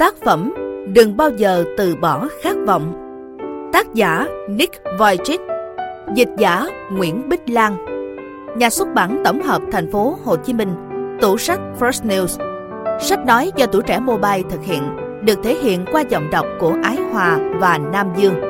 Tác phẩm Đừng bao giờ từ bỏ khát vọng. Tác giả Nick Vujicic Dịch giả Nguyễn Bích Lan. Nhà xuất bản tổng hợp thành phố Hồ Chí Minh. Tủ sách First News. Sách nói do tuổi trẻ mobile thực hiện, được thể hiện qua giọng đọc của Ái Hòa và Nam Dương.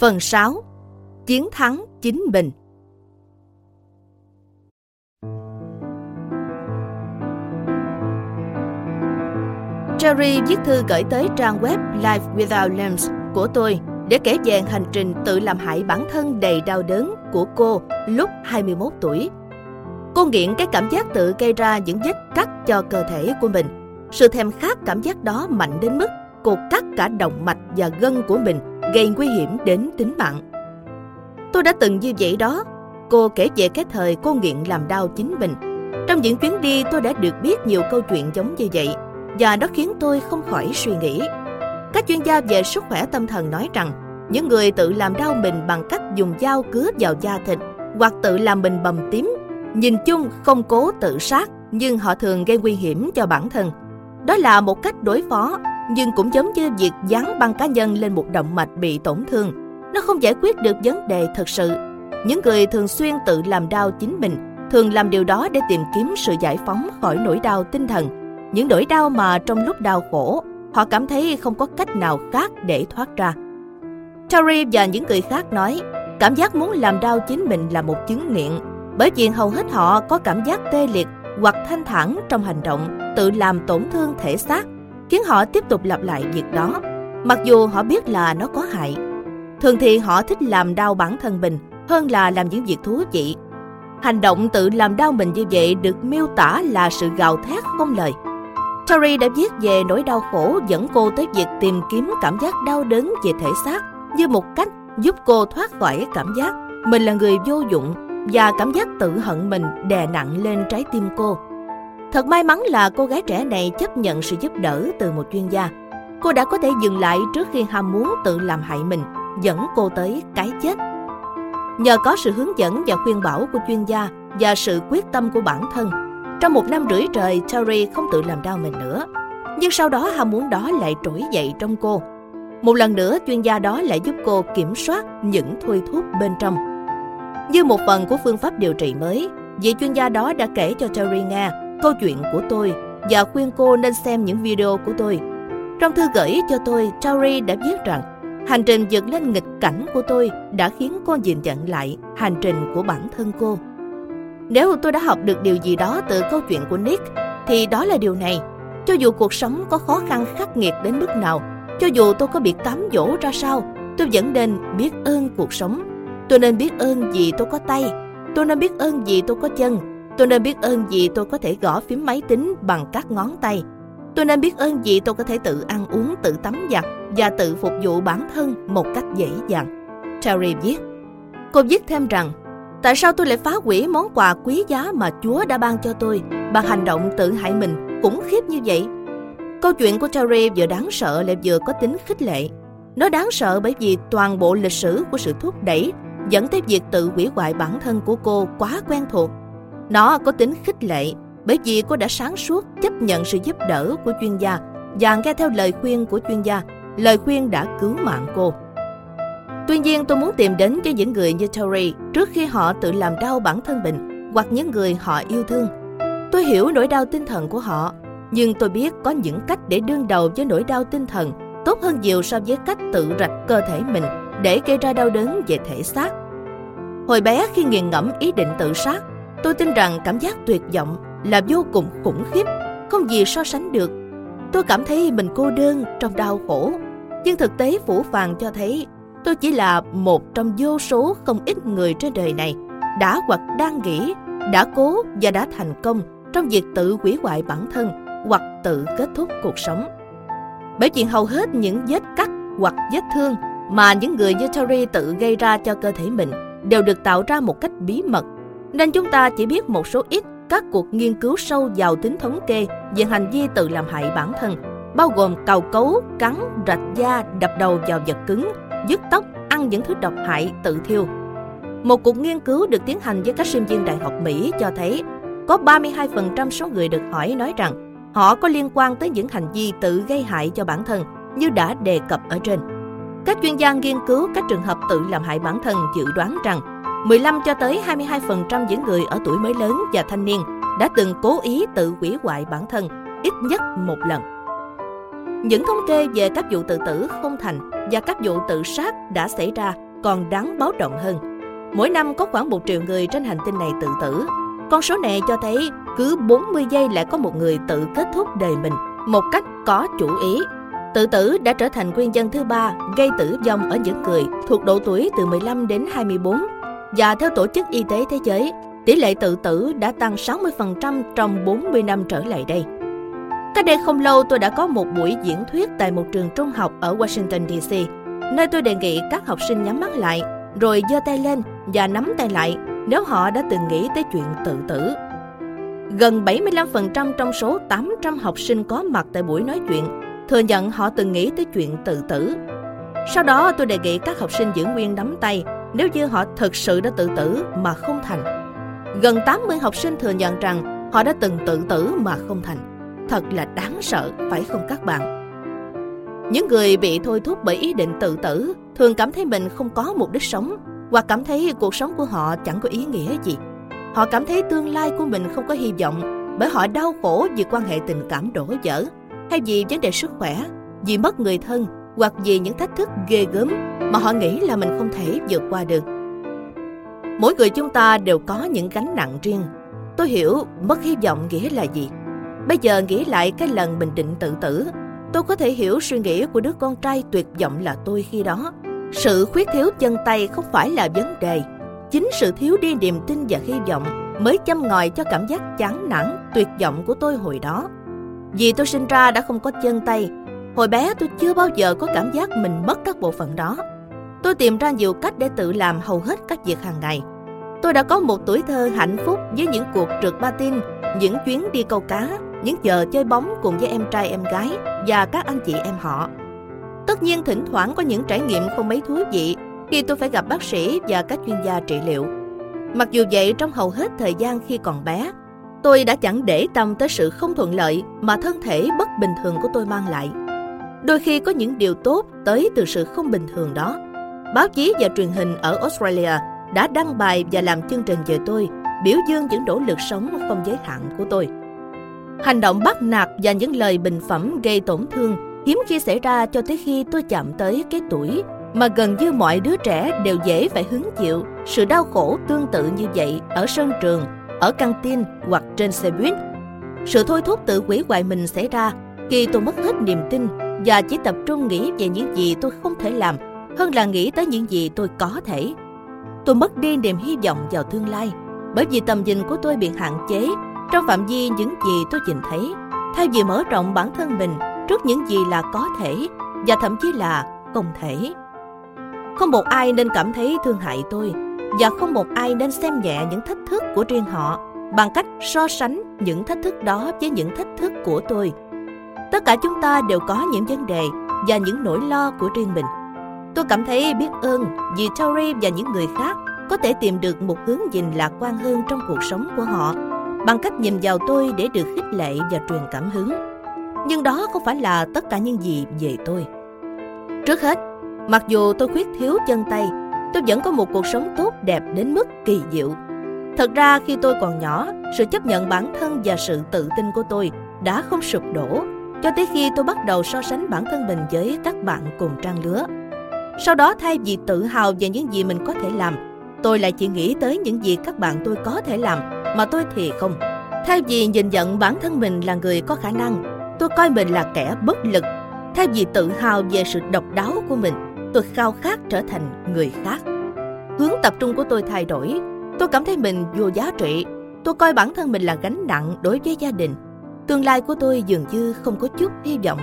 Phần 6 Chiến thắng chính mình Jerry viết thư gửi tới trang web Life Without Limbs của tôi để kể về hành trình tự làm hại bản thân đầy đau đớn của cô lúc 21 tuổi. Cô nghiện cái cảm giác tự gây ra những vết cắt cho cơ thể của mình. Sự thèm khát cảm giác đó mạnh đến mức cột cắt cả động mạch và gân của mình gây nguy hiểm đến tính mạng. Tôi đã từng như vậy đó. Cô kể về cái thời cô nghiện làm đau chính mình. Trong những chuyến đi tôi đã được biết nhiều câu chuyện giống như vậy và nó khiến tôi không khỏi suy nghĩ. Các chuyên gia về sức khỏe tâm thần nói rằng những người tự làm đau mình bằng cách dùng dao cứa vào da thịt hoặc tự làm mình bầm tím, nhìn chung không cố tự sát nhưng họ thường gây nguy hiểm cho bản thân. Đó là một cách đối phó, nhưng cũng giống như việc dán băng cá nhân lên một động mạch bị tổn thương. Nó không giải quyết được vấn đề thực sự. Những người thường xuyên tự làm đau chính mình, thường làm điều đó để tìm kiếm sự giải phóng khỏi nỗi đau tinh thần những nỗi đau mà trong lúc đau khổ, họ cảm thấy không có cách nào khác để thoát ra. Terry và những người khác nói, cảm giác muốn làm đau chính mình là một chứng nghiện, bởi vì hầu hết họ có cảm giác tê liệt hoặc thanh thản trong hành động, tự làm tổn thương thể xác khiến họ tiếp tục lặp lại việc đó mặc dù họ biết là nó có hại. Thường thì họ thích làm đau bản thân mình hơn là làm những việc thú vị. Hành động tự làm đau mình như vậy được miêu tả là sự gào thét không lời. Tori đã viết về nỗi đau khổ dẫn cô tới việc tìm kiếm cảm giác đau đớn về thể xác như một cách giúp cô thoát khỏi cảm giác mình là người vô dụng và cảm giác tự hận mình đè nặng lên trái tim cô. Thật may mắn là cô gái trẻ này chấp nhận sự giúp đỡ từ một chuyên gia. Cô đã có thể dừng lại trước khi ham muốn tự làm hại mình, dẫn cô tới cái chết. Nhờ có sự hướng dẫn và khuyên bảo của chuyên gia và sự quyết tâm của bản thân, trong một năm rưỡi trời, Terry không tự làm đau mình nữa. Nhưng sau đó ham muốn đó lại trỗi dậy trong cô. Một lần nữa, chuyên gia đó lại giúp cô kiểm soát những thôi thúc bên trong. Như một phần của phương pháp điều trị mới, vị chuyên gia đó đã kể cho Terry nghe câu chuyện của tôi và khuyên cô nên xem những video của tôi. Trong thư gửi cho tôi, Terry đã viết rằng hành trình vượt lên nghịch cảnh của tôi đã khiến cô nhìn nhận lại hành trình của bản thân cô. Nếu tôi đã học được điều gì đó từ câu chuyện của Nick, thì đó là điều này. Cho dù cuộc sống có khó khăn khắc nghiệt đến mức nào, cho dù tôi có bị cám dỗ ra sao, tôi vẫn nên biết ơn cuộc sống. Tôi nên biết ơn vì tôi có tay, tôi nên biết ơn vì tôi có chân, tôi nên biết ơn gì tôi có thể gõ phím máy tính bằng các ngón tay. Tôi nên biết ơn gì tôi có thể tự ăn uống, tự tắm giặt và tự phục vụ bản thân một cách dễ dàng. Terry viết. Cô viết thêm rằng Tại sao tôi lại phá hủy món quà quý giá mà Chúa đã ban cho tôi bằng hành động tự hại mình cũng khiếp như vậy? Câu chuyện của Terry vừa đáng sợ lại vừa có tính khích lệ. Nó đáng sợ bởi vì toàn bộ lịch sử của sự thúc đẩy dẫn tới việc tự hủy hoại bản thân của cô quá quen thuộc. Nó có tính khích lệ bởi vì cô đã sáng suốt chấp nhận sự giúp đỡ của chuyên gia và nghe theo lời khuyên của chuyên gia. Lời khuyên đã cứu mạng cô. Tuy nhiên tôi muốn tìm đến cho những người như Tori trước khi họ tự làm đau bản thân mình hoặc những người họ yêu thương. Tôi hiểu nỗi đau tinh thần của họ, nhưng tôi biết có những cách để đương đầu với nỗi đau tinh thần tốt hơn nhiều so với cách tự rạch cơ thể mình để gây ra đau đớn về thể xác. Hồi bé khi nghiền ngẫm ý định tự sát, tôi tin rằng cảm giác tuyệt vọng là vô cùng khủng khiếp, không gì so sánh được. Tôi cảm thấy mình cô đơn trong đau khổ, nhưng thực tế phủ phàng cho thấy Tôi chỉ là một trong vô số không ít người trên đời này đã hoặc đang nghĩ, đã cố và đã thành công trong việc tự hủy hoại bản thân hoặc tự kết thúc cuộc sống. Bởi vì hầu hết những vết cắt hoặc vết thương mà những người như Terry tự gây ra cho cơ thể mình đều được tạo ra một cách bí mật, nên chúng ta chỉ biết một số ít các cuộc nghiên cứu sâu giàu tính thống kê về hành vi tự làm hại bản thân, bao gồm cào cấu, cắn, rạch da, đập đầu vào vật cứng, dứt tóc, ăn những thứ độc hại, tự thiêu. Một cuộc nghiên cứu được tiến hành với các sinh viên đại học Mỹ cho thấy có 32% số người được hỏi nói rằng họ có liên quan tới những hành vi tự gây hại cho bản thân như đã đề cập ở trên. Các chuyên gia nghiên cứu các trường hợp tự làm hại bản thân dự đoán rằng 15 cho tới 22% những người ở tuổi mới lớn và thanh niên đã từng cố ý tự hủy hoại bản thân, ít nhất một lần. Những thống kê về các vụ tự tử không thành và các vụ tự sát đã xảy ra còn đáng báo động hơn. Mỗi năm có khoảng 1 triệu người trên hành tinh này tự tử. Con số này cho thấy cứ 40 giây lại có một người tự kết thúc đời mình một cách có chủ ý. Tự tử đã trở thành nguyên nhân thứ ba gây tử vong ở những người thuộc độ tuổi từ 15 đến 24 và theo Tổ chức Y tế Thế giới, tỷ lệ tự tử đã tăng 60% trong 40 năm trở lại đây. Cách đây không lâu tôi đã có một buổi diễn thuyết tại một trường trung học ở Washington DC, nơi tôi đề nghị các học sinh nhắm mắt lại, rồi giơ tay lên và nắm tay lại nếu họ đã từng nghĩ tới chuyện tự tử. Gần 75% trong số 800 học sinh có mặt tại buổi nói chuyện thừa nhận họ từng nghĩ tới chuyện tự tử. Sau đó tôi đề nghị các học sinh giữ nguyên nắm tay nếu như họ thực sự đã tự tử mà không thành. Gần 80 học sinh thừa nhận rằng họ đã từng tự tử mà không thành. Thật là đáng sợ, phải không các bạn? Những người bị thôi thúc bởi ý định tự tử thường cảm thấy mình không có mục đích sống hoặc cảm thấy cuộc sống của họ chẳng có ý nghĩa gì. Họ cảm thấy tương lai của mình không có hy vọng bởi họ đau khổ vì quan hệ tình cảm đổ vỡ hay vì vấn đề sức khỏe, vì mất người thân hoặc vì những thách thức ghê gớm mà họ nghĩ là mình không thể vượt qua được. Mỗi người chúng ta đều có những gánh nặng riêng. Tôi hiểu mất hy vọng nghĩa là gì. Bây giờ nghĩ lại cái lần mình định tự tử, tôi có thể hiểu suy nghĩ của đứa con trai tuyệt vọng là tôi khi đó. Sự khuyết thiếu chân tay không phải là vấn đề. Chính sự thiếu đi niềm tin và hy vọng mới châm ngòi cho cảm giác chán nản, tuyệt vọng của tôi hồi đó. Vì tôi sinh ra đã không có chân tay, hồi bé tôi chưa bao giờ có cảm giác mình mất các bộ phận đó. Tôi tìm ra nhiều cách để tự làm hầu hết các việc hàng ngày. Tôi đã có một tuổi thơ hạnh phúc với những cuộc trượt patin, những chuyến đi câu cá, những giờ chơi bóng cùng với em trai em gái và các anh chị em họ. Tất nhiên thỉnh thoảng có những trải nghiệm không mấy thú vị khi tôi phải gặp bác sĩ và các chuyên gia trị liệu. Mặc dù vậy trong hầu hết thời gian khi còn bé, tôi đã chẳng để tâm tới sự không thuận lợi mà thân thể bất bình thường của tôi mang lại. Đôi khi có những điều tốt tới từ sự không bình thường đó. Báo chí và truyền hình ở Australia đã đăng bài và làm chương trình về tôi, biểu dương những nỗ lực sống không giới hạn của tôi. Hành động bắt nạt và những lời bình phẩm gây tổn thương hiếm khi xảy ra cho tới khi tôi chạm tới cái tuổi mà gần như mọi đứa trẻ đều dễ phải hứng chịu sự đau khổ tương tự như vậy ở sân trường, ở căng tin hoặc trên xe buýt. Sự thôi thúc tự quỷ hoại mình xảy ra khi tôi mất hết niềm tin và chỉ tập trung nghĩ về những gì tôi không thể làm, hơn là nghĩ tới những gì tôi có thể. Tôi mất đi niềm hy vọng vào tương lai, bởi vì tầm nhìn của tôi bị hạn chế, trong phạm vi những gì tôi nhìn thấy thay vì mở rộng bản thân mình trước những gì là có thể, và thậm chí là không thể. Không một ai nên cảm thấy thương hại tôi, và không một ai nên xem nhẹ những thách thức của riêng họ bằng cách so sánh những thách thức đó với những thách thức của tôi. Tất cả chúng ta đều có những vấn đề và những nỗi lo của riêng mình. Tôi cảm thấy biết ơn vì Tori và những người khác có thể tìm được một hướng nhìn lạc quan hơn trong cuộc sống của họ bằng cách nhìn vào tôi để được khích lệ và truyền cảm hứng. Nhưng đó không phải là tất cả những gì về tôi. Trước hết, mặc dù tôi khuyết thiếu chân tay, tôi vẫn có một cuộc sống tốt đẹp đến mức kỳ diệu. Thật ra khi tôi còn nhỏ, sự chấp nhận bản thân và sự tự tin của tôi đã không sụp đổ cho tới khi tôi bắt đầu so sánh bản thân mình với các bạn cùng trang lứa. Sau đó thay vì tự hào về những gì mình có thể làm, tôi lại chỉ nghĩ tới những gì các bạn tôi có thể làm mà tôi thì không. Thay vì nhìn nhận bản thân mình là người có khả năng, tôi coi mình là kẻ bất lực. Thay vì tự hào về sự độc đáo của mình, tôi khao khát trở thành người khác. Hướng tập trung của tôi thay đổi. Tôi cảm thấy mình vô giá trị. Tôi coi bản thân mình là gánh nặng đối với gia đình. Tương lai của tôi dường như không có chút hy vọng.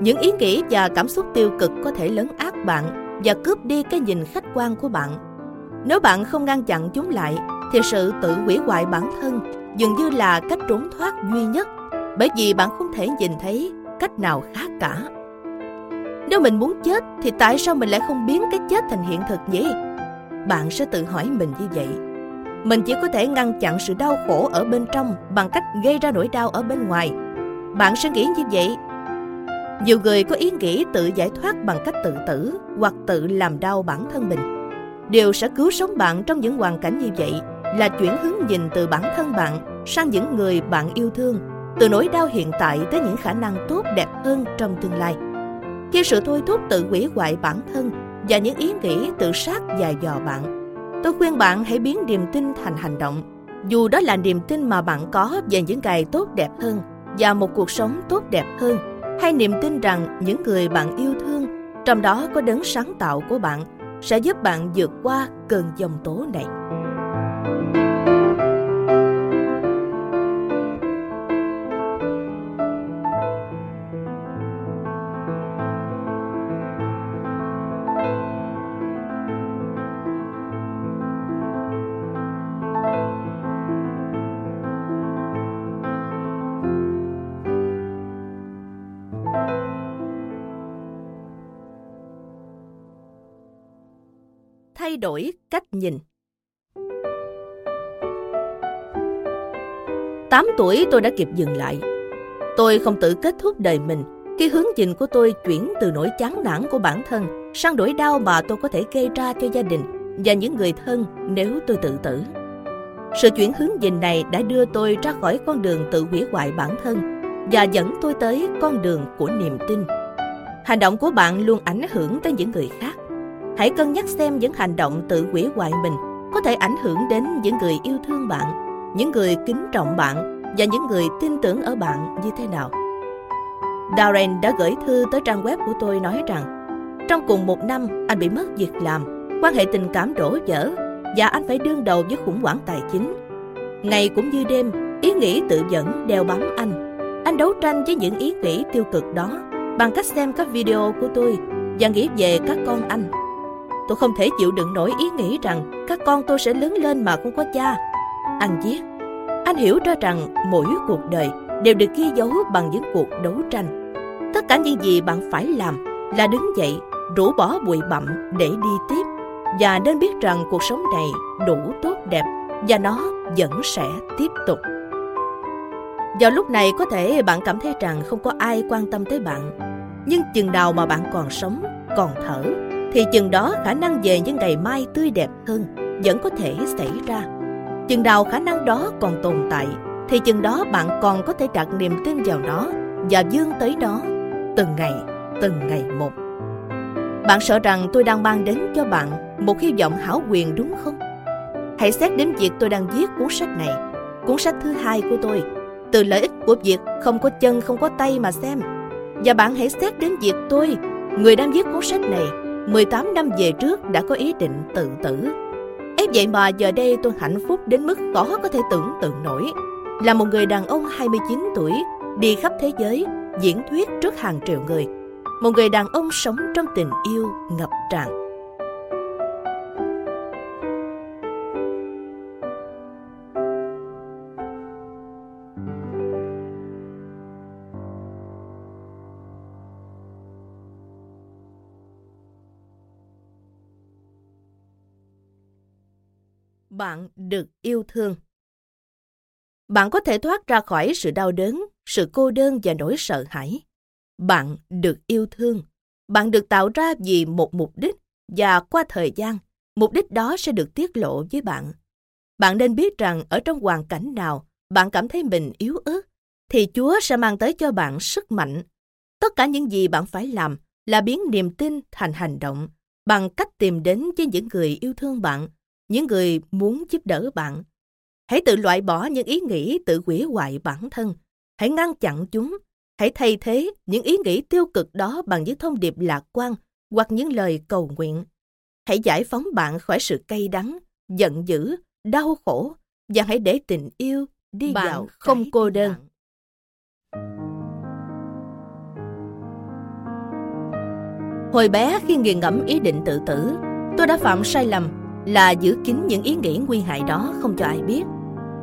Những ý nghĩ và cảm xúc tiêu cực có thể lấn át bạn và cướp đi cái nhìn khách quan của bạn. Nếu bạn không ngăn chặn chúng lại, thì sự tự hủy hoại bản thân dường như là cách trốn thoát duy nhất bởi vì bạn không thể nhìn thấy cách nào khác cả. Nếu mình muốn chết thì tại sao mình lại không biến cái chết thành hiện thực nhỉ? Bạn sẽ tự hỏi mình như vậy. Mình chỉ có thể ngăn chặn sự đau khổ ở bên trong bằng cách gây ra nỗi đau ở bên ngoài. Bạn sẽ nghĩ như vậy. Nhiều người có ý nghĩ tự giải thoát bằng cách tự tử hoặc tự làm đau bản thân mình. Điều sẽ cứu sống bạn trong những hoàn cảnh như vậy là chuyển hướng nhìn từ bản thân bạn sang những người bạn yêu thương, từ nỗi đau hiện tại tới những khả năng tốt đẹp hơn trong tương lai. Khi sự thôi thúc tự hủy hoại bản thân và những ý nghĩ tự sát dài dò bạn, tôi khuyên bạn hãy biến niềm tin thành hành động. Dù đó là niềm tin mà bạn có về những ngày tốt đẹp hơn và một cuộc sống tốt đẹp hơn, hay niềm tin rằng những người bạn yêu thương, trong đó có đấng sáng tạo của bạn, sẽ giúp bạn vượt qua cơn dòng tố này. Thay đổi cách nhìn. 8 tuổi tôi đã kịp dừng lại. Tôi không tự kết thúc đời mình khi hướng nhìn của tôi chuyển từ nỗi chán nản của bản thân sang nỗi đau mà tôi có thể gây ra cho gia đình và những người thân nếu tôi tự tử. Sự chuyển hướng nhìn này đã đưa tôi ra khỏi con đường tự hủy hoại bản thân và dẫn tôi tới con đường của niềm tin. Hành động của bạn luôn ảnh hưởng tới những người khác hãy cân nhắc xem những hành động tự hủy hoại mình có thể ảnh hưởng đến những người yêu thương bạn, những người kính trọng bạn và những người tin tưởng ở bạn như thế nào. Darren đã gửi thư tới trang web của tôi nói rằng trong cùng một năm anh bị mất việc làm, quan hệ tình cảm đổ vỡ và anh phải đương đầu với khủng hoảng tài chính. Ngày cũng như đêm, ý nghĩ tự dẫn đeo bám anh. Anh đấu tranh với những ý nghĩ tiêu cực đó bằng cách xem các video của tôi và nghĩ về các con anh Tôi không thể chịu đựng nổi ý nghĩ rằng các con tôi sẽ lớn lên mà không có cha. Anh viết, anh hiểu ra rằng mỗi cuộc đời đều được ghi dấu bằng những cuộc đấu tranh. Tất cả những gì bạn phải làm là đứng dậy, rũ bỏ bụi bặm để đi tiếp và nên biết rằng cuộc sống này đủ tốt đẹp và nó vẫn sẽ tiếp tục. Vào lúc này có thể bạn cảm thấy rằng không có ai quan tâm tới bạn, nhưng chừng nào mà bạn còn sống, còn thở thì chừng đó khả năng về những ngày mai tươi đẹp hơn vẫn có thể xảy ra. Chừng nào khả năng đó còn tồn tại, thì chừng đó bạn còn có thể đặt niềm tin vào nó và vươn tới đó từng ngày, từng ngày một. Bạn sợ rằng tôi đang mang đến cho bạn một hy vọng hảo quyền đúng không? Hãy xét đến việc tôi đang viết cuốn sách này, cuốn sách thứ hai của tôi, từ lợi ích của việc không có chân không có tay mà xem. Và bạn hãy xét đến việc tôi, người đang viết cuốn sách này, 18 năm về trước đã có ý định tự tử. ấy vậy mà giờ đây tôi hạnh phúc đến mức khó có thể tưởng tượng nổi. Là một người đàn ông 29 tuổi, đi khắp thế giới, diễn thuyết trước hàng triệu người. Một người đàn ông sống trong tình yêu ngập tràn. Bạn được yêu thương. Bạn có thể thoát ra khỏi sự đau đớn, sự cô đơn và nỗi sợ hãi. Bạn được yêu thương. Bạn được tạo ra vì một mục đích và qua thời gian, mục đích đó sẽ được tiết lộ với bạn. Bạn nên biết rằng ở trong hoàn cảnh nào bạn cảm thấy mình yếu ớt, thì Chúa sẽ mang tới cho bạn sức mạnh. Tất cả những gì bạn phải làm là biến niềm tin thành hành động bằng cách tìm đến với những người yêu thương bạn những người muốn giúp đỡ bạn. Hãy tự loại bỏ những ý nghĩ tự hủy hoại bản thân. Hãy ngăn chặn chúng. Hãy thay thế những ý nghĩ tiêu cực đó bằng những thông điệp lạc quan hoặc những lời cầu nguyện. Hãy giải phóng bạn khỏi sự cay đắng, giận dữ, đau khổ và hãy để tình yêu đi bạn vào không cô đơn. Bạn. Hồi bé khi nghiền ngẫm ý định tự tử, tôi đã phạm sai lầm là giữ kín những ý nghĩ nguy hại đó không cho ai biết.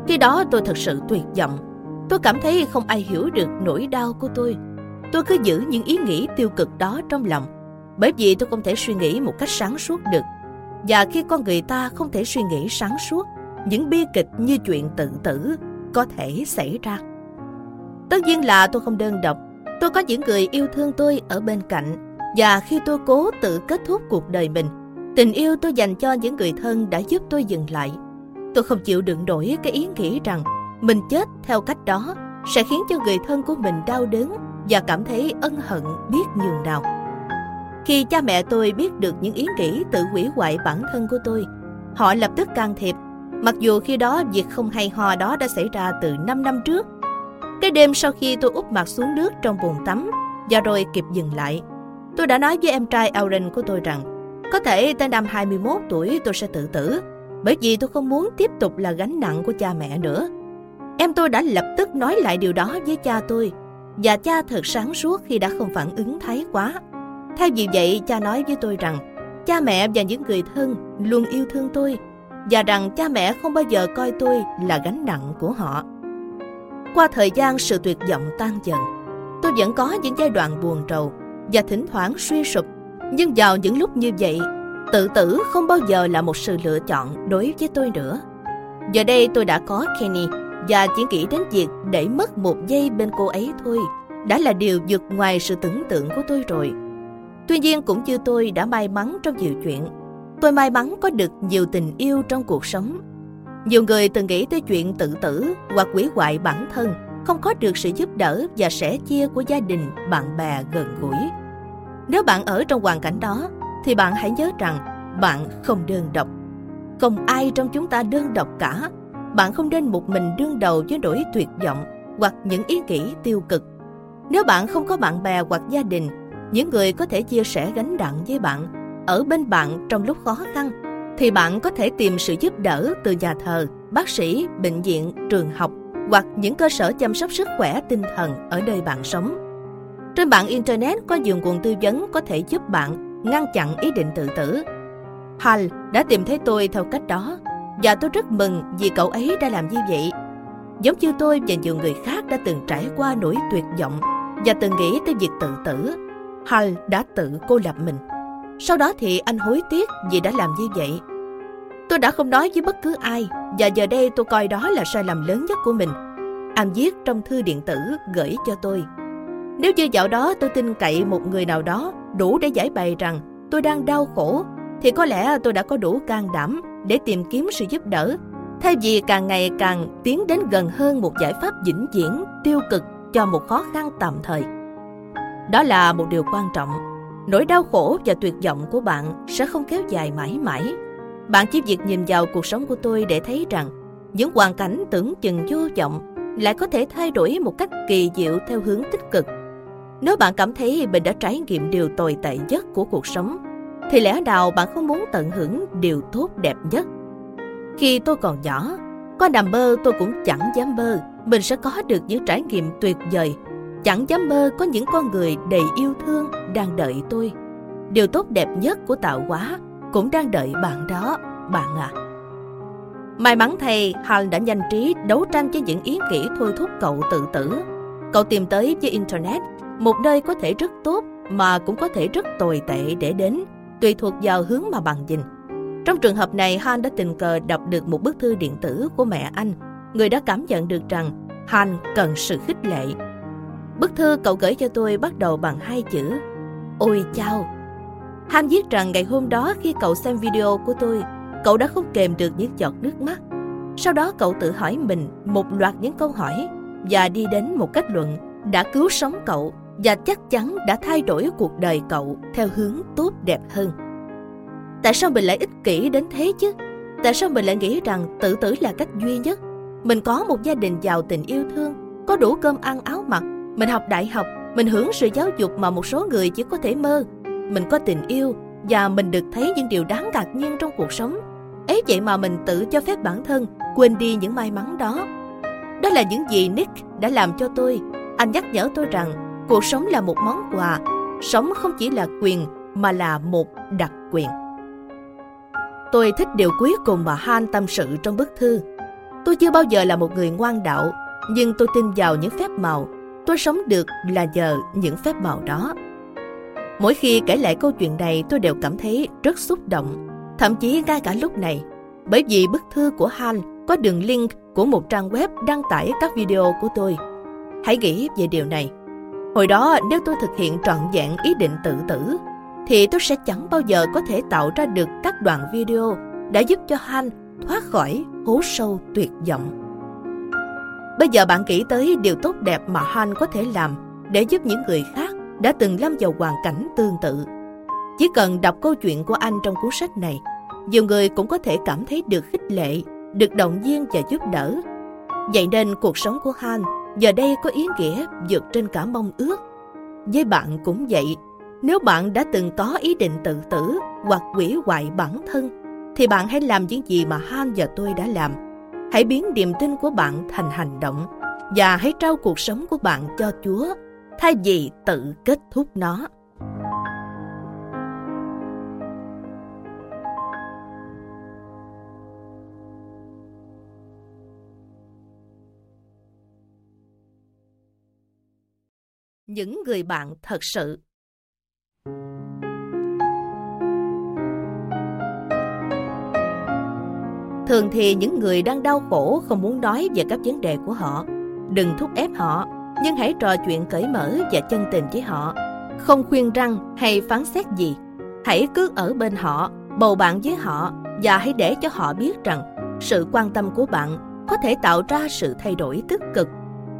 Khi đó tôi thật sự tuyệt vọng. Tôi cảm thấy không ai hiểu được nỗi đau của tôi. Tôi cứ giữ những ý nghĩ tiêu cực đó trong lòng. Bởi vì tôi không thể suy nghĩ một cách sáng suốt được. Và khi con người ta không thể suy nghĩ sáng suốt, những bi kịch như chuyện tự tử có thể xảy ra. Tất nhiên là tôi không đơn độc. Tôi có những người yêu thương tôi ở bên cạnh. Và khi tôi cố tự kết thúc cuộc đời mình, tình yêu tôi dành cho những người thân đã giúp tôi dừng lại. Tôi không chịu đựng nổi cái ý nghĩ rằng mình chết theo cách đó sẽ khiến cho người thân của mình đau đớn và cảm thấy ân hận biết nhường nào. Khi cha mẹ tôi biết được những ý nghĩ tự hủy hoại bản thân của tôi, họ lập tức can thiệp. Mặc dù khi đó việc không hay ho đó đã xảy ra từ 5 năm trước. Cái đêm sau khi tôi úp mặt xuống nước trong bồn tắm và rồi kịp dừng lại, tôi đã nói với em trai Aaron của tôi rằng có thể tới năm 21 tuổi tôi sẽ tự tử bởi vì tôi không muốn tiếp tục là gánh nặng của cha mẹ nữa. Em tôi đã lập tức nói lại điều đó với cha tôi và cha thật sáng suốt khi đã không phản ứng thái quá. Theo vì vậy, cha nói với tôi rằng cha mẹ và những người thân luôn yêu thương tôi và rằng cha mẹ không bao giờ coi tôi là gánh nặng của họ. Qua thời gian sự tuyệt vọng tan dần, tôi vẫn có những giai đoạn buồn rầu và thỉnh thoảng suy sụp. Nhưng vào những lúc như vậy, tự tử không bao giờ là một sự lựa chọn đối với tôi nữa. Giờ đây tôi đã có Kenny và chỉ nghĩ đến việc để mất một giây bên cô ấy thôi đã là điều vượt ngoài sự tưởng tượng của tôi rồi. Tuy nhiên cũng như tôi đã may mắn trong nhiều chuyện. Tôi may mắn có được nhiều tình yêu trong cuộc sống. Nhiều người từng nghĩ tới chuyện tự tử hoặc quỷ hoại bản thân, không có được sự giúp đỡ và sẻ chia của gia đình, bạn bè gần gũi. Nếu bạn ở trong hoàn cảnh đó, thì bạn hãy nhớ rằng bạn không đơn độc. Không ai trong chúng ta đơn độc cả. Bạn không nên một mình đương đầu với nỗi tuyệt vọng hoặc những ý nghĩ tiêu cực. Nếu bạn không có bạn bè hoặc gia đình những người có thể chia sẻ gánh nặng với bạn, ở bên bạn trong lúc khó khăn, thì bạn có thể tìm sự giúp đỡ từ nhà thờ, bác sĩ, bệnh viện, trường học hoặc những cơ sở chăm sóc sức khỏe tinh thần ở nơi bạn sống. Trên mạng Internet có nhiều nguồn tư vấn có thể giúp bạn ngăn chặn ý định tự tử. Hal đã tìm thấy tôi theo cách đó, và tôi rất mừng vì cậu ấy đã làm như vậy. Giống như tôi và nhiều người khác đã từng trải qua nỗi tuyệt vọng và từng nghĩ tới việc tự tử, Hal đã tự cô lập mình. Sau đó thì anh hối tiếc vì đã làm như vậy. Tôi đã không nói với bất cứ ai, và giờ đây tôi coi đó là sai lầm lớn nhất của mình. Anh viết trong thư điện tử gửi cho tôi. Nếu như dạo đó tôi tin cậy một người nào đó đủ để giải bày rằng tôi đang đau khổ, thì có lẽ tôi đã có đủ can đảm để tìm kiếm sự giúp đỡ, thay vì càng ngày càng tiến đến gần hơn một giải pháp vĩnh viễn tiêu cực cho một khó khăn tạm thời. Đó là một điều quan trọng. Nỗi đau khổ và tuyệt vọng của bạn sẽ không kéo dài mãi mãi. Bạn chỉ việc nhìn vào cuộc sống của tôi để thấy rằng những hoàn cảnh tưởng chừng vô vọng lại có thể thay đổi một cách kỳ diệu theo hướng tích cực. Nếu bạn cảm thấy mình đã trải nghiệm điều tồi tệ nhất của cuộc sống, thì lẽ nào bạn không muốn tận hưởng điều tốt đẹp nhất? Khi tôi còn nhỏ, có nằm mơ tôi cũng chẳng dám mơ mình sẽ có được những trải nghiệm tuyệt vời Chẳng dám mơ có những con người đầy yêu thương đang đợi tôi. Điều tốt đẹp nhất của tạo hóa cũng đang đợi bạn đó, bạn à. May mắn thầy Hal đã nhanh trí đấu tranh với những ý nghĩ thôi thúc cậu tự tử. Cậu tìm tới với Internet, một nơi có thể rất tốt mà cũng có thể rất tồi tệ để đến, tùy thuộc vào hướng mà bạn nhìn. Trong trường hợp này, Han đã tình cờ đọc được một bức thư điện tử của mẹ anh, người đã cảm nhận được rằng Han cần sự khích lệ. Bức thư cậu gửi cho tôi bắt đầu bằng hai chữ Ôi chao. Han viết rằng ngày hôm đó khi cậu xem video của tôi Cậu đã không kềm được những giọt nước mắt. Sau đó cậu tự hỏi mình một loạt những câu hỏi Và đi đến một kết luận đã cứu sống cậu. Và chắc chắn đã thay đổi cuộc đời cậu theo hướng tốt đẹp hơn Tại sao mình lại ích kỷ đến thế chứ? Tại sao mình lại nghĩ rằng tự tử là cách duy nhất? Mình có một gia đình giàu tình yêu thương, có đủ cơm ăn áo mặc mình học đại học, mình hưởng sự giáo dục mà một số người chỉ có thể mơ. Mình có tình yêu và mình được thấy những điều đáng ngạc nhiên trong cuộc sống. Ấy vậy mà mình tự cho phép bản thân quên đi những may mắn đó. Đó là những gì Nick đã làm cho tôi. Anh nhắc nhở tôi rằng cuộc sống là một món quà. Sống không chỉ là quyền mà là một đặc quyền. Tôi thích điều cuối cùng mà Han tâm sự trong bức thư. Tôi chưa bao giờ là một người ngoan đạo, nhưng tôi tin vào những phép màu. Tôi sống được là nhờ những phép màu đó. Mỗi khi kể lại câu chuyện này tôi đều cảm thấy rất xúc động, thậm chí ngay cả lúc này, bởi vì bức thư của Han có đường link của một trang web đăng tải các video của tôi. Hãy nghĩ về điều này. Hồi đó nếu tôi thực hiện trọn vẹn ý định tự tử, thì tôi sẽ chẳng bao giờ có thể tạo ra được các đoạn video đã giúp cho Han thoát khỏi hố sâu tuyệt vọng. Bây giờ bạn nghĩ tới điều tốt đẹp mà Han có thể làm để giúp những người khác đã từng lâm vào hoàn cảnh tương tự. Chỉ cần đọc câu chuyện của anh trong cuốn sách này, nhiều người cũng có thể cảm thấy được khích lệ, được động viên và giúp đỡ. Vậy nên cuộc sống của Han giờ đây có ý nghĩa vượt trên cả mong ước. Với bạn cũng vậy, nếu bạn đã từng có ý định tự tử hoặc quỷ hoại bản thân, thì bạn hãy làm những gì mà Han và tôi đã làm. Hãy biến niềm tin của bạn thành hành động và hãy trao cuộc sống của bạn cho Chúa thay vì tự kết thúc nó. Những người bạn thật sự Thường thì những người đang đau khổ không muốn nói về các vấn đề của họ. Đừng thúc ép họ, nhưng hãy trò chuyện cởi mở và chân tình với họ. Không khuyên răng hay phán xét gì. Hãy cứ ở bên họ, bầu bạn với họ và hãy để cho họ biết rằng sự quan tâm của bạn có thể tạo ra sự thay đổi tích cực.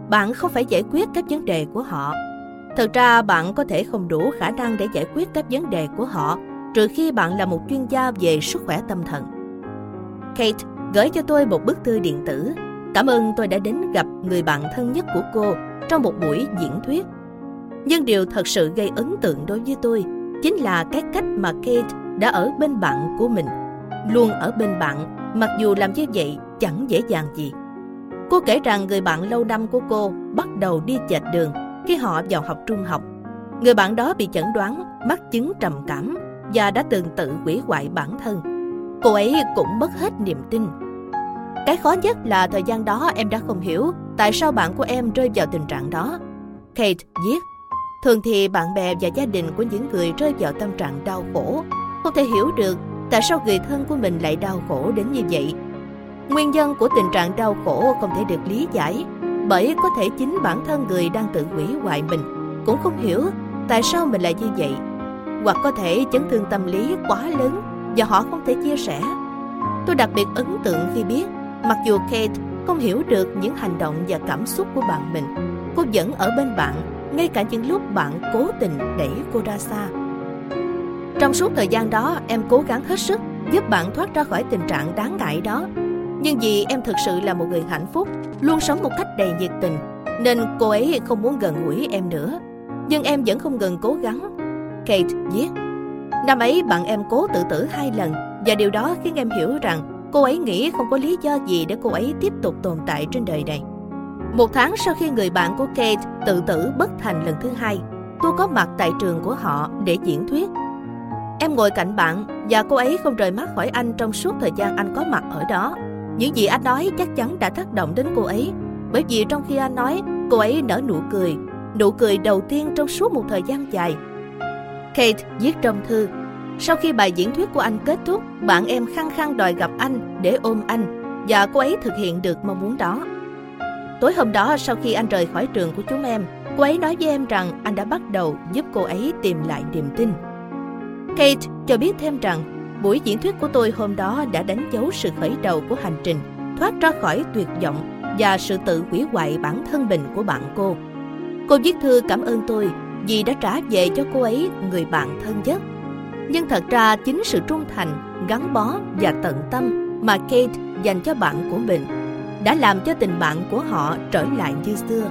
Bạn không phải giải quyết các vấn đề của họ. Thật ra bạn có thể không đủ khả năng để giải quyết các vấn đề của họ trừ khi bạn là một chuyên gia về sức khỏe tâm thần. Kate gửi cho tôi một bức thư điện tử. Cảm ơn tôi đã đến gặp người bạn thân nhất của cô trong một buổi diễn thuyết. Nhưng điều thật sự gây ấn tượng đối với tôi chính là cái cách mà Kate đã ở bên bạn của mình. Luôn ở bên bạn, mặc dù làm như vậy chẳng dễ dàng gì. Cô kể rằng người bạn lâu năm của cô bắt đầu đi chệch đường khi họ vào học trung học. Người bạn đó bị chẩn đoán mắc chứng trầm cảm và đã từng tự hủy hoại bản thân cô ấy cũng mất hết niềm tin. Cái khó nhất là thời gian đó em đã không hiểu tại sao bạn của em rơi vào tình trạng đó. Kate viết, thường thì bạn bè và gia đình của những người rơi vào tâm trạng đau khổ không thể hiểu được tại sao người thân của mình lại đau khổ đến như vậy. Nguyên nhân của tình trạng đau khổ không thể được lý giải bởi có thể chính bản thân người đang tự hủy hoại mình cũng không hiểu tại sao mình lại như vậy hoặc có thể chấn thương tâm lý quá lớn và họ không thể chia sẻ. Tôi đặc biệt ấn tượng khi biết, mặc dù Kate không hiểu được những hành động và cảm xúc của bạn mình, cô vẫn ở bên bạn, ngay cả những lúc bạn cố tình đẩy cô ra xa. Trong suốt thời gian đó, em cố gắng hết sức giúp bạn thoát ra khỏi tình trạng đáng ngại đó. Nhưng vì em thực sự là một người hạnh phúc, luôn sống một cách đầy nhiệt tình, nên cô ấy không muốn gần gũi em nữa. Nhưng em vẫn không ngừng cố gắng. Kate viết, Năm ấy bạn em cố tự tử hai lần và điều đó khiến em hiểu rằng cô ấy nghĩ không có lý do gì để cô ấy tiếp tục tồn tại trên đời này. Một tháng sau khi người bạn của Kate tự tử bất thành lần thứ hai, tôi có mặt tại trường của họ để diễn thuyết. Em ngồi cạnh bạn và cô ấy không rời mắt khỏi anh trong suốt thời gian anh có mặt ở đó. Những gì anh nói chắc chắn đã tác động đến cô ấy, bởi vì trong khi anh nói, cô ấy nở nụ cười, nụ cười đầu tiên trong suốt một thời gian dài. Kate viết trong thư Sau khi bài diễn thuyết của anh kết thúc Bạn em khăng khăng đòi gặp anh để ôm anh Và cô ấy thực hiện được mong muốn đó. Tối hôm đó sau khi anh rời khỏi trường của chúng em Cô ấy nói với em rằng anh đã bắt đầu giúp cô ấy tìm lại niềm tin. Kate cho biết thêm rằng Buổi diễn thuyết của tôi hôm đó đã đánh dấu sự khởi đầu của hành trình Thoát ra khỏi tuyệt vọng và sự tự hủy hoại bản thân mình của bạn cô Cô viết thư cảm ơn tôi vì đã trả về cho cô ấy người bạn thân nhất. Nhưng thật ra chính sự trung thành, gắn bó và tận tâm mà Kate dành cho bạn của mình đã làm cho tình bạn của họ trở lại như xưa.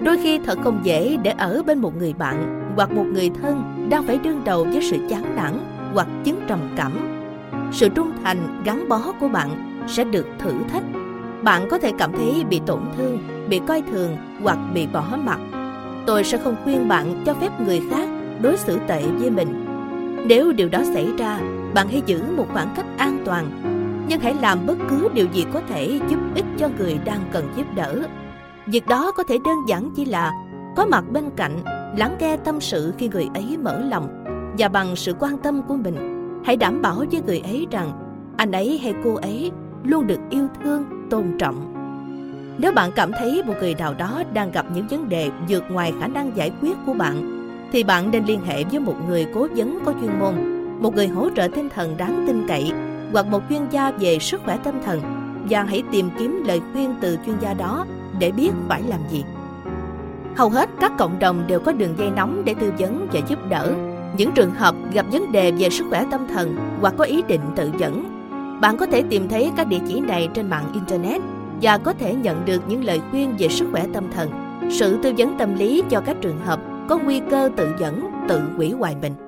Đôi khi thật không dễ để ở bên một người bạn hoặc một người thân đang phải đương đầu với sự chán nản hoặc chứng trầm cảm. Sự trung thành, gắn bó của bạn sẽ được thử thách. Bạn có thể cảm thấy bị tổn thương, bị coi thường hoặc bị bỏ mặt tôi sẽ không khuyên bạn cho phép người khác đối xử tệ với mình. Nếu điều đó xảy ra, bạn hãy giữ một khoảng cách an toàn. Nhưng hãy làm bất cứ điều gì có thể giúp ích cho người đang cần giúp đỡ. Việc đó có thể đơn giản chỉ là có mặt bên cạnh, lắng nghe tâm sự khi người ấy mở lòng và bằng sự quan tâm của mình, hãy đảm bảo với người ấy rằng anh ấy hay cô ấy luôn được yêu thương, tôn trọng. Nếu bạn cảm thấy một người nào đó đang gặp những vấn đề vượt ngoài khả năng giải quyết của bạn, thì bạn nên liên hệ với một người cố vấn có chuyên môn, một người hỗ trợ tinh thần đáng tin cậy hoặc một chuyên gia về sức khỏe tâm thần và hãy tìm kiếm lời khuyên từ chuyên gia đó để biết phải làm gì. Hầu hết các cộng đồng đều có đường dây nóng để tư vấn và giúp đỡ. Những trường hợp gặp vấn đề về sức khỏe tâm thần hoặc có ý định tự dẫn, bạn có thể tìm thấy các địa chỉ này trên mạng Internet và có thể nhận được những lời khuyên về sức khỏe tâm thần, sự tư vấn tâm lý cho các trường hợp có nguy cơ tự dẫn, tự hủy hoại mình.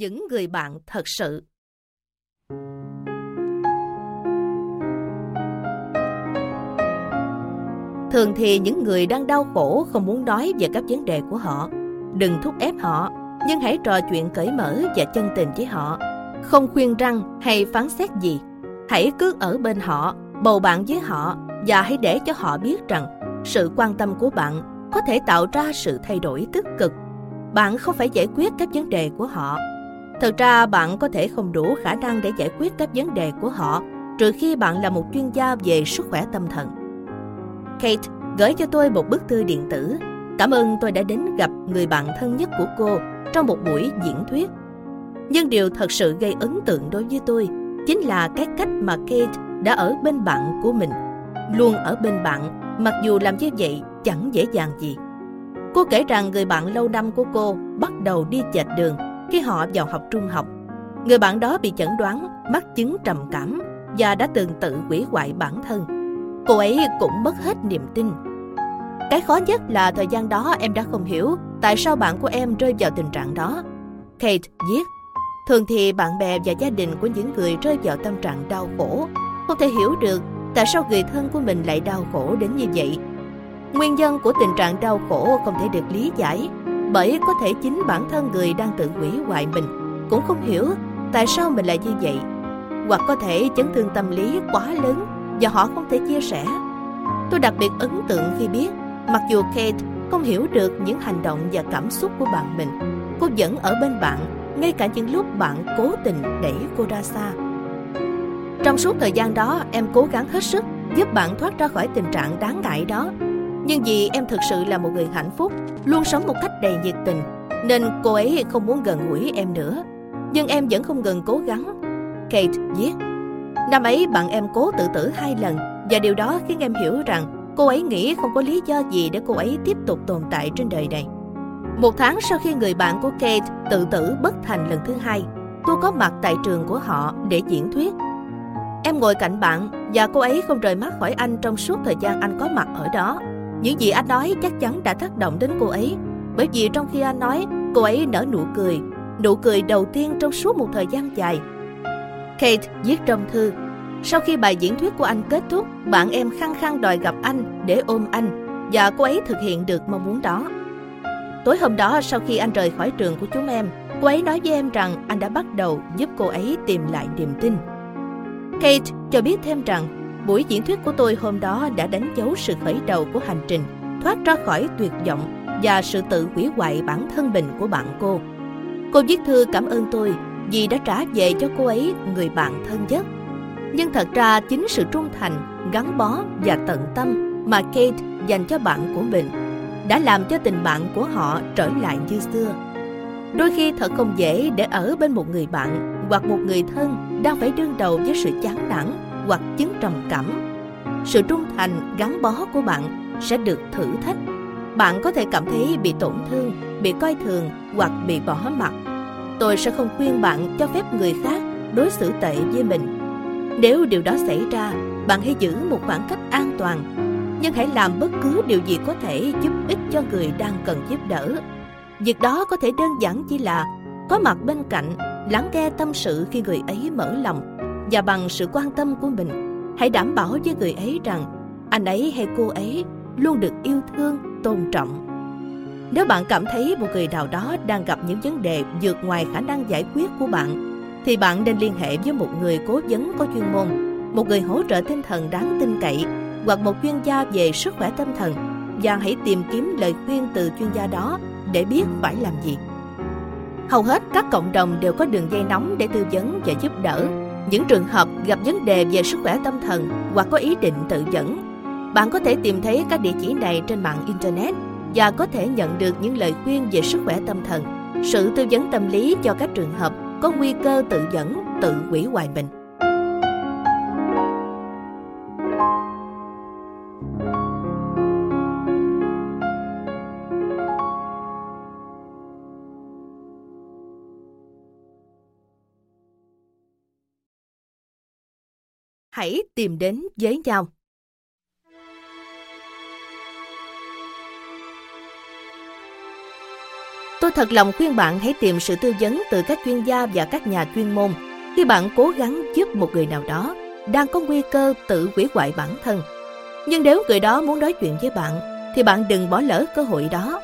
Những người bạn thật sự. Thường thì những người đang đau khổ không muốn nói về các vấn đề của họ. Đừng thúc ép họ, nhưng hãy trò chuyện cởi mở và chân tình với họ. Không khuyên răng hay phán xét gì. Hãy cứ ở bên họ, bầu bạn với họ và hãy để cho họ biết rằng sự quan tâm của bạn có thể tạo ra sự thay đổi tích cực. Bạn không phải giải quyết các vấn đề của họ, Thật ra bạn có thể không đủ khả năng để giải quyết các vấn đề của họ trừ khi bạn là một chuyên gia về sức khỏe tâm thần. Kate gửi cho tôi một bức thư điện tử. Cảm ơn tôi đã đến gặp người bạn thân nhất của cô trong một buổi diễn thuyết. Nhưng điều thật sự gây ấn tượng đối với tôi chính là cái cách mà Kate đã ở bên bạn của mình, luôn ở bên bạn, mặc dù làm như vậy chẳng dễ dàng gì. Cô kể rằng người bạn lâu năm của cô bắt đầu đi chệch đường khi họ vào học trung học. Người bạn đó bị chẩn đoán mắc chứng trầm cảm và đã từng tự hủy hoại bản thân. Cô ấy cũng mất hết niềm tin. Cái khó nhất là thời gian đó em đã không hiểu tại sao bạn của em rơi vào tình trạng đó. Kate viết, thường thì bạn bè và gia đình của những người rơi vào tâm trạng đau khổ không thể hiểu được tại sao người thân của mình lại đau khổ đến như vậy. Nguyên nhân của tình trạng đau khổ không thể được lý giải bởi có thể chính bản thân người đang tự hủy hoại mình, cũng không hiểu tại sao mình lại như vậy. Hoặc có thể chấn thương tâm lý quá lớn và họ không thể chia sẻ. Tôi đặc biệt ấn tượng khi biết, mặc dù kate không hiểu được những hành động và cảm xúc của bạn mình, cô vẫn ở bên bạn ngay cả những lúc bạn cố tình đẩy cô ra xa. Trong suốt thời gian đó, em cố gắng hết sức giúp bạn thoát ra khỏi tình trạng đáng ngại đó nhưng vì em thực sự là một người hạnh phúc, luôn sống một cách đầy nhiệt tình, nên cô ấy không muốn gần gũi em nữa. Nhưng em vẫn không ngừng cố gắng. Kate viết, Năm ấy bạn em cố tự tử hai lần và điều đó khiến em hiểu rằng cô ấy nghĩ không có lý do gì để cô ấy tiếp tục tồn tại trên đời này. Một tháng sau khi người bạn của Kate tự tử bất thành lần thứ hai, tôi có mặt tại trường của họ để diễn thuyết. Em ngồi cạnh bạn và cô ấy không rời mắt khỏi anh trong suốt thời gian anh có mặt ở đó. Những gì anh nói chắc chắn đã tác động đến cô ấy, bởi vì trong khi anh nói, cô ấy nở nụ cười, nụ cười đầu tiên trong suốt một thời gian dài. Kate viết trong thư, sau khi bài diễn thuyết của anh kết thúc, bạn em khăng khăng đòi gặp anh để ôm anh và cô ấy thực hiện được mong muốn đó. Tối hôm đó sau khi anh rời khỏi trường của chúng em, cô ấy nói với em rằng anh đã bắt đầu giúp cô ấy tìm lại niềm tin. Kate cho biết thêm rằng Buổi diễn thuyết của tôi hôm đó đã đánh dấu sự khởi đầu của hành trình thoát ra khỏi tuyệt vọng và sự tự hủy hoại bản thân mình của bạn cô. Cô viết thư cảm ơn tôi vì đã trả về cho cô ấy người bạn thân nhất. Nhưng thật ra chính sự trung thành, gắn bó và tận tâm mà Kate dành cho bạn của mình đã làm cho tình bạn của họ trở lại như xưa. Đôi khi thật không dễ để ở bên một người bạn hoặc một người thân đang phải đương đầu với sự chán nản hoặc chứng trầm cảm. Sự trung thành gắn bó của bạn sẽ được thử thách. Bạn có thể cảm thấy bị tổn thương, bị coi thường hoặc bị bỏ mặt. Tôi sẽ không khuyên bạn cho phép người khác đối xử tệ với mình. Nếu điều đó xảy ra, bạn hãy giữ một khoảng cách an toàn, nhưng hãy làm bất cứ điều gì có thể giúp ích cho người đang cần giúp đỡ. Việc đó có thể đơn giản chỉ là có mặt bên cạnh, lắng nghe tâm sự khi người ấy mở lòng và bằng sự quan tâm của mình, hãy đảm bảo với người ấy rằng anh ấy hay cô ấy luôn được yêu thương, tôn trọng. Nếu bạn cảm thấy một người nào đó đang gặp những vấn đề vượt ngoài khả năng giải quyết của bạn, thì bạn nên liên hệ với một người cố vấn có chuyên môn, một người hỗ trợ tinh thần đáng tin cậy hoặc một chuyên gia về sức khỏe tâm thần và hãy tìm kiếm lời khuyên từ chuyên gia đó để biết phải làm gì. Hầu hết các cộng đồng đều có đường dây nóng để tư vấn và giúp đỡ. Những trường hợp gặp vấn đề về sức khỏe tâm thần hoặc có ý định tự dẫn, bạn có thể tìm thấy các địa chỉ này trên mạng Internet và có thể nhận được những lời khuyên về sức khỏe tâm thần, sự tư vấn tâm lý cho các trường hợp có nguy cơ tự dẫn, tự hủy hoại mình. Hãy tìm đến với nhau. Tôi thật lòng khuyên bạn hãy tìm sự tư vấn từ các chuyên gia và các nhà chuyên môn khi bạn cố gắng giúp một người nào đó đang có nguy cơ tự hủy hoại bản thân. Nhưng nếu người đó muốn nói chuyện với bạn, thì bạn đừng bỏ lỡ cơ hội đó.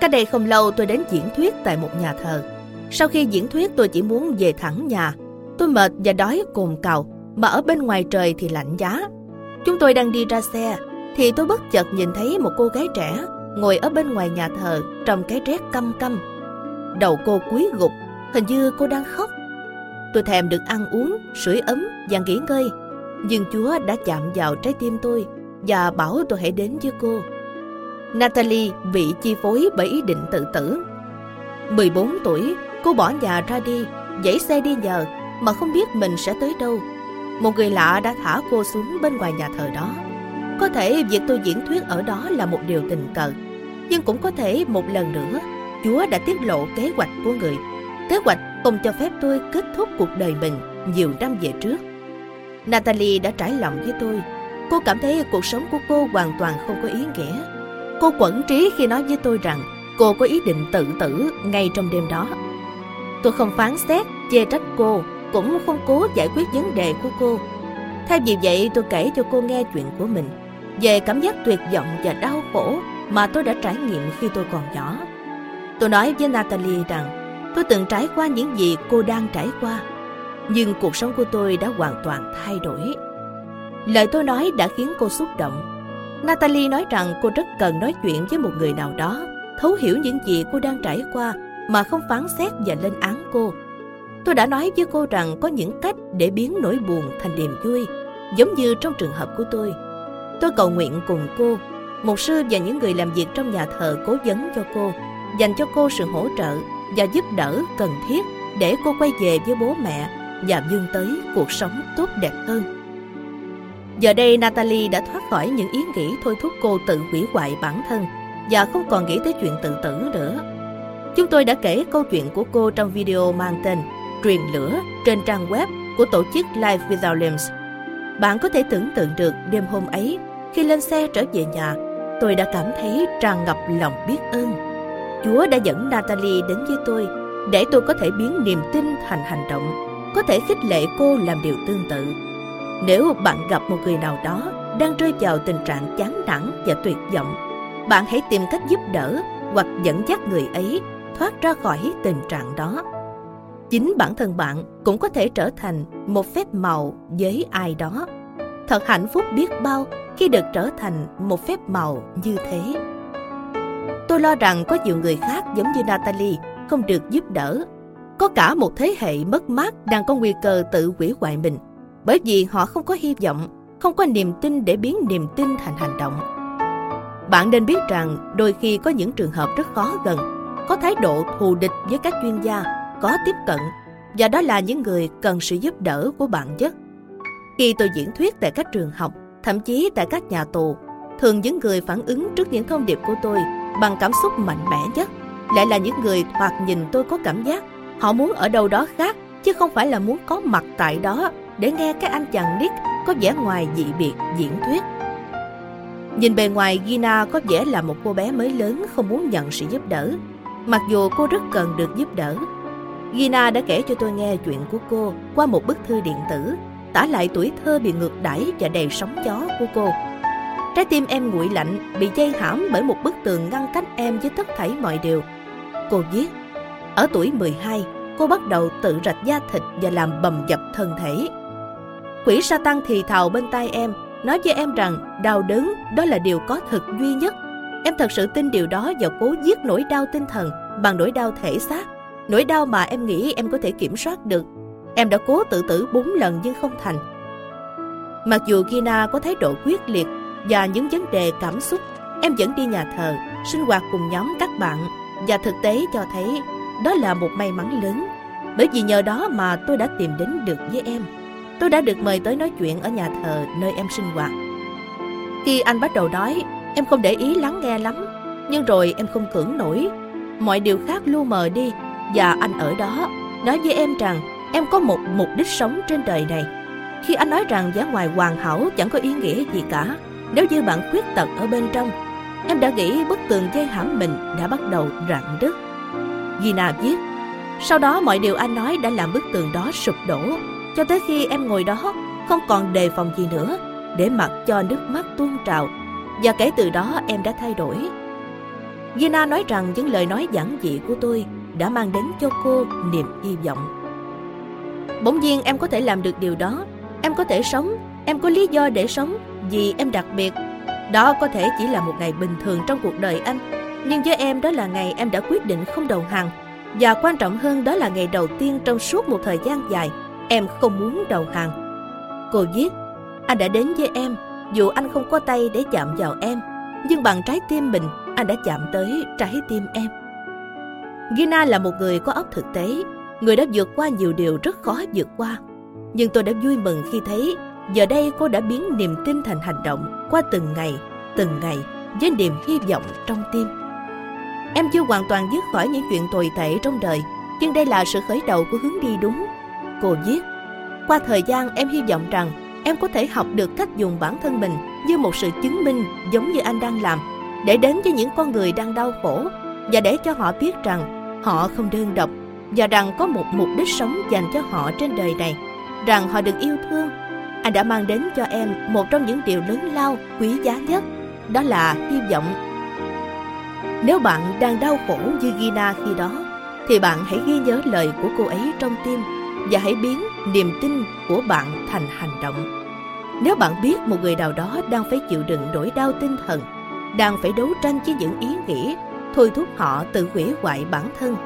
Cách đây không lâu tôi đến diễn thuyết tại một nhà thờ. Sau khi diễn thuyết tôi chỉ muốn về thẳng nhà. Tôi mệt và đói cồn cào mà ở bên ngoài trời thì lạnh giá. Chúng tôi đang đi ra xe, thì tôi bất chợt nhìn thấy một cô gái trẻ ngồi ở bên ngoài nhà thờ trong cái rét căm căm. Đầu cô cúi gục, hình như cô đang khóc. Tôi thèm được ăn uống, sưởi ấm và nghỉ ngơi. Nhưng Chúa đã chạm vào trái tim tôi và bảo tôi hãy đến với cô. Natalie bị chi phối bởi ý định tự tử. 14 tuổi, cô bỏ nhà ra đi, dãy xe đi nhờ mà không biết mình sẽ tới đâu một người lạ đã thả cô xuống bên ngoài nhà thờ đó. Có thể việc tôi diễn thuyết ở đó là một điều tình cờ, nhưng cũng có thể một lần nữa Chúa đã tiết lộ kế hoạch của người. Kế hoạch không cho phép tôi kết thúc cuộc đời mình nhiều năm về trước. Natalie đã trải lòng với tôi. Cô cảm thấy cuộc sống của cô hoàn toàn không có ý nghĩa. Cô quẩn trí khi nói với tôi rằng cô có ý định tự tử ngay trong đêm đó. Tôi không phán xét, chê trách cô cũng không cố giải quyết vấn đề của cô. Thay vì vậy tôi kể cho cô nghe chuyện của mình về cảm giác tuyệt vọng và đau khổ mà tôi đã trải nghiệm khi tôi còn nhỏ. Tôi nói với Natalie rằng tôi từng trải qua những gì cô đang trải qua, nhưng cuộc sống của tôi đã hoàn toàn thay đổi. Lời tôi nói đã khiến cô xúc động. Natalie nói rằng cô rất cần nói chuyện với một người nào đó, thấu hiểu những gì cô đang trải qua mà không phán xét và lên án cô. Tôi đã nói với cô rằng có những cách để biến nỗi buồn thành niềm vui, giống như trong trường hợp của tôi. Tôi cầu nguyện cùng cô, một sư và những người làm việc trong nhà thờ cố vấn cho cô, dành cho cô sự hỗ trợ và giúp đỡ cần thiết để cô quay về với bố mẹ và vươn tới cuộc sống tốt đẹp hơn. Giờ đây Natalie đã thoát khỏi những ý nghĩ thôi thúc cô tự hủy hoại bản thân và không còn nghĩ tới chuyện tự tử nữa. Chúng tôi đã kể câu chuyện của cô trong video mang tên truyền lửa trên trang web của tổ chức Life Without Limbs. Bạn có thể tưởng tượng được đêm hôm ấy, khi lên xe trở về nhà, tôi đã cảm thấy tràn ngập lòng biết ơn. Chúa đã dẫn Natalie đến với tôi để tôi có thể biến niềm tin thành hành động, có thể khích lệ cô làm điều tương tự. Nếu bạn gặp một người nào đó đang rơi vào tình trạng chán nản và tuyệt vọng, bạn hãy tìm cách giúp đỡ hoặc dẫn dắt người ấy thoát ra khỏi tình trạng đó chính bản thân bạn cũng có thể trở thành một phép màu với ai đó. Thật hạnh phúc biết bao khi được trở thành một phép màu như thế. Tôi lo rằng có nhiều người khác giống như natalie không được giúp đỡ. Có cả một thế hệ mất mát đang có nguy cơ tự hủy hoại mình, bởi vì họ không có hy vọng, không có niềm tin để biến niềm tin thành hành động. Bạn nên biết rằng đôi khi có những trường hợp rất khó gần, có thái độ thù địch với các chuyên gia có tiếp cận và đó là những người cần sự giúp đỡ của bạn nhất. Khi tôi diễn thuyết tại các trường học, thậm chí tại các nhà tù, thường những người phản ứng trước những thông điệp của tôi bằng cảm xúc mạnh mẽ nhất lại là những người thoạt nhìn tôi có cảm giác họ muốn ở đâu đó khác chứ không phải là muốn có mặt tại đó để nghe các anh chàng Nick có vẻ ngoài dị biệt diễn thuyết. Nhìn bề ngoài Gina có vẻ là một cô bé mới lớn không muốn nhận sự giúp đỡ, mặc dù cô rất cần được giúp đỡ Gina đã kể cho tôi nghe chuyện của cô qua một bức thư điện tử, tả lại tuổi thơ bị ngược đãi và đầy sóng gió của cô. Trái tim em nguội lạnh, bị dây hãm bởi một bức tường ngăn cách em với tất thảy mọi điều. Cô viết, ở tuổi 12, cô bắt đầu tự rạch da thịt và làm bầm dập thân thể. Quỷ sa tăng thì thào bên tai em, nói với em rằng đau đớn đó là điều có thực duy nhất. Em thật sự tin điều đó và cố giết nỗi đau tinh thần bằng nỗi đau thể xác, nỗi đau mà em nghĩ em có thể kiểm soát được. Em đã cố tự tử bốn lần nhưng không thành. Mặc dù Gina có thái độ quyết liệt và những vấn đề cảm xúc, em vẫn đi nhà thờ, sinh hoạt cùng nhóm các bạn và thực tế cho thấy đó là một may mắn lớn. Bởi vì nhờ đó mà tôi đã tìm đến được với em. Tôi đã được mời tới nói chuyện ở nhà thờ nơi em sinh hoạt. Khi anh bắt đầu nói, em không để ý lắng nghe lắm, nhưng rồi em không cưỡng nổi. Mọi điều khác lu mờ đi và anh ở đó nói với em rằng em có một mục đích sống trên đời này. Khi anh nói rằng giá ngoài hoàn hảo chẳng có ý nghĩa gì cả, nếu như bạn khuyết tật ở bên trong, em đã nghĩ bức tường dây hãm mình đã bắt đầu rạn đứt. Gina viết, sau đó mọi điều anh nói đã làm bức tường đó sụp đổ, cho tới khi em ngồi đó không còn đề phòng gì nữa, để mặc cho nước mắt tuôn trào. Và kể từ đó em đã thay đổi. Gina nói rằng những lời nói giản dị của tôi đã mang đến cho cô niềm hy vọng. Bỗng nhiên em có thể làm được điều đó. Em có thể sống, em có lý do để sống vì em đặc biệt. Đó có thể chỉ là một ngày bình thường trong cuộc đời anh, nhưng với em đó là ngày em đã quyết định không đầu hàng. Và quan trọng hơn đó là ngày đầu tiên trong suốt một thời gian dài, em không muốn đầu hàng. Cô viết, anh đã đến với em, dù anh không có tay để chạm vào em, nhưng bằng trái tim mình, anh đã chạm tới trái tim em. Gina là một người có óc thực tế, người đã vượt qua nhiều điều rất khó vượt qua. Nhưng tôi đã vui mừng khi thấy giờ đây cô đã biến niềm tin thành hành động qua từng ngày, từng ngày với niềm hy vọng trong tim. Em chưa hoàn toàn dứt khỏi những chuyện tồi tệ trong đời, nhưng đây là sự khởi đầu của hướng đi đúng. Cô viết, qua thời gian em hy vọng rằng em có thể học được cách dùng bản thân mình như một sự chứng minh giống như anh đang làm, để đến với những con người đang đau khổ và để cho họ biết rằng họ không đơn độc và rằng có một mục đích sống dành cho họ trên đời này, rằng họ được yêu thương. Anh đã mang đến cho em một trong những điều lớn lao, quý giá nhất, đó là hy vọng. Nếu bạn đang đau khổ như Gina khi đó, thì bạn hãy ghi nhớ lời của cô ấy trong tim và hãy biến niềm tin của bạn thành hành động. Nếu bạn biết một người nào đó đang phải chịu đựng nỗi đau tinh thần, đang phải đấu tranh với những ý nghĩ thôi thúc họ tự hủy hoại bản thân,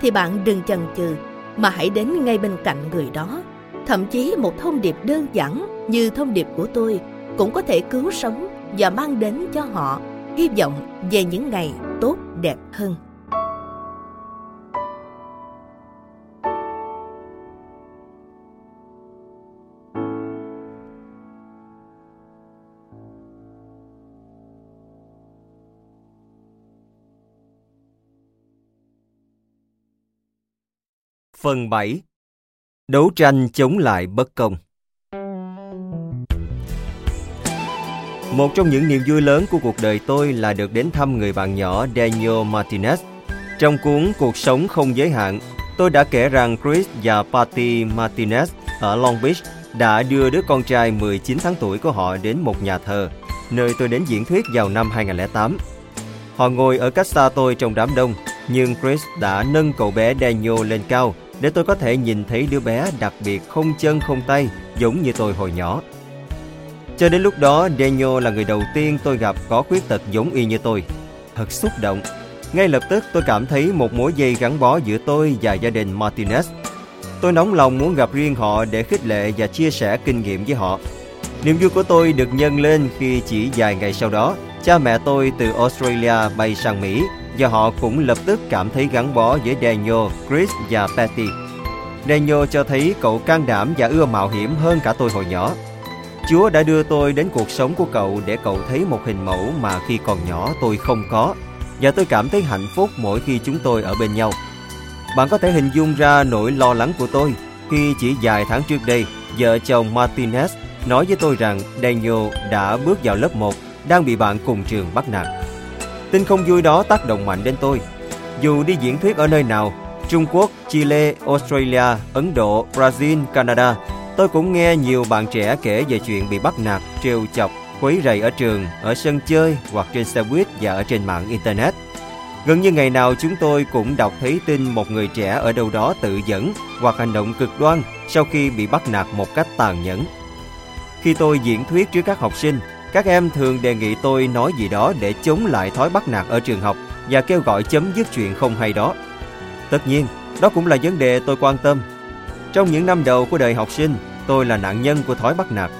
thì bạn đừng chần chừ mà hãy đến ngay bên cạnh người đó. Thậm chí một thông điệp đơn giản như thông điệp của tôi cũng có thể cứu sống và mang đến cho họ hy vọng về những ngày tốt đẹp hơn. Phần 7 Đấu tranh chống lại bất công Một trong những niềm vui lớn của cuộc đời tôi là được đến thăm người bạn nhỏ Daniel Martinez. Trong cuốn Cuộc sống không giới hạn, tôi đã kể rằng Chris và Patty Martinez ở Long Beach đã đưa đứa con trai 19 tháng tuổi của họ đến một nhà thờ, nơi tôi đến diễn thuyết vào năm 2008. Họ ngồi ở cách xa tôi trong đám đông, nhưng Chris đã nâng cậu bé Daniel lên cao để tôi có thể nhìn thấy đứa bé đặc biệt không chân không tay giống như tôi hồi nhỏ. Cho đến lúc đó, Daniel là người đầu tiên tôi gặp có khuyết tật giống y như tôi. Thật xúc động. Ngay lập tức tôi cảm thấy một mối dây gắn bó giữa tôi và gia đình Martinez. Tôi nóng lòng muốn gặp riêng họ để khích lệ và chia sẻ kinh nghiệm với họ. Niềm vui của tôi được nhân lên khi chỉ vài ngày sau đó, cha mẹ tôi từ Australia bay sang Mỹ và họ cũng lập tức cảm thấy gắn bó với Daniel, Chris và Patty. Daniel cho thấy cậu can đảm và ưa mạo hiểm hơn cả tôi hồi nhỏ. Chúa đã đưa tôi đến cuộc sống của cậu để cậu thấy một hình mẫu mà khi còn nhỏ tôi không có và tôi cảm thấy hạnh phúc mỗi khi chúng tôi ở bên nhau. Bạn có thể hình dung ra nỗi lo lắng của tôi khi chỉ vài tháng trước đây, vợ chồng Martinez nói với tôi rằng Daniel đã bước vào lớp 1, đang bị bạn cùng trường bắt nạt. Tin không vui đó tác động mạnh đến tôi. Dù đi diễn thuyết ở nơi nào, Trung Quốc, Chile, Australia, Ấn Độ, Brazil, Canada, tôi cũng nghe nhiều bạn trẻ kể về chuyện bị bắt nạt, trêu chọc, quấy rầy ở trường, ở sân chơi hoặc trên xe buýt và ở trên mạng Internet. Gần như ngày nào chúng tôi cũng đọc thấy tin một người trẻ ở đâu đó tự dẫn hoặc hành động cực đoan sau khi bị bắt nạt một cách tàn nhẫn. Khi tôi diễn thuyết trước các học sinh, các em thường đề nghị tôi nói gì đó để chống lại thói bắt nạt ở trường học và kêu gọi chấm dứt chuyện không hay đó. Tất nhiên, đó cũng là vấn đề tôi quan tâm. Trong những năm đầu của đời học sinh, tôi là nạn nhân của thói bắt nạt.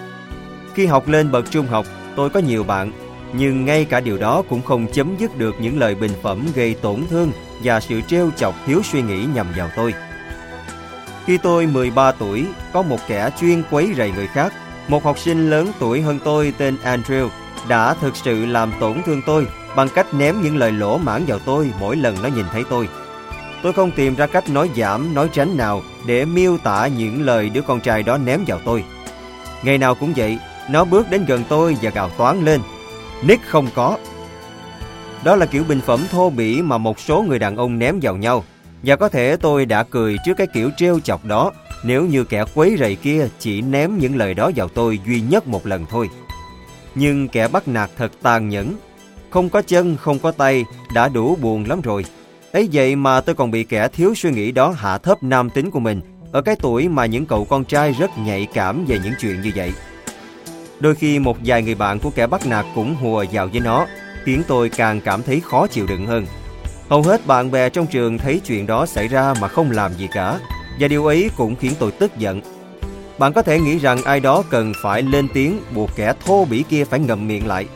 Khi học lên bậc trung học, tôi có nhiều bạn, nhưng ngay cả điều đó cũng không chấm dứt được những lời bình phẩm gây tổn thương và sự trêu chọc thiếu suy nghĩ nhằm vào tôi. Khi tôi 13 tuổi, có một kẻ chuyên quấy rầy người khác một học sinh lớn tuổi hơn tôi tên Andrew đã thực sự làm tổn thương tôi bằng cách ném những lời lỗ mãn vào tôi mỗi lần nó nhìn thấy tôi. Tôi không tìm ra cách nói giảm, nói tránh nào để miêu tả những lời đứa con trai đó ném vào tôi. Ngày nào cũng vậy, nó bước đến gần tôi và gào toán lên. Nick không có. Đó là kiểu bình phẩm thô bỉ mà một số người đàn ông ném vào nhau. Và có thể tôi đã cười trước cái kiểu trêu chọc đó nếu như kẻ quấy rầy kia chỉ ném những lời đó vào tôi duy nhất một lần thôi. Nhưng kẻ bắt nạt thật tàn nhẫn. Không có chân, không có tay, đã đủ buồn lắm rồi. ấy vậy mà tôi còn bị kẻ thiếu suy nghĩ đó hạ thấp nam tính của mình ở cái tuổi mà những cậu con trai rất nhạy cảm về những chuyện như vậy. Đôi khi một vài người bạn của kẻ bắt nạt cũng hùa vào với nó, khiến tôi càng cảm thấy khó chịu đựng hơn. Hầu hết bạn bè trong trường thấy chuyện đó xảy ra mà không làm gì cả, và điều ấy cũng khiến tôi tức giận. Bạn có thể nghĩ rằng ai đó cần phải lên tiếng buộc kẻ thô bỉ kia phải ngậm miệng lại.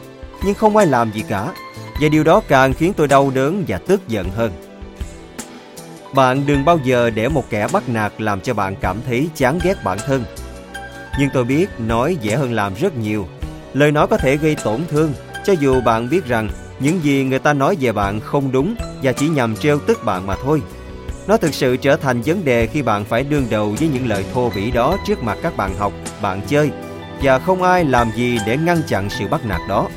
Nhưng không ai làm gì cả. Và điều đó càng khiến tôi đau đớn và tức giận hơn. Bạn đừng bao giờ để một kẻ bắt nạt làm cho bạn cảm thấy chán ghét bản thân. Nhưng tôi biết nói dễ hơn làm rất nhiều. Lời nói có thể gây tổn thương, cho dù bạn biết rằng những gì người ta nói về bạn không đúng và chỉ nhằm trêu tức bạn mà thôi. Nó thực sự trở thành vấn đề khi bạn phải đương đầu với những lời thô bỉ đó trước mặt các bạn học, bạn chơi và không ai làm gì để ngăn chặn sự bắt nạt đó.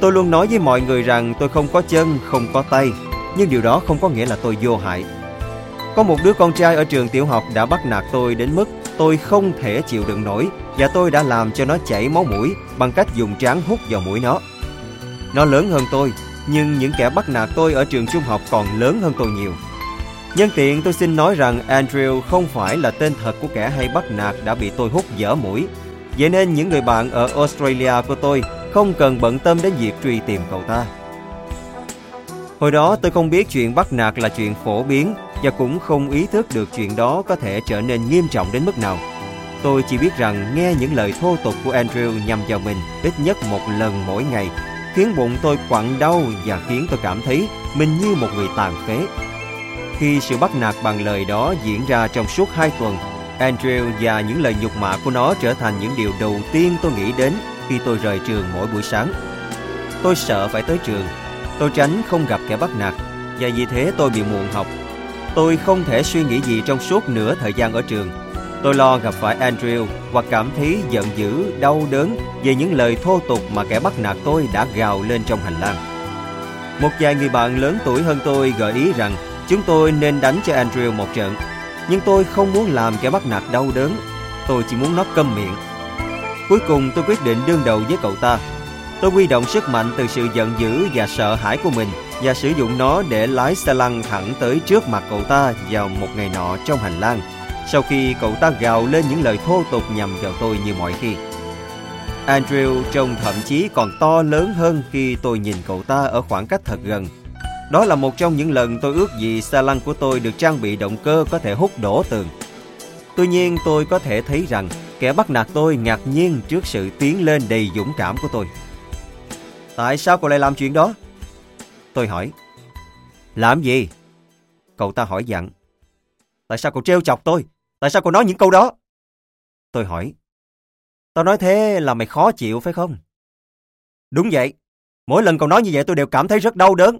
Tôi luôn nói với mọi người rằng tôi không có chân, không có tay, nhưng điều đó không có nghĩa là tôi vô hại. Có một đứa con trai ở trường tiểu học đã bắt nạt tôi đến mức tôi không thể chịu đựng nổi và tôi đã làm cho nó chảy máu mũi bằng cách dùng trán hút vào mũi nó. Nó lớn hơn tôi, nhưng những kẻ bắt nạt tôi ở trường trung học còn lớn hơn tôi nhiều. Nhân tiện tôi xin nói rằng Andrew không phải là tên thật của kẻ hay bắt nạt đã bị tôi hút dở mũi. Vậy nên những người bạn ở Australia của tôi không cần bận tâm đến việc truy tìm cậu ta. Hồi đó tôi không biết chuyện bắt nạt là chuyện phổ biến và cũng không ý thức được chuyện đó có thể trở nên nghiêm trọng đến mức nào. Tôi chỉ biết rằng nghe những lời thô tục của Andrew nhằm vào mình ít nhất một lần mỗi ngày khiến bụng tôi quặn đau và khiến tôi cảm thấy mình như một người tàn phế. Khi sự bắt nạt bằng lời đó diễn ra trong suốt hai tuần, Andrew và những lời nhục mạ của nó trở thành những điều đầu tiên tôi nghĩ đến khi tôi rời trường mỗi buổi sáng. Tôi sợ phải tới trường, tôi tránh không gặp kẻ bắt nạt và vì thế tôi bị muộn học. Tôi không thể suy nghĩ gì trong suốt nửa thời gian ở trường. Tôi lo gặp phải Andrew hoặc cảm thấy giận dữ, đau đớn về những lời thô tục mà kẻ bắt nạt tôi đã gào lên trong hành lang. Một vài người bạn lớn tuổi hơn tôi gợi ý rằng Chúng tôi nên đánh cho Andrew một trận. Nhưng tôi không muốn làm kẻ bắt nạt đau đớn. Tôi chỉ muốn nó câm miệng. Cuối cùng tôi quyết định đương đầu với cậu ta. Tôi huy động sức mạnh từ sự giận dữ và sợ hãi của mình Và sử dụng nó để lái xe lăn thẳng tới trước mặt cậu ta vào một ngày nọ trong hành lang. Sau khi cậu ta gào lên những lời thô tục nhằm vào tôi như mọi khi, Andrew trông thậm chí còn to lớn hơn khi tôi nhìn cậu ta ở khoảng cách thật gần đó là một trong những lần tôi ước gì xa lăng của tôi được trang bị động cơ có thể hút đổ tường. Tuy nhiên, tôi có thể thấy rằng kẻ bắt nạt tôi ngạc nhiên trước sự tiến lên đầy dũng cảm của tôi. Tại sao cậu lại làm chuyện đó? Tôi hỏi. Làm gì? Cậu ta hỏi dặn. Tại sao cậu trêu chọc tôi? Tại sao cậu nói những câu đó? Tôi hỏi. Tao nói thế là mày khó chịu, phải không? Đúng vậy. Mỗi lần cậu nói như vậy tôi đều cảm thấy rất đau đớn.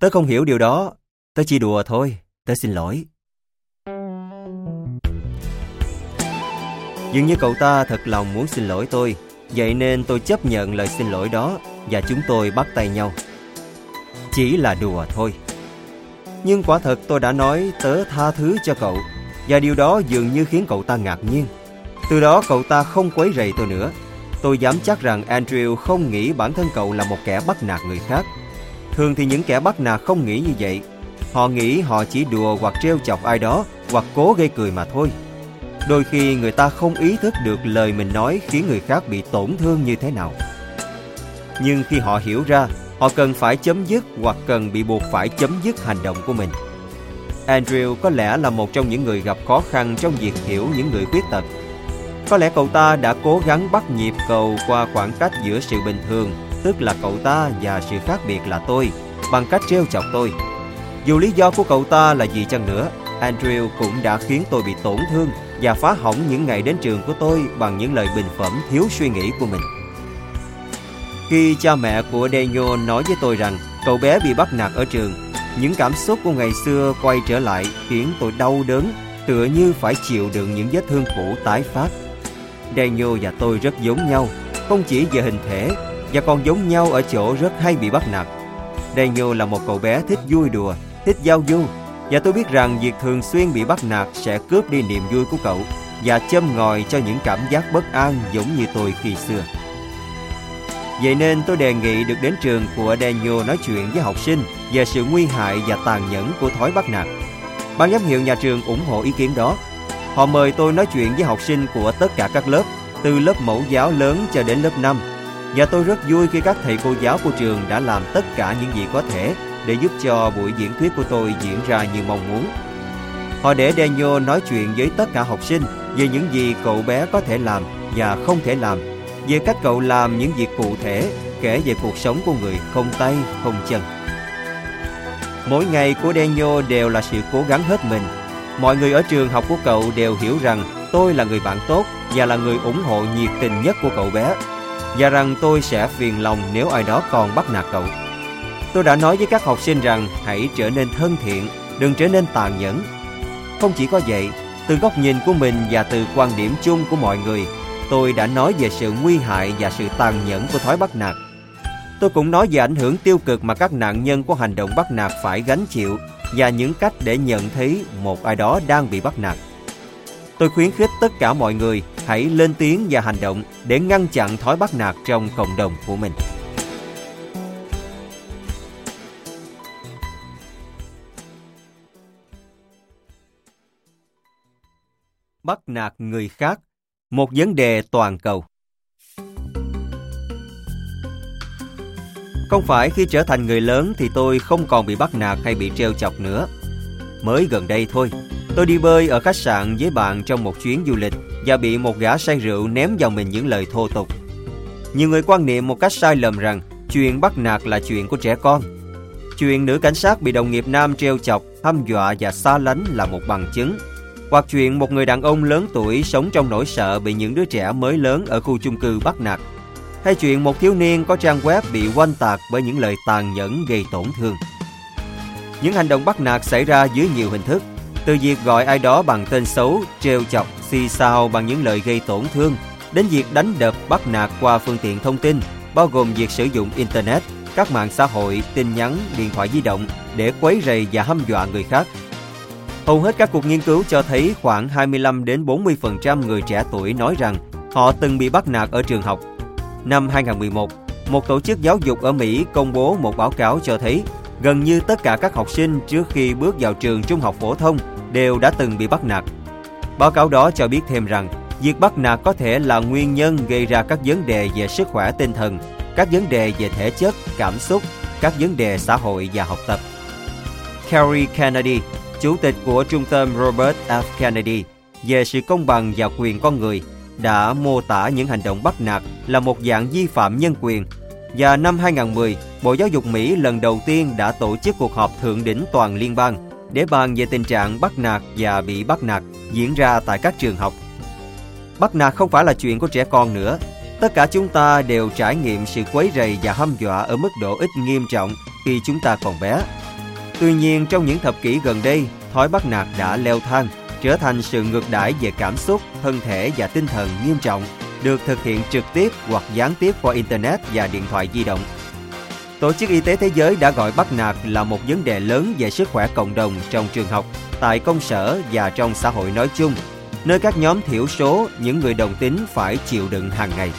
Tớ không hiểu điều đó. Tớ chỉ đùa thôi. Tớ xin lỗi. Dường như cậu ta thật lòng muốn xin lỗi tôi. Vậy nên tôi chấp nhận lời xin lỗi đó và chúng tôi bắt tay nhau. Chỉ là đùa thôi. Nhưng quả thật tôi đã nói tớ tha thứ cho cậu và điều đó dường như khiến cậu ta ngạc nhiên. Từ đó cậu ta không quấy rầy tôi nữa. Tôi dám chắc rằng Andrew không nghĩ bản thân cậu là một kẻ bắt nạt người khác. Thường thì những kẻ bắt nạt không nghĩ như vậy. Họ nghĩ họ chỉ đùa hoặc trêu chọc ai đó, Hoặc cố gây cười mà thôi. Đôi khi người ta không ý thức được lời mình nói khiến người khác bị tổn thương như thế nào. Nhưng khi họ hiểu ra, Họ cần phải chấm dứt hoặc cần bị buộc phải chấm dứt hành động của mình. Andrew có lẽ là một trong những người gặp khó khăn trong việc hiểu những người khuyết tật có lẽ cậu ta đã cố gắng bắt nhịp cầu qua khoảng cách giữa sự bình thường, tức là cậu ta và sự khác biệt là tôi, bằng cách trêu chọc tôi. Dù lý do của cậu ta là gì chăng nữa, Andrew cũng đã khiến tôi bị tổn thương và phá hỏng những ngày đến trường của tôi bằng những lời bình phẩm thiếu suy nghĩ của mình. Khi cha mẹ của Daniel nói với tôi rằng cậu bé bị bắt nạt ở trường, những cảm xúc của ngày xưa quay trở lại khiến tôi đau đớn, tựa như phải chịu đựng những vết thương cũ tái phát. Daniel và tôi rất giống nhau, không chỉ về hình thể và còn giống nhau ở chỗ rất hay bị bắt nạt. Daniel là một cậu bé thích vui đùa, thích giao du và tôi biết rằng việc thường xuyên bị bắt nạt sẽ cướp đi niềm vui của cậu và châm ngòi cho những cảm giác bất an giống như tôi khi xưa. Vậy nên tôi đề nghị được đến trường của Daniel nói chuyện với học sinh về sự nguy hại và tàn nhẫn của thói bắt nạt. Ban giám hiệu nhà trường ủng hộ ý kiến đó Họ mời tôi nói chuyện với học sinh của tất cả các lớp, từ lớp mẫu giáo lớn cho đến lớp 5. Và tôi rất vui khi các thầy cô giáo của trường đã làm tất cả những gì có thể để giúp cho buổi diễn thuyết của tôi diễn ra như mong muốn. Họ để Daniel nói chuyện với tất cả học sinh về những gì cậu bé có thể làm và không thể làm, về cách cậu làm những việc cụ thể, kể về cuộc sống của người không tay, không chân. Mỗi ngày của Daniel đều là sự cố gắng hết mình Mọi người ở trường học của cậu đều hiểu rằng tôi là người bạn tốt và là người ủng hộ nhiệt tình nhất của cậu bé và rằng tôi sẽ phiền lòng nếu ai đó còn bắt nạt cậu. Tôi đã nói với các học sinh rằng hãy trở nên thân thiện, đừng trở nên tàn nhẫn. Không chỉ có vậy, từ góc nhìn của mình và từ quan điểm chung của mọi người, tôi đã nói về sự nguy hại và sự tàn nhẫn của thói bắt nạt. Tôi cũng nói về ảnh hưởng tiêu cực mà các nạn nhân của hành động bắt nạt phải gánh chịu và những cách để nhận thấy một ai đó đang bị bắt nạt. Tôi khuyến khích tất cả mọi người hãy lên tiếng và hành động để ngăn chặn thói bắt nạt trong cộng đồng của mình. Bắt nạt người khác, một vấn đề toàn cầu. Không phải khi trở thành người lớn thì tôi không còn bị bắt nạt hay bị treo chọc nữa. Mới gần đây thôi, tôi đi bơi ở khách sạn với bạn trong một chuyến du lịch và bị một gã say rượu ném vào mình những lời thô tục. Nhiều người quan niệm một cách sai lầm rằng chuyện bắt nạt là chuyện của trẻ con. Chuyện nữ cảnh sát bị đồng nghiệp nam treo chọc, hăm dọa và xa lánh là một bằng chứng. Hoặc chuyện một người đàn ông lớn tuổi sống trong nỗi sợ bị những đứa trẻ mới lớn ở khu chung cư bắt nạt hay chuyện một thiếu niên có trang web bị quanh tạc bởi những lời tàn nhẫn gây tổn thương. Những hành động bắt nạt xảy ra dưới nhiều hình thức, từ việc gọi ai đó bằng tên xấu, trêu chọc, xì xào bằng những lời gây tổn thương, đến việc đánh đập bắt nạt qua phương tiện thông tin, bao gồm việc sử dụng Internet, các mạng xã hội, tin nhắn, điện thoại di động để quấy rầy và hăm dọa người khác. Hầu hết các cuộc nghiên cứu cho thấy khoảng 25 đến 40% người trẻ tuổi nói rằng họ từng bị bắt nạt ở trường học Năm 2011, một tổ chức giáo dục ở Mỹ công bố một báo cáo cho thấy gần như tất cả các học sinh trước khi bước vào trường trung học phổ thông đều đã từng bị bắt nạt. Báo cáo đó cho biết thêm rằng, việc bắt nạt có thể là nguyên nhân gây ra các vấn đề về sức khỏe tinh thần, các vấn đề về thể chất, cảm xúc, các vấn đề xã hội và học tập. Carrie Kennedy, chủ tịch của Trung tâm Robert F. Kennedy về sự công bằng và quyền con người, đã mô tả những hành động bắt nạt là một dạng vi phạm nhân quyền. Và năm 2010, Bộ Giáo dục Mỹ lần đầu tiên đã tổ chức cuộc họp thượng đỉnh toàn liên bang để bàn về tình trạng bắt nạt và bị bắt nạt diễn ra tại các trường học. Bắt nạt không phải là chuyện của trẻ con nữa. Tất cả chúng ta đều trải nghiệm sự quấy rầy và hăm dọa ở mức độ ít nghiêm trọng khi chúng ta còn bé. Tuy nhiên, trong những thập kỷ gần đây, thói bắt nạt đã leo thang trở thành sự ngược đãi về cảm xúc, thân thể và tinh thần nghiêm trọng, được thực hiện trực tiếp hoặc gián tiếp qua Internet và điện thoại di động. Tổ chức Y tế Thế giới đã gọi bắt nạt là một vấn đề lớn về sức khỏe cộng đồng trong trường học, tại công sở và trong xã hội nói chung, nơi các nhóm thiểu số, những người đồng tính phải chịu đựng hàng ngày.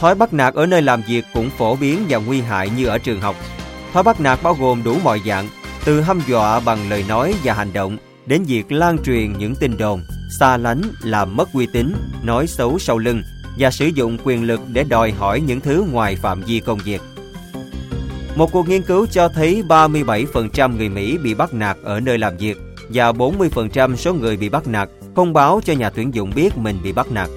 Thói bắt nạt ở nơi làm việc cũng phổ biến và nguy hại như ở trường học. Thói bắt nạt bao gồm đủ mọi dạng, từ hăm dọa bằng lời nói và hành động đến việc lan truyền những tin đồn, xa lánh, làm mất uy tín, nói xấu sau lưng và sử dụng quyền lực để đòi hỏi những thứ ngoài phạm vi công việc. Một cuộc nghiên cứu cho thấy 37% người Mỹ bị bắt nạt ở nơi làm việc và 40% số người bị bắt nạt không báo cho nhà tuyển dụng biết mình bị bắt nạt.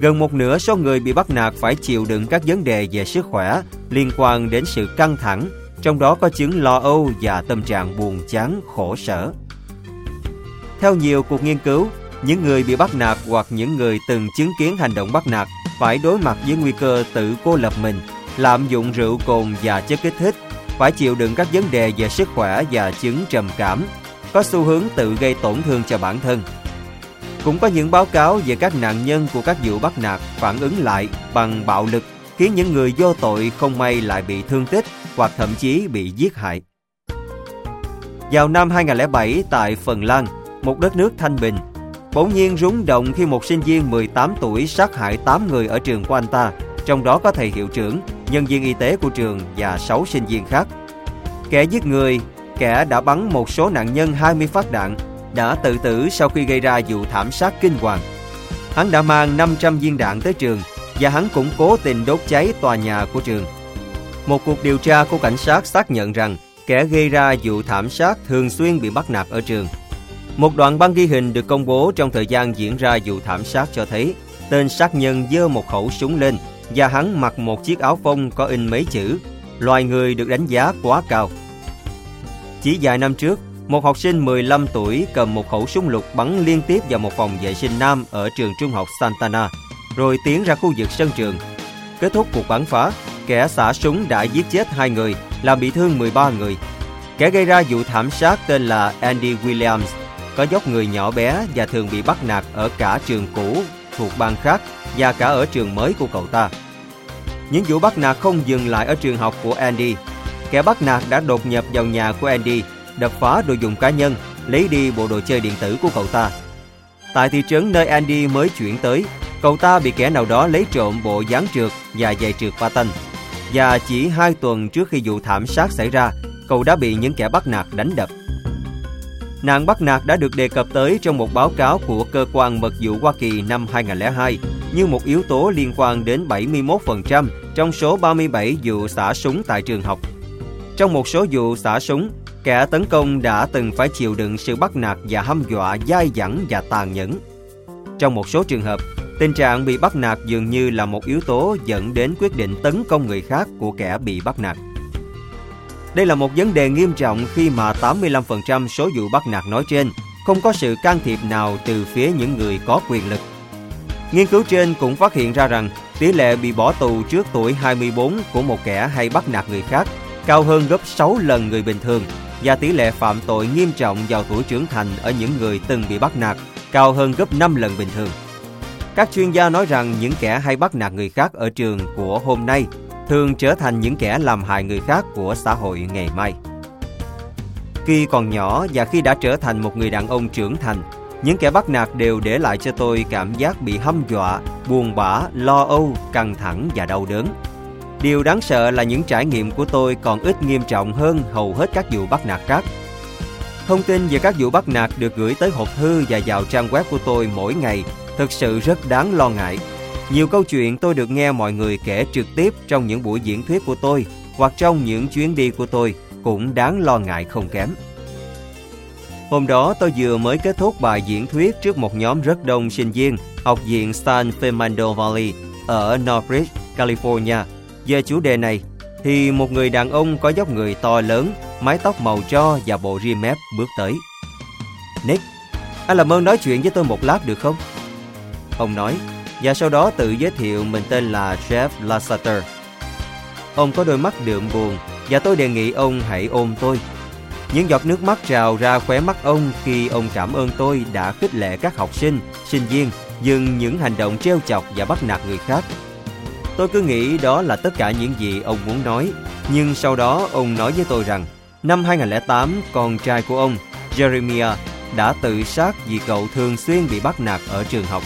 Gần một nửa số người bị bắt nạt phải chịu đựng các vấn đề về sức khỏe liên quan đến sự căng thẳng, trong đó có chứng lo âu và tâm trạng buồn chán, khổ sở. Theo nhiều cuộc nghiên cứu, những người bị bắt nạt hoặc những người từng chứng kiến hành động bắt nạt phải đối mặt với nguy cơ tự cô lập mình, lạm dụng rượu cồn và chất kích thích, phải chịu đựng các vấn đề về sức khỏe và chứng trầm cảm, có xu hướng tự gây tổn thương cho bản thân. Cũng có những báo cáo về các nạn nhân của các vụ bắt nạt phản ứng lại bằng bạo lực khiến những người vô tội không may lại bị thương tích hoặc thậm chí bị giết hại. Vào năm 2007 tại Phần Lan, một đất nước thanh bình, bỗng nhiên rúng động khi một sinh viên 18 tuổi sát hại 8 người ở trường của anh ta, trong đó có thầy hiệu trưởng, nhân viên y tế của trường và 6 sinh viên khác. Kẻ giết người, kẻ đã bắn một số nạn nhân 20 phát đạn, đã tự tử sau khi gây ra vụ thảm sát kinh hoàng. Hắn đã mang 500 viên đạn tới trường và hắn cũng cố tình đốt cháy tòa nhà của trường. Một cuộc điều tra của cảnh sát xác nhận rằng kẻ gây ra vụ thảm sát thường xuyên bị bắt nạt ở trường. Một đoạn băng ghi hình được công bố trong thời gian diễn ra vụ thảm sát cho thấy tên sát nhân dơ một khẩu súng lên và hắn mặc một chiếc áo phông có in mấy chữ loài người được đánh giá quá cao. Chỉ vài năm trước, một học sinh 15 tuổi cầm một khẩu súng lục bắn liên tiếp vào một phòng vệ sinh nam ở trường trung học Santana, rồi tiến ra khu vực sân trường. Kết thúc cuộc bắn phá, kẻ xả súng đã giết chết hai người, làm bị thương 13 người. Kẻ gây ra vụ thảm sát tên là Andy Williams, có dốc người nhỏ bé và thường bị bắt nạt ở cả trường cũ thuộc bang khác và cả ở trường mới của cậu ta. Những vụ bắt nạt không dừng lại ở trường học của Andy. Kẻ bắt nạt đã đột nhập vào nhà của Andy, đập phá đồ dùng cá nhân, lấy đi bộ đồ chơi điện tử của cậu ta. Tại thị trấn nơi Andy mới chuyển tới, cậu ta bị kẻ nào đó lấy trộm bộ gián trượt và giày trượt patin. Và chỉ hai tuần trước khi vụ thảm sát xảy ra, cậu đã bị những kẻ bắt nạt đánh đập. Nạn bắt nạt đã được đề cập tới trong một báo cáo của Cơ quan Mật vụ Hoa Kỳ năm 2002 như một yếu tố liên quan đến 71% trong số 37 vụ xả súng tại trường học. Trong một số vụ xả súng, kẻ tấn công đã từng phải chịu đựng sự bắt nạt và hăm dọa dai dẳng và tàn nhẫn. Trong một số trường hợp, tình trạng bị bắt nạt dường như là một yếu tố dẫn đến quyết định tấn công người khác của kẻ bị bắt nạt. Đây là một vấn đề nghiêm trọng khi mà 85% số vụ bắt nạt nói trên không có sự can thiệp nào từ phía những người có quyền lực. Nghiên cứu trên cũng phát hiện ra rằng tỷ lệ bị bỏ tù trước tuổi 24 của một kẻ hay bắt nạt người khác cao hơn gấp 6 lần người bình thường và tỷ lệ phạm tội nghiêm trọng vào tuổi trưởng thành ở những người từng bị bắt nạt cao hơn gấp 5 lần bình thường. Các chuyên gia nói rằng những kẻ hay bắt nạt người khác ở trường của hôm nay thường trở thành những kẻ làm hại người khác của xã hội ngày mai. Khi còn nhỏ và khi đã trở thành một người đàn ông trưởng thành, những kẻ bắt nạt đều để lại cho tôi cảm giác bị hăm dọa, buồn bã, lo âu, căng thẳng và đau đớn. Điều đáng sợ là những trải nghiệm của tôi còn ít nghiêm trọng hơn hầu hết các vụ bắt nạt khác. Thông tin về các vụ bắt nạt được gửi tới hộp thư và vào trang web của tôi mỗi ngày thực sự rất đáng lo ngại. Nhiều câu chuyện tôi được nghe mọi người kể trực tiếp trong những buổi diễn thuyết của tôi hoặc trong những chuyến đi của tôi cũng đáng lo ngại không kém. Hôm đó tôi vừa mới kết thúc bài diễn thuyết trước một nhóm rất đông sinh viên học viện San Fernando Valley ở Northridge, California. Về chủ đề này, thì một người đàn ông có dốc người to lớn, mái tóc màu tro và bộ rimep mép bước tới. Nick, anh làm ơn nói chuyện với tôi một lát được không? Ông nói, và sau đó tự giới thiệu mình tên là Jeff Lasseter. Ông có đôi mắt đượm buồn và tôi đề nghị ông hãy ôm tôi. Những giọt nước mắt trào ra khóe mắt ông khi ông cảm ơn tôi đã khích lệ các học sinh, sinh viên dừng những hành động trêu chọc và bắt nạt người khác. Tôi cứ nghĩ đó là tất cả những gì ông muốn nói, nhưng sau đó ông nói với tôi rằng năm 2008 con trai của ông, Jeremiah, đã tự sát vì cậu thường xuyên bị bắt nạt ở trường học.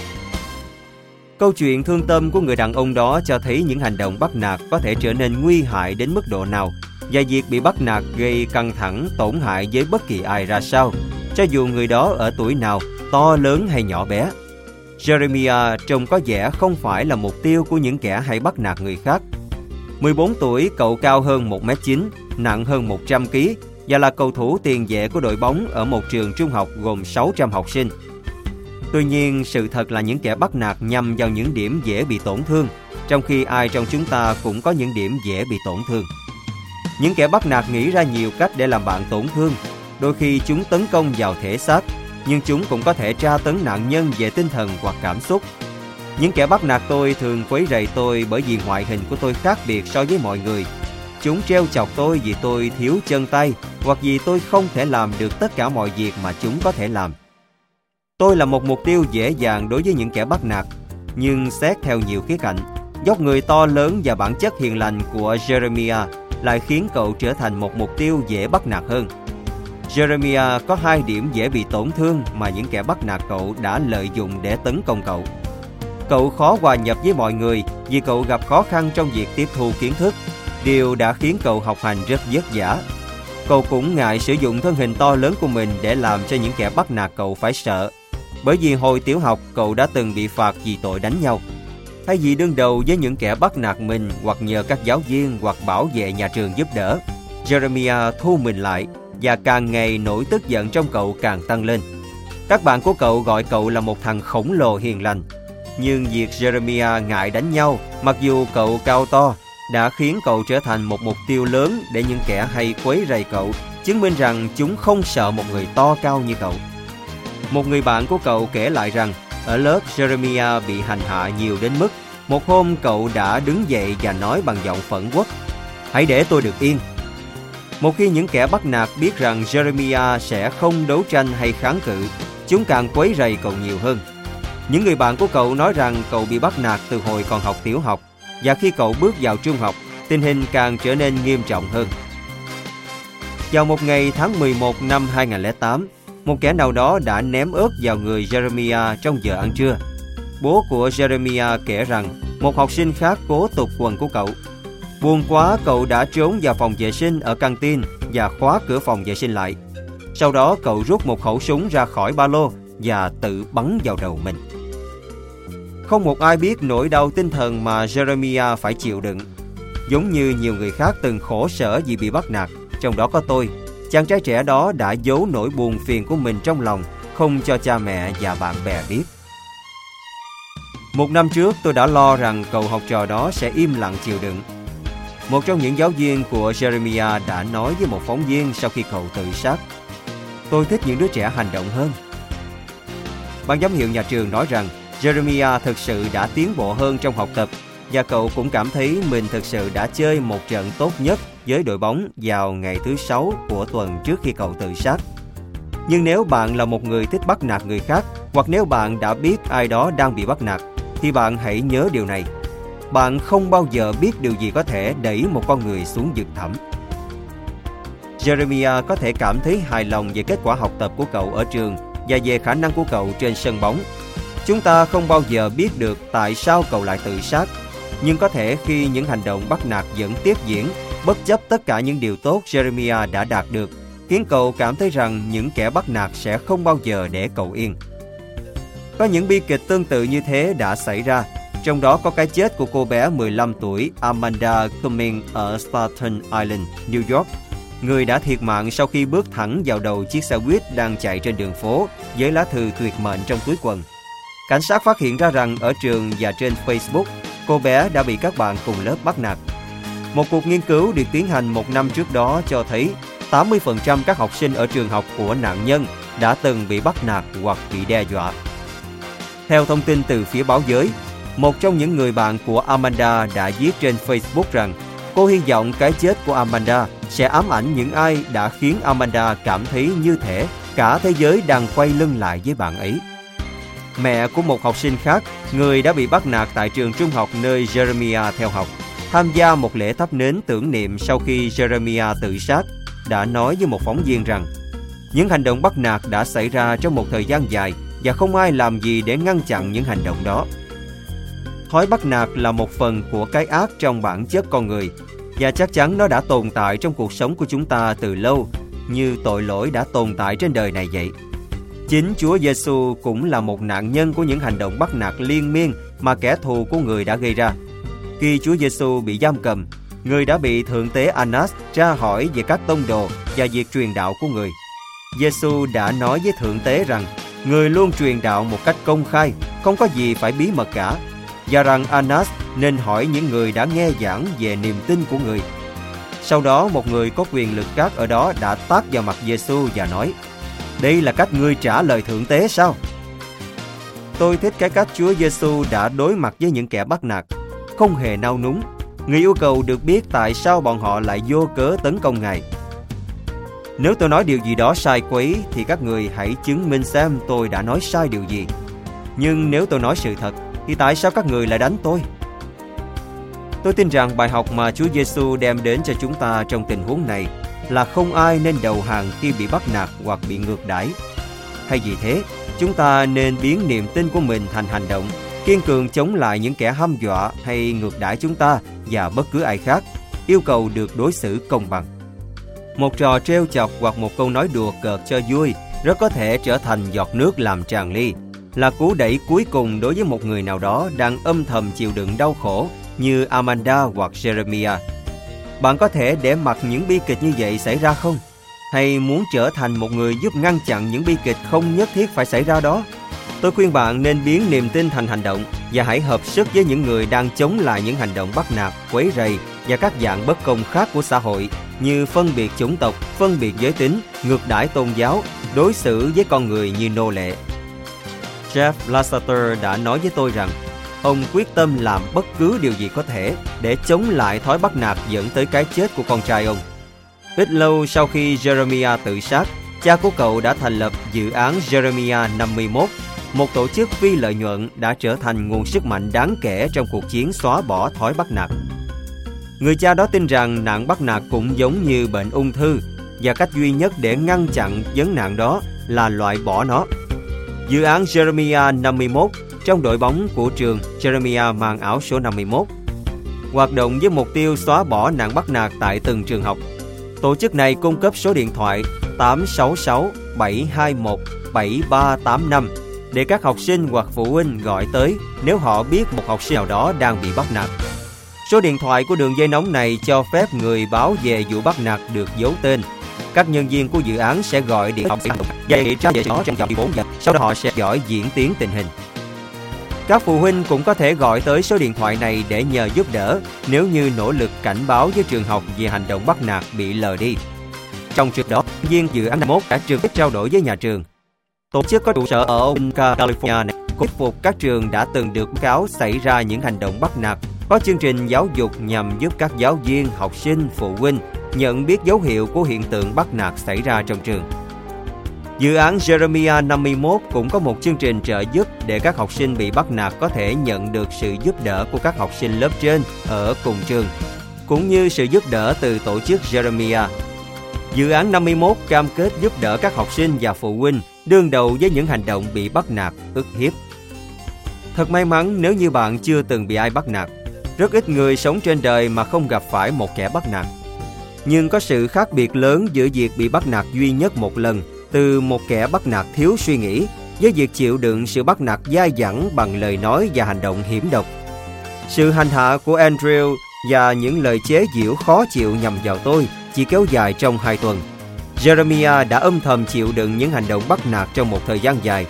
Câu chuyện thương tâm của người đàn ông đó cho thấy những hành động bắt nạt có thể trở nên nguy hại đến mức độ nào và việc bị bắt nạt gây căng thẳng, tổn hại với bất kỳ ai ra sao, cho dù người đó ở tuổi nào, to lớn hay nhỏ bé. Jeremiah trông có vẻ không phải là mục tiêu của những kẻ hay bắt nạt người khác. 14 tuổi, cậu cao hơn 1m9, nặng hơn 100kg và là cầu thủ tiền vệ của đội bóng ở một trường trung học gồm 600 học sinh. Tuy nhiên, sự thật là những kẻ bắt nạt nhằm vào những điểm dễ bị tổn thương, trong khi ai trong chúng ta cũng có những điểm dễ bị tổn thương. Những kẻ bắt nạt nghĩ ra nhiều cách để làm bạn tổn thương. Đôi khi chúng tấn công vào thể xác, nhưng chúng cũng có thể tra tấn nạn nhân về tinh thần hoặc cảm xúc. Những kẻ bắt nạt tôi thường quấy rầy tôi bởi vì ngoại hình của tôi khác biệt so với mọi người. Chúng treo chọc tôi vì tôi thiếu chân tay hoặc vì tôi không thể làm được tất cả mọi việc mà chúng có thể làm. Tôi là một mục tiêu dễ dàng đối với những kẻ bắt nạt, nhưng xét theo nhiều khía cạnh, dốc người to lớn và bản chất hiền lành của Jeremiah lại khiến cậu trở thành một mục tiêu dễ bắt nạt hơn. Jeremiah có hai điểm dễ bị tổn thương mà những kẻ bắt nạt cậu đã lợi dụng để tấn công cậu. Cậu khó hòa nhập với mọi người vì cậu gặp khó khăn trong việc tiếp thu kiến thức, điều đã khiến cậu học hành rất vất vả. Cậu cũng ngại sử dụng thân hình to lớn của mình để làm cho những kẻ bắt nạt cậu phải sợ. Bởi vì hồi tiểu học cậu đã từng bị phạt vì tội đánh nhau. Thay vì đương đầu với những kẻ bắt nạt mình hoặc nhờ các giáo viên hoặc bảo vệ nhà trường giúp đỡ, Jeremiah thu mình lại và càng ngày nỗi tức giận trong cậu càng tăng lên. Các bạn của cậu gọi cậu là một thằng khổng lồ hiền lành. Nhưng việc Jeremiah ngại đánh nhau, mặc dù cậu cao to, đã khiến cậu trở thành một mục tiêu lớn để những kẻ hay quấy rầy cậu, chứng minh rằng chúng không sợ một người to cao như cậu. Một người bạn của cậu kể lại rằng, ở lớp Jeremiah bị hành hạ nhiều đến mức một hôm cậu đã đứng dậy và nói bằng giọng phẫn quốc hãy để tôi được yên, một khi những kẻ bắt nạt biết rằng Jeremiah sẽ không đấu tranh hay kháng cự, chúng càng quấy rầy cậu nhiều hơn. Những người bạn của cậu nói rằng cậu bị bắt nạt từ hồi còn học tiểu học và khi cậu bước vào trung học, tình hình càng trở nên nghiêm trọng hơn. Vào một ngày tháng 11 năm 2008, một kẻ nào đó đã ném ớt vào người Jeremiah trong giờ ăn trưa. Bố của Jeremiah kể rằng một học sinh khác cố tục quần của cậu Buồn quá cậu đã trốn vào phòng vệ sinh ở căng tin và khóa cửa phòng vệ sinh lại. Sau đó cậu rút một khẩu súng ra khỏi ba lô và tự bắn vào đầu mình. Không một ai biết nỗi đau tinh thần mà Jeremiah phải chịu đựng. Giống như nhiều người khác từng khổ sở vì bị bắt nạt, trong đó có tôi. Chàng trai trẻ đó đã giấu nỗi buồn phiền của mình trong lòng, không cho cha mẹ và bạn bè biết. Một năm trước tôi đã lo rằng cậu học trò đó sẽ im lặng chịu đựng một trong những giáo viên của Jeremiah đã nói với một phóng viên sau khi cậu tự sát. Tôi thích những đứa trẻ hành động hơn. Ban giám hiệu nhà trường nói rằng Jeremiah thực sự đã tiến bộ hơn trong học tập và cậu cũng cảm thấy mình thực sự đã chơi một trận tốt nhất với đội bóng vào ngày thứ sáu của tuần trước khi cậu tự sát. Nhưng nếu bạn là một người thích bắt nạt người khác hoặc nếu bạn đã biết ai đó đang bị bắt nạt thì bạn hãy nhớ điều này bạn không bao giờ biết điều gì có thể đẩy một con người xuống vực thẳm. Jeremiah có thể cảm thấy hài lòng về kết quả học tập của cậu ở trường và về khả năng của cậu trên sân bóng. Chúng ta không bao giờ biết được tại sao cậu lại tự sát, nhưng có thể khi những hành động bắt nạt vẫn tiếp diễn, bất chấp tất cả những điều tốt Jeremiah đã đạt được, khiến cậu cảm thấy rằng những kẻ bắt nạt sẽ không bao giờ để cậu yên. Có những bi kịch tương tự như thế đã xảy ra trong đó có cái chết của cô bé 15 tuổi Amanda Cumming ở Staten Island, New York, người đã thiệt mạng sau khi bước thẳng vào đầu chiếc xe buýt đang chạy trên đường phố với lá thư tuyệt mệnh trong túi quần. Cảnh sát phát hiện ra rằng ở trường và trên Facebook, cô bé đã bị các bạn cùng lớp bắt nạt. Một cuộc nghiên cứu được tiến hành một năm trước đó cho thấy 80% các học sinh ở trường học của nạn nhân đã từng bị bắt nạt hoặc bị đe dọa. Theo thông tin từ phía báo giới, một trong những người bạn của Amanda đã viết trên Facebook rằng cô hy vọng cái chết của Amanda sẽ ám ảnh những ai đã khiến Amanda cảm thấy như thể cả thế giới đang quay lưng lại với bạn ấy. mẹ của một học sinh khác, người đã bị bắt nạt tại trường trung học nơi Jeremiah theo học, tham gia một lễ thắp nến tưởng niệm sau khi Jeremiah tự sát, đã nói với một phóng viên rằng những hành động bắt nạt đã xảy ra trong một thời gian dài và không ai làm gì để ngăn chặn những hành động đó. Thói bắt nạt là một phần của cái ác trong bản chất con người và chắc chắn nó đã tồn tại trong cuộc sống của chúng ta từ lâu như tội lỗi đã tồn tại trên đời này vậy. Chính Chúa Giêsu cũng là một nạn nhân của những hành động bắt nạt liên miên mà kẻ thù của người đã gây ra. Khi Chúa Giêsu bị giam cầm, người đã bị thượng tế Annas tra hỏi về các tông đồ và việc truyền đạo của người. Giêsu đã nói với thượng tế rằng người luôn truyền đạo một cách công khai, không có gì phải bí mật cả, và rằng Annas nên hỏi những người đã nghe giảng về niềm tin của người. Sau đó một người có quyền lực khác ở đó đã tát vào mặt Giêsu và nói: "Đây là cách ngươi trả lời thượng tế sao?" Tôi thích cái cách Chúa Giêsu đã đối mặt với những kẻ bắt nạt, không hề nao núng. Người yêu cầu được biết tại sao bọn họ lại vô cớ tấn công Ngài. Nếu tôi nói điều gì đó sai quấy thì các người hãy chứng minh xem tôi đã nói sai điều gì. Nhưng nếu tôi nói sự thật thì tại sao các người lại đánh tôi? Tôi tin rằng bài học mà Chúa Giêsu đem đến cho chúng ta trong tình huống này là không ai nên đầu hàng khi bị bắt nạt hoặc bị ngược đãi. Hay vì thế, chúng ta nên biến niềm tin của mình thành hành động, kiên cường chống lại những kẻ hăm dọa hay ngược đãi chúng ta và bất cứ ai khác, yêu cầu được đối xử công bằng. Một trò trêu chọc hoặc một câu nói đùa cợt cho vui rất có thể trở thành giọt nước làm tràn ly, là cú đẩy cuối cùng đối với một người nào đó đang âm thầm chịu đựng đau khổ như Amanda hoặc Jeremiah. Bạn có thể để mặc những bi kịch như vậy xảy ra không? Hay muốn trở thành một người giúp ngăn chặn những bi kịch không nhất thiết phải xảy ra đó? Tôi khuyên bạn nên biến niềm tin thành hành động và hãy hợp sức với những người đang chống lại những hành động bắt nạt, quấy rầy và các dạng bất công khác của xã hội như phân biệt chủng tộc, phân biệt giới tính, ngược đãi tôn giáo, đối xử với con người như nô lệ. Jeff Lasseter đã nói với tôi rằng ông quyết tâm làm bất cứ điều gì có thể để chống lại thói bắt nạt dẫn tới cái chết của con trai ông. Ít lâu sau khi Jeremiah tự sát, cha của cậu đã thành lập dự án Jeremiah 51, một tổ chức phi lợi nhuận đã trở thành nguồn sức mạnh đáng kể trong cuộc chiến xóa bỏ thói bắt nạt. Người cha đó tin rằng nạn bắt nạt cũng giống như bệnh ung thư, và cách duy nhất để ngăn chặn vấn nạn đó là loại bỏ nó. Dự án Jeremiah 51 trong đội bóng của trường Jeremiah mang áo số 51 hoạt động với mục tiêu xóa bỏ nạn bắt nạt tại từng trường học. Tổ chức này cung cấp số điện thoại 866 721 7385 để các học sinh hoặc phụ huynh gọi tới nếu họ biết một học sinh nào đó đang bị bắt nạt. Số điện thoại của đường dây nóng này cho phép người báo về vụ bắt nạt được giấu tên. Các nhân viên của dự án sẽ gọi điện thoại dạy tra về nó trong vòng 4 giờ. Sau đó họ sẽ dõi diễn tiến tình hình. Các phụ huynh cũng có thể gọi tới số điện thoại này để nhờ giúp đỡ nếu như nỗ lực cảnh báo với trường học về hành động bắt nạt bị lờ đi. Trong trường đó, viên dự án 1 đã trực tiếp trao đổi với nhà trường. Tổ chức có trụ sở ở Oakland, California này, thuyết phục các trường đã từng được cáo xảy ra những hành động bắt nạt có chương trình giáo dục nhằm giúp các giáo viên, học sinh, phụ huynh nhận biết dấu hiệu của hiện tượng bắt nạt xảy ra trong trường. Dự án Jeremiah 51 cũng có một chương trình trợ giúp để các học sinh bị bắt nạt có thể nhận được sự giúp đỡ của các học sinh lớp trên ở cùng trường, cũng như sự giúp đỡ từ tổ chức Jeremiah. Dự án 51 cam kết giúp đỡ các học sinh và phụ huynh đương đầu với những hành động bị bắt nạt, ức hiếp. Thật may mắn nếu như bạn chưa từng bị ai bắt nạt. Rất ít người sống trên đời mà không gặp phải một kẻ bắt nạt. Nhưng có sự khác biệt lớn giữa việc bị bắt nạt duy nhất một lần từ một kẻ bắt nạt thiếu suy nghĩ với việc chịu đựng sự bắt nạt dai dẳng bằng lời nói và hành động hiểm độc. Sự hành hạ của Andrew và những lời chế giễu khó chịu nhằm vào tôi chỉ kéo dài trong hai tuần. Jeremiah đã âm thầm chịu đựng những hành động bắt nạt trong một thời gian dài.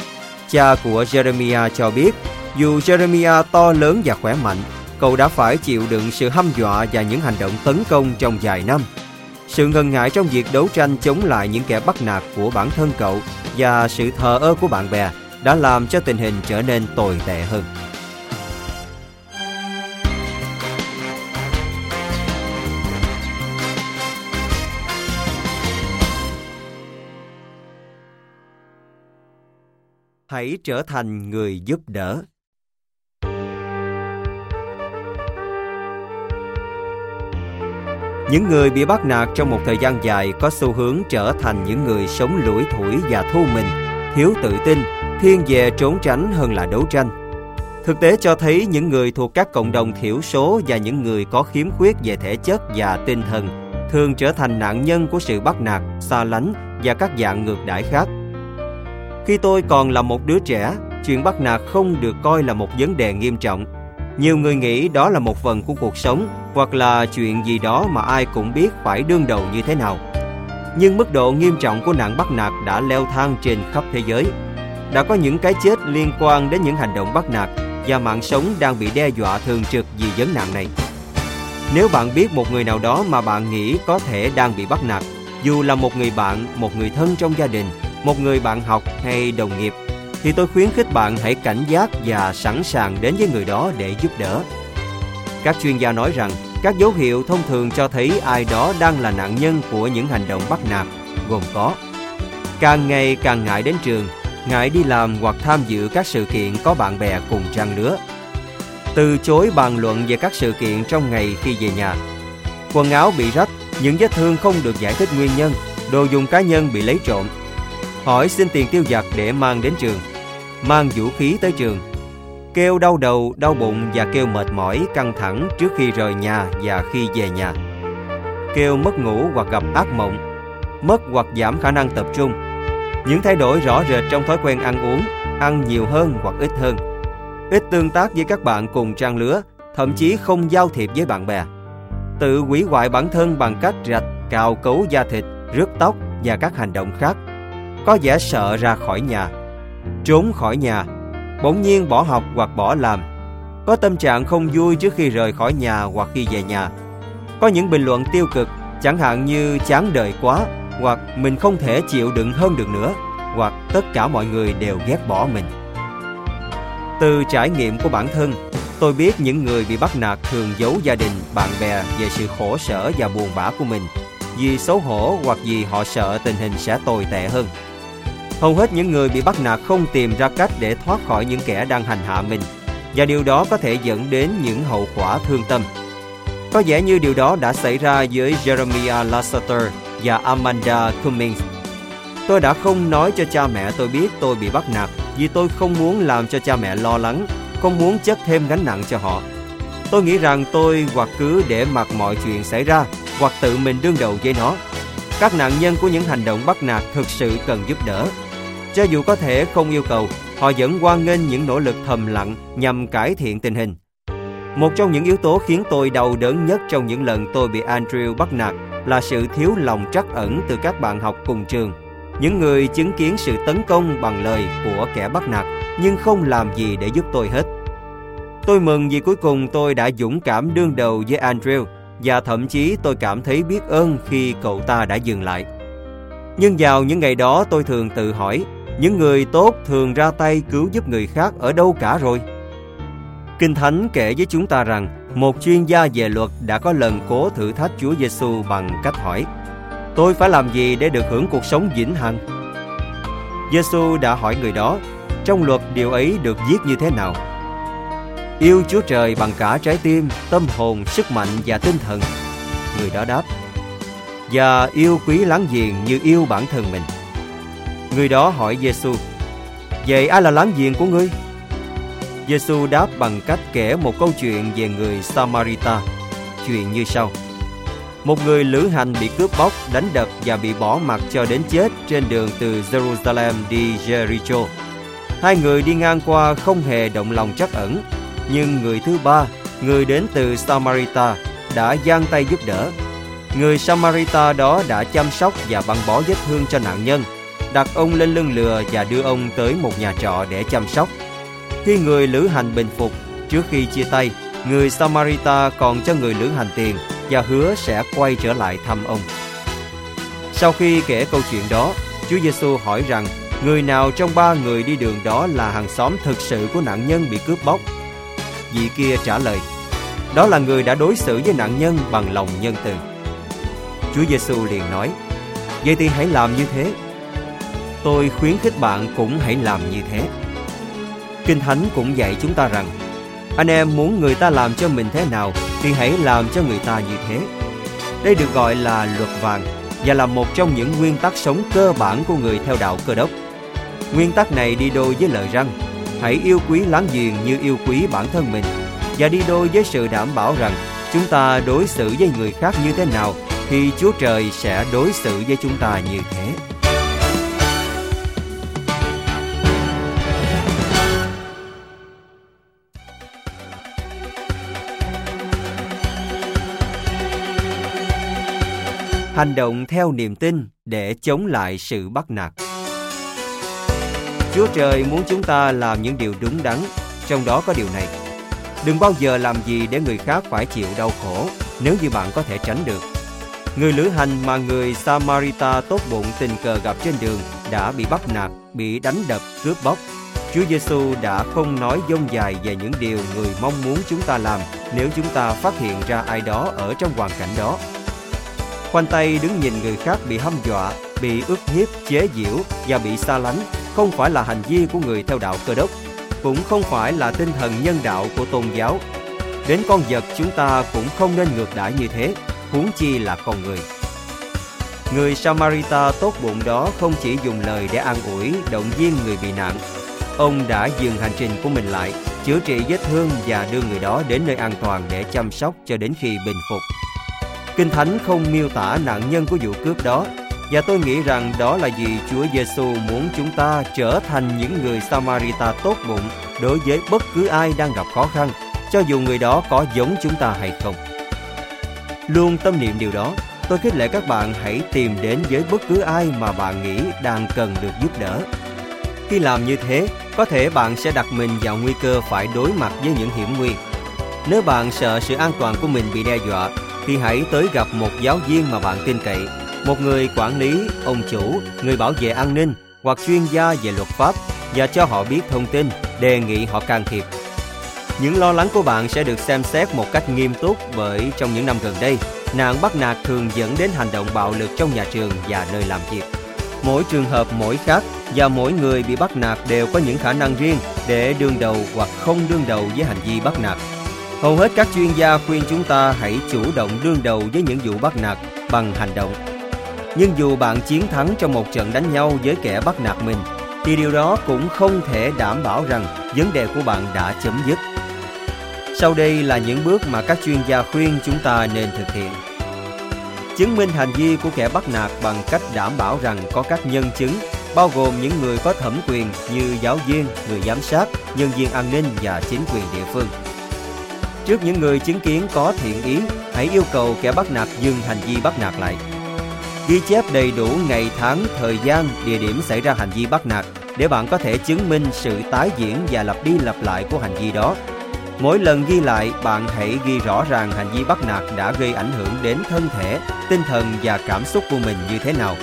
Cha của Jeremiah cho biết, dù Jeremiah to lớn và khỏe mạnh, cậu đã phải chịu đựng sự hăm dọa và những hành động tấn công trong vài năm. Sự ngần ngại trong việc đấu tranh chống lại những kẻ bắt nạt của bản thân cậu và sự thờ ơ của bạn bè đã làm cho tình hình trở nên tồi tệ hơn. Hãy trở thành người giúp đỡ. Những người bị bắt nạt trong một thời gian dài có xu hướng trở thành những người sống lủi thủi và thu mình, thiếu tự tin, thiên về trốn tránh hơn là đấu tranh. Thực tế cho thấy những người thuộc các cộng đồng thiểu số và những người có khiếm khuyết về thể chất và tinh thần thường trở thành nạn nhân của sự bắt nạt, xa lánh và các dạng ngược đãi khác. Khi tôi còn là một đứa trẻ, chuyện bắt nạt không được coi là một vấn đề nghiêm trọng. Nhiều người nghĩ đó là một phần của cuộc sống hoặc là chuyện gì đó mà ai cũng biết phải đương đầu như thế nào. Nhưng mức độ nghiêm trọng của nạn bắt nạt đã leo thang trên khắp thế giới. Đã có những cái chết liên quan đến những hành động bắt nạt và mạng sống đang bị đe dọa thường trực vì vấn nạn này. Nếu bạn biết một người nào đó mà bạn nghĩ có thể đang bị bắt nạt, dù là một người bạn, một người thân trong gia đình, một người bạn học hay đồng nghiệp, thì tôi khuyến khích bạn hãy cảnh giác và sẵn sàng đến với người đó để giúp đỡ. Các chuyên gia nói rằng các dấu hiệu thông thường cho thấy ai đó đang là nạn nhân của những hành động bắt nạt gồm có càng ngày càng ngại đến trường, ngại đi làm hoặc tham dự các sự kiện có bạn bè cùng trang lứa, từ chối bàn luận về các sự kiện trong ngày khi về nhà. Quần áo bị rách, những vết thương không được giải thích nguyên nhân, đồ dùng cá nhân bị lấy trộm. Hỏi xin tiền tiêu vặt để mang đến trường, mang vũ khí tới trường. Kêu đau đầu, đau bụng và kêu mệt mỏi, căng thẳng trước khi rời nhà và khi về nhà. Kêu mất ngủ hoặc gặp ác mộng, mất hoặc giảm khả năng tập trung. Những thay đổi rõ rệt trong thói quen ăn uống, ăn nhiều hơn hoặc ít hơn ít tương tác với các bạn cùng trang lứa, thậm chí không giao thiệp với bạn bè. Tự hủy hoại bản thân bằng cách rạch, cào cấu da thịt, rước tóc và các hành động khác. Có vẻ sợ ra khỏi nhà, trốn khỏi nhà, bỗng nhiên bỏ học hoặc bỏ làm. Có tâm trạng không vui trước khi rời khỏi nhà hoặc khi về nhà. Có những bình luận tiêu cực, chẳng hạn như chán đời quá, hoặc mình không thể chịu đựng hơn được nữa, hoặc tất cả mọi người đều ghét bỏ mình. Từ trải nghiệm của bản thân, tôi biết những người bị bắt nạt thường giấu gia đình, bạn bè về sự khổ sở và buồn bã của mình, vì xấu hổ hoặc vì họ sợ tình hình sẽ tồi tệ hơn. Hầu hết những người bị bắt nạt không tìm ra cách để thoát khỏi những kẻ đang hành hạ mình, và điều đó có thể dẫn đến những hậu quả thương tâm. Có vẻ như điều đó đã xảy ra với Jeremiah Lasseter và Amanda Cummings. Tôi đã không nói cho cha mẹ tôi biết tôi bị bắt nạt vì tôi không muốn làm cho cha mẹ lo lắng, không muốn chất thêm gánh nặng cho họ. Tôi nghĩ rằng tôi hoặc cứ để mặc mọi chuyện xảy ra, hoặc tự mình đương đầu với nó. Các nạn nhân của những hành động bắt nạt thực sự cần giúp đỡ. Cho dù có thể không yêu cầu, họ vẫn hoan nghênh những nỗ lực thầm lặng nhằm cải thiện tình hình. Một trong những yếu tố khiến tôi đau đớn nhất trong những lần tôi bị Andrew bắt nạt là sự thiếu lòng trắc ẩn từ các bạn học cùng trường những người chứng kiến sự tấn công bằng lời của kẻ bắt nạt nhưng không làm gì để giúp tôi hết. Tôi mừng vì cuối cùng tôi đã dũng cảm đương đầu với Andrew và thậm chí tôi cảm thấy biết ơn khi cậu ta đã dừng lại. Nhưng vào những ngày đó tôi thường tự hỏi, những người tốt thường ra tay cứu giúp người khác ở đâu cả rồi? Kinh Thánh kể với chúng ta rằng một chuyên gia về luật đã có lần cố thử thách Chúa Giêsu bằng cách hỏi: Tôi phải làm gì để được hưởng cuộc sống vĩnh hằng? Giêsu đã hỏi người đó, trong luật điều ấy được viết như thế nào? Yêu Chúa Trời bằng cả trái tim, tâm hồn, sức mạnh và tinh thần. Người đó đáp, và yêu quý láng giềng như yêu bản thân mình. Người đó hỏi Giêsu, vậy ai là láng giềng của ngươi? Giêsu đáp bằng cách kể một câu chuyện về người Samarita. Chuyện như sau. Một người lữ hành bị cướp bóc, đánh đập và bị bỏ mặt cho đến chết trên đường từ Jerusalem đi Jericho. Hai người đi ngang qua không hề động lòng trắc ẩn, nhưng người thứ ba, người đến từ Samarita, đã giang tay giúp đỡ. Người Samarita đó đã chăm sóc và băng bó vết thương cho nạn nhân, đặt ông lên lưng lừa và đưa ông tới một nhà trọ để chăm sóc. Khi người lữ hành bình phục, trước khi chia tay, người Samarita còn cho người lữ hành tiền và hứa sẽ quay trở lại thăm ông. Sau khi kể câu chuyện đó, Chúa Giêsu hỏi rằng người nào trong ba người đi đường đó là hàng xóm thực sự của nạn nhân bị cướp bóc. Vị kia trả lời, đó là người đã đối xử với nạn nhân bằng lòng nhân từ. Chúa Giêsu liền nói, vậy thì hãy làm như thế. Tôi khuyến khích bạn cũng hãy làm như thế. Kinh Thánh cũng dạy chúng ta rằng anh em muốn người ta làm cho mình thế nào thì hãy làm cho người ta như thế. Đây được gọi là luật vàng và là một trong những nguyên tắc sống cơ bản của người theo đạo cơ đốc. Nguyên tắc này đi đôi với lời răng, hãy yêu quý láng giềng như yêu quý bản thân mình và đi đôi với sự đảm bảo rằng chúng ta đối xử với người khác như thế nào thì Chúa Trời sẽ đối xử với chúng ta như thế. Hành động theo niềm tin để chống lại sự bắt nạt. Chúa Trời muốn chúng ta làm những điều đúng đắn, trong đó có điều này. Đừng bao giờ làm gì để người khác phải chịu đau khổ nếu như bạn có thể tránh được. Người lữ hành mà người Samarita tốt bụng tình cờ gặp trên đường đã bị bắt nạt, bị đánh đập, cướp bóc. Chúa Giêsu đã không nói dông dài về những điều người mong muốn chúng ta làm nếu chúng ta phát hiện ra ai đó ở trong hoàn cảnh đó. Khoanh tay đứng nhìn người khác bị hăm dọa, bị ức hiếp, chế giễu và bị xa lánh không phải là hành vi của người theo đạo cơ đốc, cũng không phải là tinh thần nhân đạo của tôn giáo. Đến con vật chúng ta cũng không nên ngược đãi như thế, huống chi là con người. Người Samarita tốt bụng đó không chỉ dùng lời để an ủi, động viên người bị nạn. Ông đã dừng hành trình của mình lại, chữa trị vết thương và đưa người đó đến nơi an toàn để chăm sóc cho đến khi bình phục. Kinh Thánh không miêu tả nạn nhân của vụ cướp đó và tôi nghĩ rằng đó là vì Chúa Giêsu muốn chúng ta trở thành những người Samarita tốt bụng đối với bất cứ ai đang gặp khó khăn, cho dù người đó có giống chúng ta hay không. Luôn tâm niệm điều đó, tôi khích lệ các bạn hãy tìm đến với bất cứ ai mà bạn nghĩ đang cần được giúp đỡ. Khi làm như thế, có thể bạn sẽ đặt mình vào nguy cơ phải đối mặt với những hiểm nguy. Nếu bạn sợ sự an toàn của mình bị đe dọa, thì hãy tới gặp một giáo viên mà bạn tin cậy, một người quản lý, ông chủ, người bảo vệ an ninh hoặc chuyên gia về luật pháp và cho họ biết thông tin, đề nghị họ can thiệp. Những lo lắng của bạn sẽ được xem xét một cách nghiêm túc bởi trong những năm gần đây, nạn bắt nạt thường dẫn đến hành động bạo lực trong nhà trường và nơi làm việc. Mỗi trường hợp mỗi khác và mỗi người bị bắt nạt đều có những khả năng riêng để đương đầu hoặc không đương đầu với hành vi bắt nạt. Hầu hết các chuyên gia khuyên chúng ta hãy chủ động đương đầu với những vụ bắt nạt bằng hành động. Nhưng dù bạn chiến thắng trong một trận đánh nhau với kẻ bắt nạt mình, thì điều đó cũng không thể đảm bảo rằng vấn đề của bạn đã chấm dứt. Sau đây là những bước mà các chuyên gia khuyên chúng ta nên thực hiện. Chứng minh hành vi của kẻ bắt nạt bằng cách đảm bảo rằng có các nhân chứng, bao gồm những người có thẩm quyền như giáo viên, người giám sát, nhân viên an ninh và chính quyền địa phương. Trước những người chứng kiến có thiện ý, hãy yêu cầu kẻ bắt nạt dừng hành vi bắt nạt lại. Ghi chép đầy đủ ngày tháng, thời gian, địa điểm xảy ra hành vi bắt nạt để bạn có thể chứng minh sự tái diễn và lặp đi lặp lại của hành vi đó. Mỗi lần ghi lại, bạn hãy ghi rõ ràng hành vi bắt nạt đã gây ảnh hưởng đến thân thể, tinh thần và cảm xúc của mình như thế nào.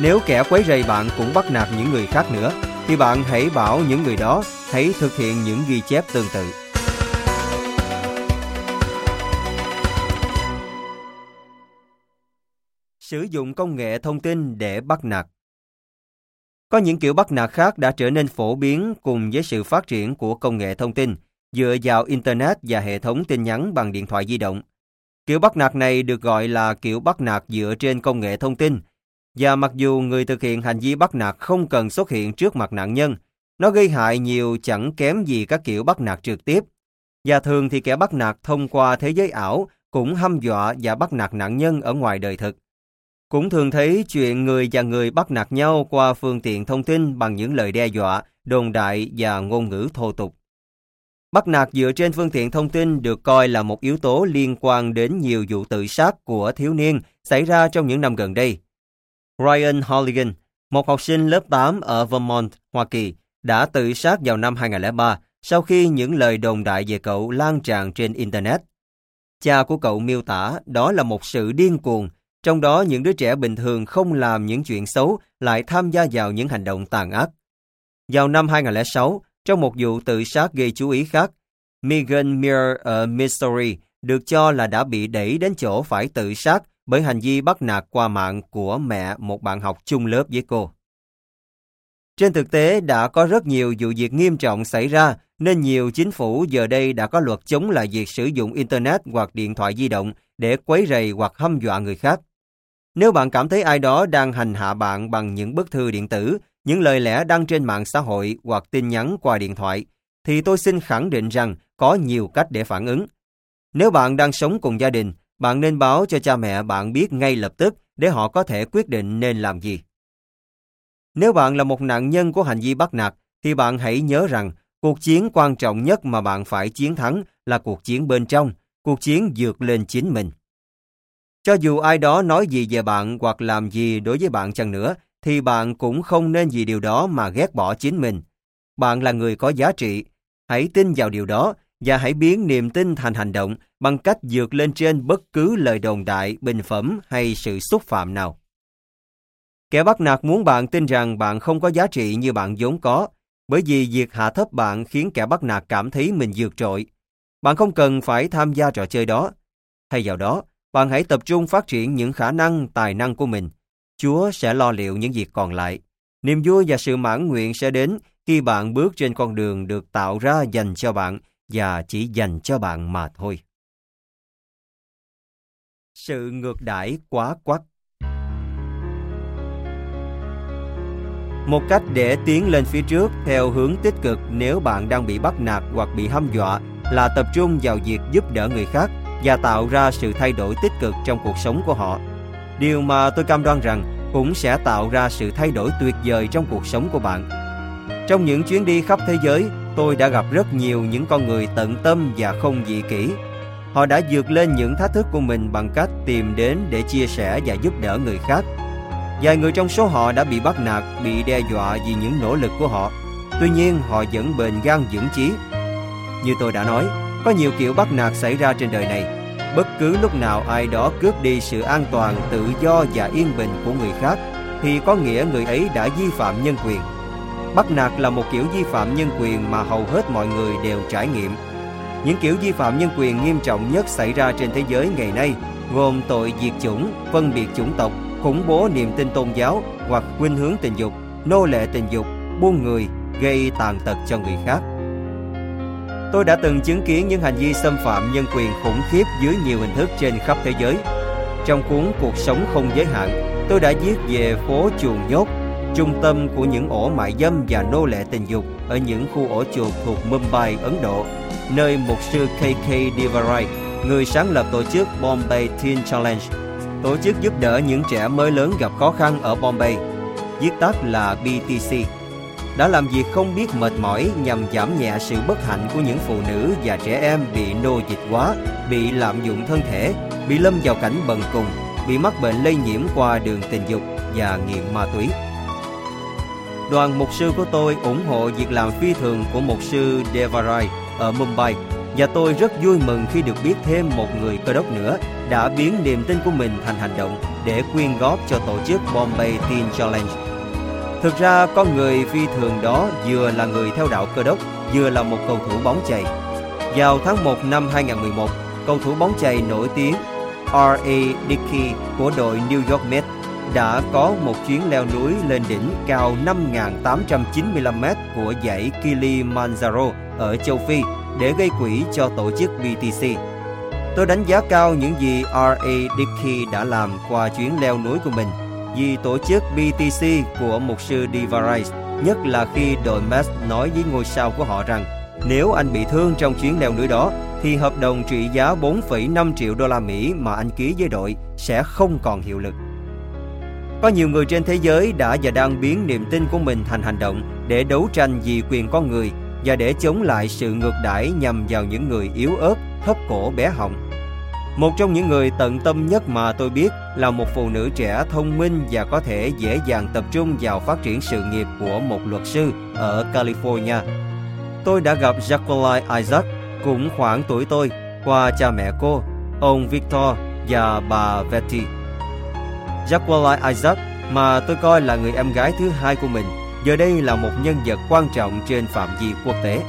Nếu kẻ quấy rầy bạn cũng bắt nạt những người khác nữa, thì bạn hãy bảo những người đó hãy thực hiện những ghi chép tương tự. Sử dụng công nghệ thông tin để bắt nạt. Có những kiểu bắt nạt khác đã trở nên phổ biến cùng với sự phát triển của công nghệ thông tin dựa vào Internet và hệ thống tin nhắn bằng điện thoại di động. Kiểu bắt nạt này được gọi là kiểu bắt nạt dựa trên công nghệ thông tin. Và mặc dù người thực hiện hành vi bắt nạt không cần xuất hiện trước mặt nạn nhân, nó gây hại nhiều chẳng kém gì các kiểu bắt nạt trực tiếp. Và thường thì kẻ bắt nạt thông qua thế giới ảo cũng hăm dọa và bắt nạt nạn nhân ở ngoài đời thực. Cũng thường thấy chuyện người và người bắt nạt nhau qua phương tiện thông tin bằng những lời đe dọa, đồn đại và ngôn ngữ thô tục. Bắt nạt dựa trên phương tiện thông tin được coi là một yếu tố liên quan đến nhiều vụ tự sát của thiếu niên xảy ra trong những năm gần đây. Ryan Holligan, một học sinh lớp 8 ở Vermont, Hoa Kỳ, đã tự sát vào năm 2003 sau khi những lời đồn đại về cậu lan tràn trên Internet. Cha của cậu miêu tả đó là một sự điên cuồng trong đó những đứa trẻ bình thường không làm những chuyện xấu lại tham gia vào những hành động tàn ác. Vào năm 2006, trong một vụ tự sát gây chú ý khác, Megan Muir ở Missouri được cho là đã bị đẩy đến chỗ phải tự sát bởi hành vi bắt nạt qua mạng của mẹ một bạn học chung lớp với cô. Trên thực tế đã có rất nhiều vụ việc nghiêm trọng xảy ra nên nhiều chính phủ giờ đây đã có luật chống lại việc sử dụng Internet hoặc điện thoại di động để quấy rầy hoặc hâm dọa người khác. Nếu bạn cảm thấy ai đó đang hành hạ bạn bằng những bức thư điện tử, những lời lẽ đăng trên mạng xã hội hoặc tin nhắn qua điện thoại, thì tôi xin khẳng định rằng có nhiều cách để phản ứng. Nếu bạn đang sống cùng gia đình, bạn nên báo cho cha mẹ bạn biết ngay lập tức để họ có thể quyết định nên làm gì. Nếu bạn là một nạn nhân của hành vi bắt nạt, thì bạn hãy nhớ rằng cuộc chiến quan trọng nhất mà bạn phải chiến thắng là cuộc chiến bên trong, cuộc chiến dược lên chính mình. Cho dù ai đó nói gì về bạn hoặc làm gì đối với bạn chăng nữa, thì bạn cũng không nên vì điều đó mà ghét bỏ chính mình. Bạn là người có giá trị. Hãy tin vào điều đó và hãy biến niềm tin thành hành động bằng cách vượt lên trên bất cứ lời đồn đại, bình phẩm hay sự xúc phạm nào. Kẻ bắt nạt muốn bạn tin rằng bạn không có giá trị như bạn vốn có, bởi vì việc hạ thấp bạn khiến kẻ bắt nạt cảm thấy mình vượt trội. Bạn không cần phải tham gia trò chơi đó. Thay vào đó, bạn hãy tập trung phát triển những khả năng, tài năng của mình. Chúa sẽ lo liệu những việc còn lại. Niềm vui và sự mãn nguyện sẽ đến khi bạn bước trên con đường được tạo ra dành cho bạn và chỉ dành cho bạn mà thôi. Sự ngược đãi quá quắt Một cách để tiến lên phía trước theo hướng tích cực nếu bạn đang bị bắt nạt hoặc bị hăm dọa là tập trung vào việc giúp đỡ người khác và tạo ra sự thay đổi tích cực trong cuộc sống của họ. Điều mà tôi cam đoan rằng cũng sẽ tạo ra sự thay đổi tuyệt vời trong cuộc sống của bạn. Trong những chuyến đi khắp thế giới, tôi đã gặp rất nhiều những con người tận tâm và không dị kỷ. Họ đã vượt lên những thách thức của mình bằng cách tìm đến để chia sẻ và giúp đỡ người khác. Vài người trong số họ đã bị bắt nạt, bị đe dọa vì những nỗ lực của họ. Tuy nhiên, họ vẫn bền gan vững chí. Như tôi đã nói, có nhiều kiểu bắt nạt xảy ra trên đời này. Bất cứ lúc nào ai đó cướp đi sự an toàn, tự do và yên bình của người khác, thì có nghĩa người ấy đã vi phạm nhân quyền. Bắt nạt là một kiểu vi phạm nhân quyền mà hầu hết mọi người đều trải nghiệm. Những kiểu vi phạm nhân quyền nghiêm trọng nhất xảy ra trên thế giới ngày nay gồm tội diệt chủng, phân biệt chủng tộc, khủng bố niềm tin tôn giáo hoặc khuynh hướng tình dục, nô lệ tình dục, buôn người, gây tàn tật cho người khác. Tôi đã từng chứng kiến những hành vi xâm phạm nhân quyền khủng khiếp dưới nhiều hình thức trên khắp thế giới. Trong cuốn Cuộc sống không giới hạn, tôi đã viết về phố chuồng nhốt, trung tâm của những ổ mại dâm và nô lệ tình dục ở những khu ổ chuột thuộc Mumbai, Ấn Độ, nơi mục sư KK Devarai, người sáng lập tổ chức Bombay Teen Challenge, tổ chức giúp đỡ những trẻ mới lớn gặp khó khăn ở Bombay, viết tắt là BTC đã làm việc không biết mệt mỏi nhằm giảm nhẹ sự bất hạnh của những phụ nữ và trẻ em bị nô dịch quá, bị lạm dụng thân thể, bị lâm vào cảnh bần cùng, bị mắc bệnh lây nhiễm qua đường tình dục và nghiện ma túy. Đoàn mục sư của tôi ủng hộ việc làm phi thường của mục sư Devarai ở Mumbai và tôi rất vui mừng khi được biết thêm một người cơ đốc nữa đã biến niềm tin của mình thành hành động để quyên góp cho tổ chức Bombay Teen Challenge Thực ra con người phi thường đó vừa là người theo đạo cơ đốc, vừa là một cầu thủ bóng chày. Vào tháng 1 năm 2011, cầu thủ bóng chày nổi tiếng R.A. Dickey của đội New York Mets đã có một chuyến leo núi lên đỉnh cao 5.895m của dãy Kilimanjaro ở châu Phi để gây quỹ cho tổ chức BTC. Tôi đánh giá cao những gì R.A. Dickey đã làm qua chuyến leo núi của mình vì tổ chức BTC của mục sư Devarais, nhất là khi đội Mets nói với ngôi sao của họ rằng nếu anh bị thương trong chuyến leo núi đó, thì hợp đồng trị giá 4,5 triệu đô la Mỹ mà anh ký với đội sẽ không còn hiệu lực. Có nhiều người trên thế giới đã và đang biến niềm tin của mình thành hành động để đấu tranh vì quyền con người và để chống lại sự ngược đãi nhằm vào những người yếu ớt, thấp cổ bé họng một trong những người tận tâm nhất mà tôi biết là một phụ nữ trẻ thông minh và có thể dễ dàng tập trung vào phát triển sự nghiệp của một luật sư ở California. Tôi đã gặp Jacqueline Isaac, cũng khoảng tuổi tôi, qua cha mẹ cô, ông Victor và bà Betty. Jacqueline Isaac mà tôi coi là người em gái thứ hai của mình, giờ đây là một nhân vật quan trọng trên phạm vi quốc tế.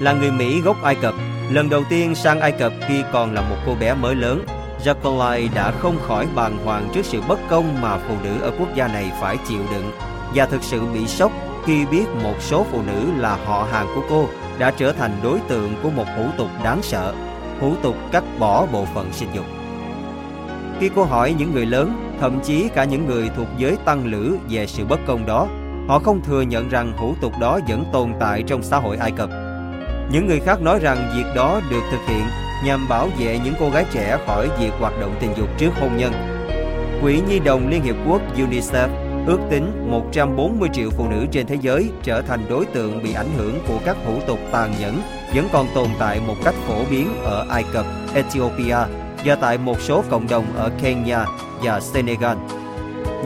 Là người Mỹ gốc Ai Cập, Lần đầu tiên sang Ai Cập khi còn là một cô bé mới lớn, Jacqueline đã không khỏi bàng hoàng trước sự bất công mà phụ nữ ở quốc gia này phải chịu đựng và thực sự bị sốc khi biết một số phụ nữ là họ hàng của cô đã trở thành đối tượng của một hủ tục đáng sợ, hủ tục cắt bỏ bộ phận sinh dục. Khi cô hỏi những người lớn, thậm chí cả những người thuộc giới tăng lữ về sự bất công đó, họ không thừa nhận rằng hủ tục đó vẫn tồn tại trong xã hội Ai Cập. Những người khác nói rằng việc đó được thực hiện nhằm bảo vệ những cô gái trẻ khỏi việc hoạt động tình dục trước hôn nhân. Quỹ Nhi đồng Liên Hiệp Quốc UNICEF ước tính 140 triệu phụ nữ trên thế giới trở thành đối tượng bị ảnh hưởng của các hủ tục tàn nhẫn vẫn còn tồn tại một cách phổ biến ở Ai Cập, Ethiopia và tại một số cộng đồng ở Kenya và Senegal.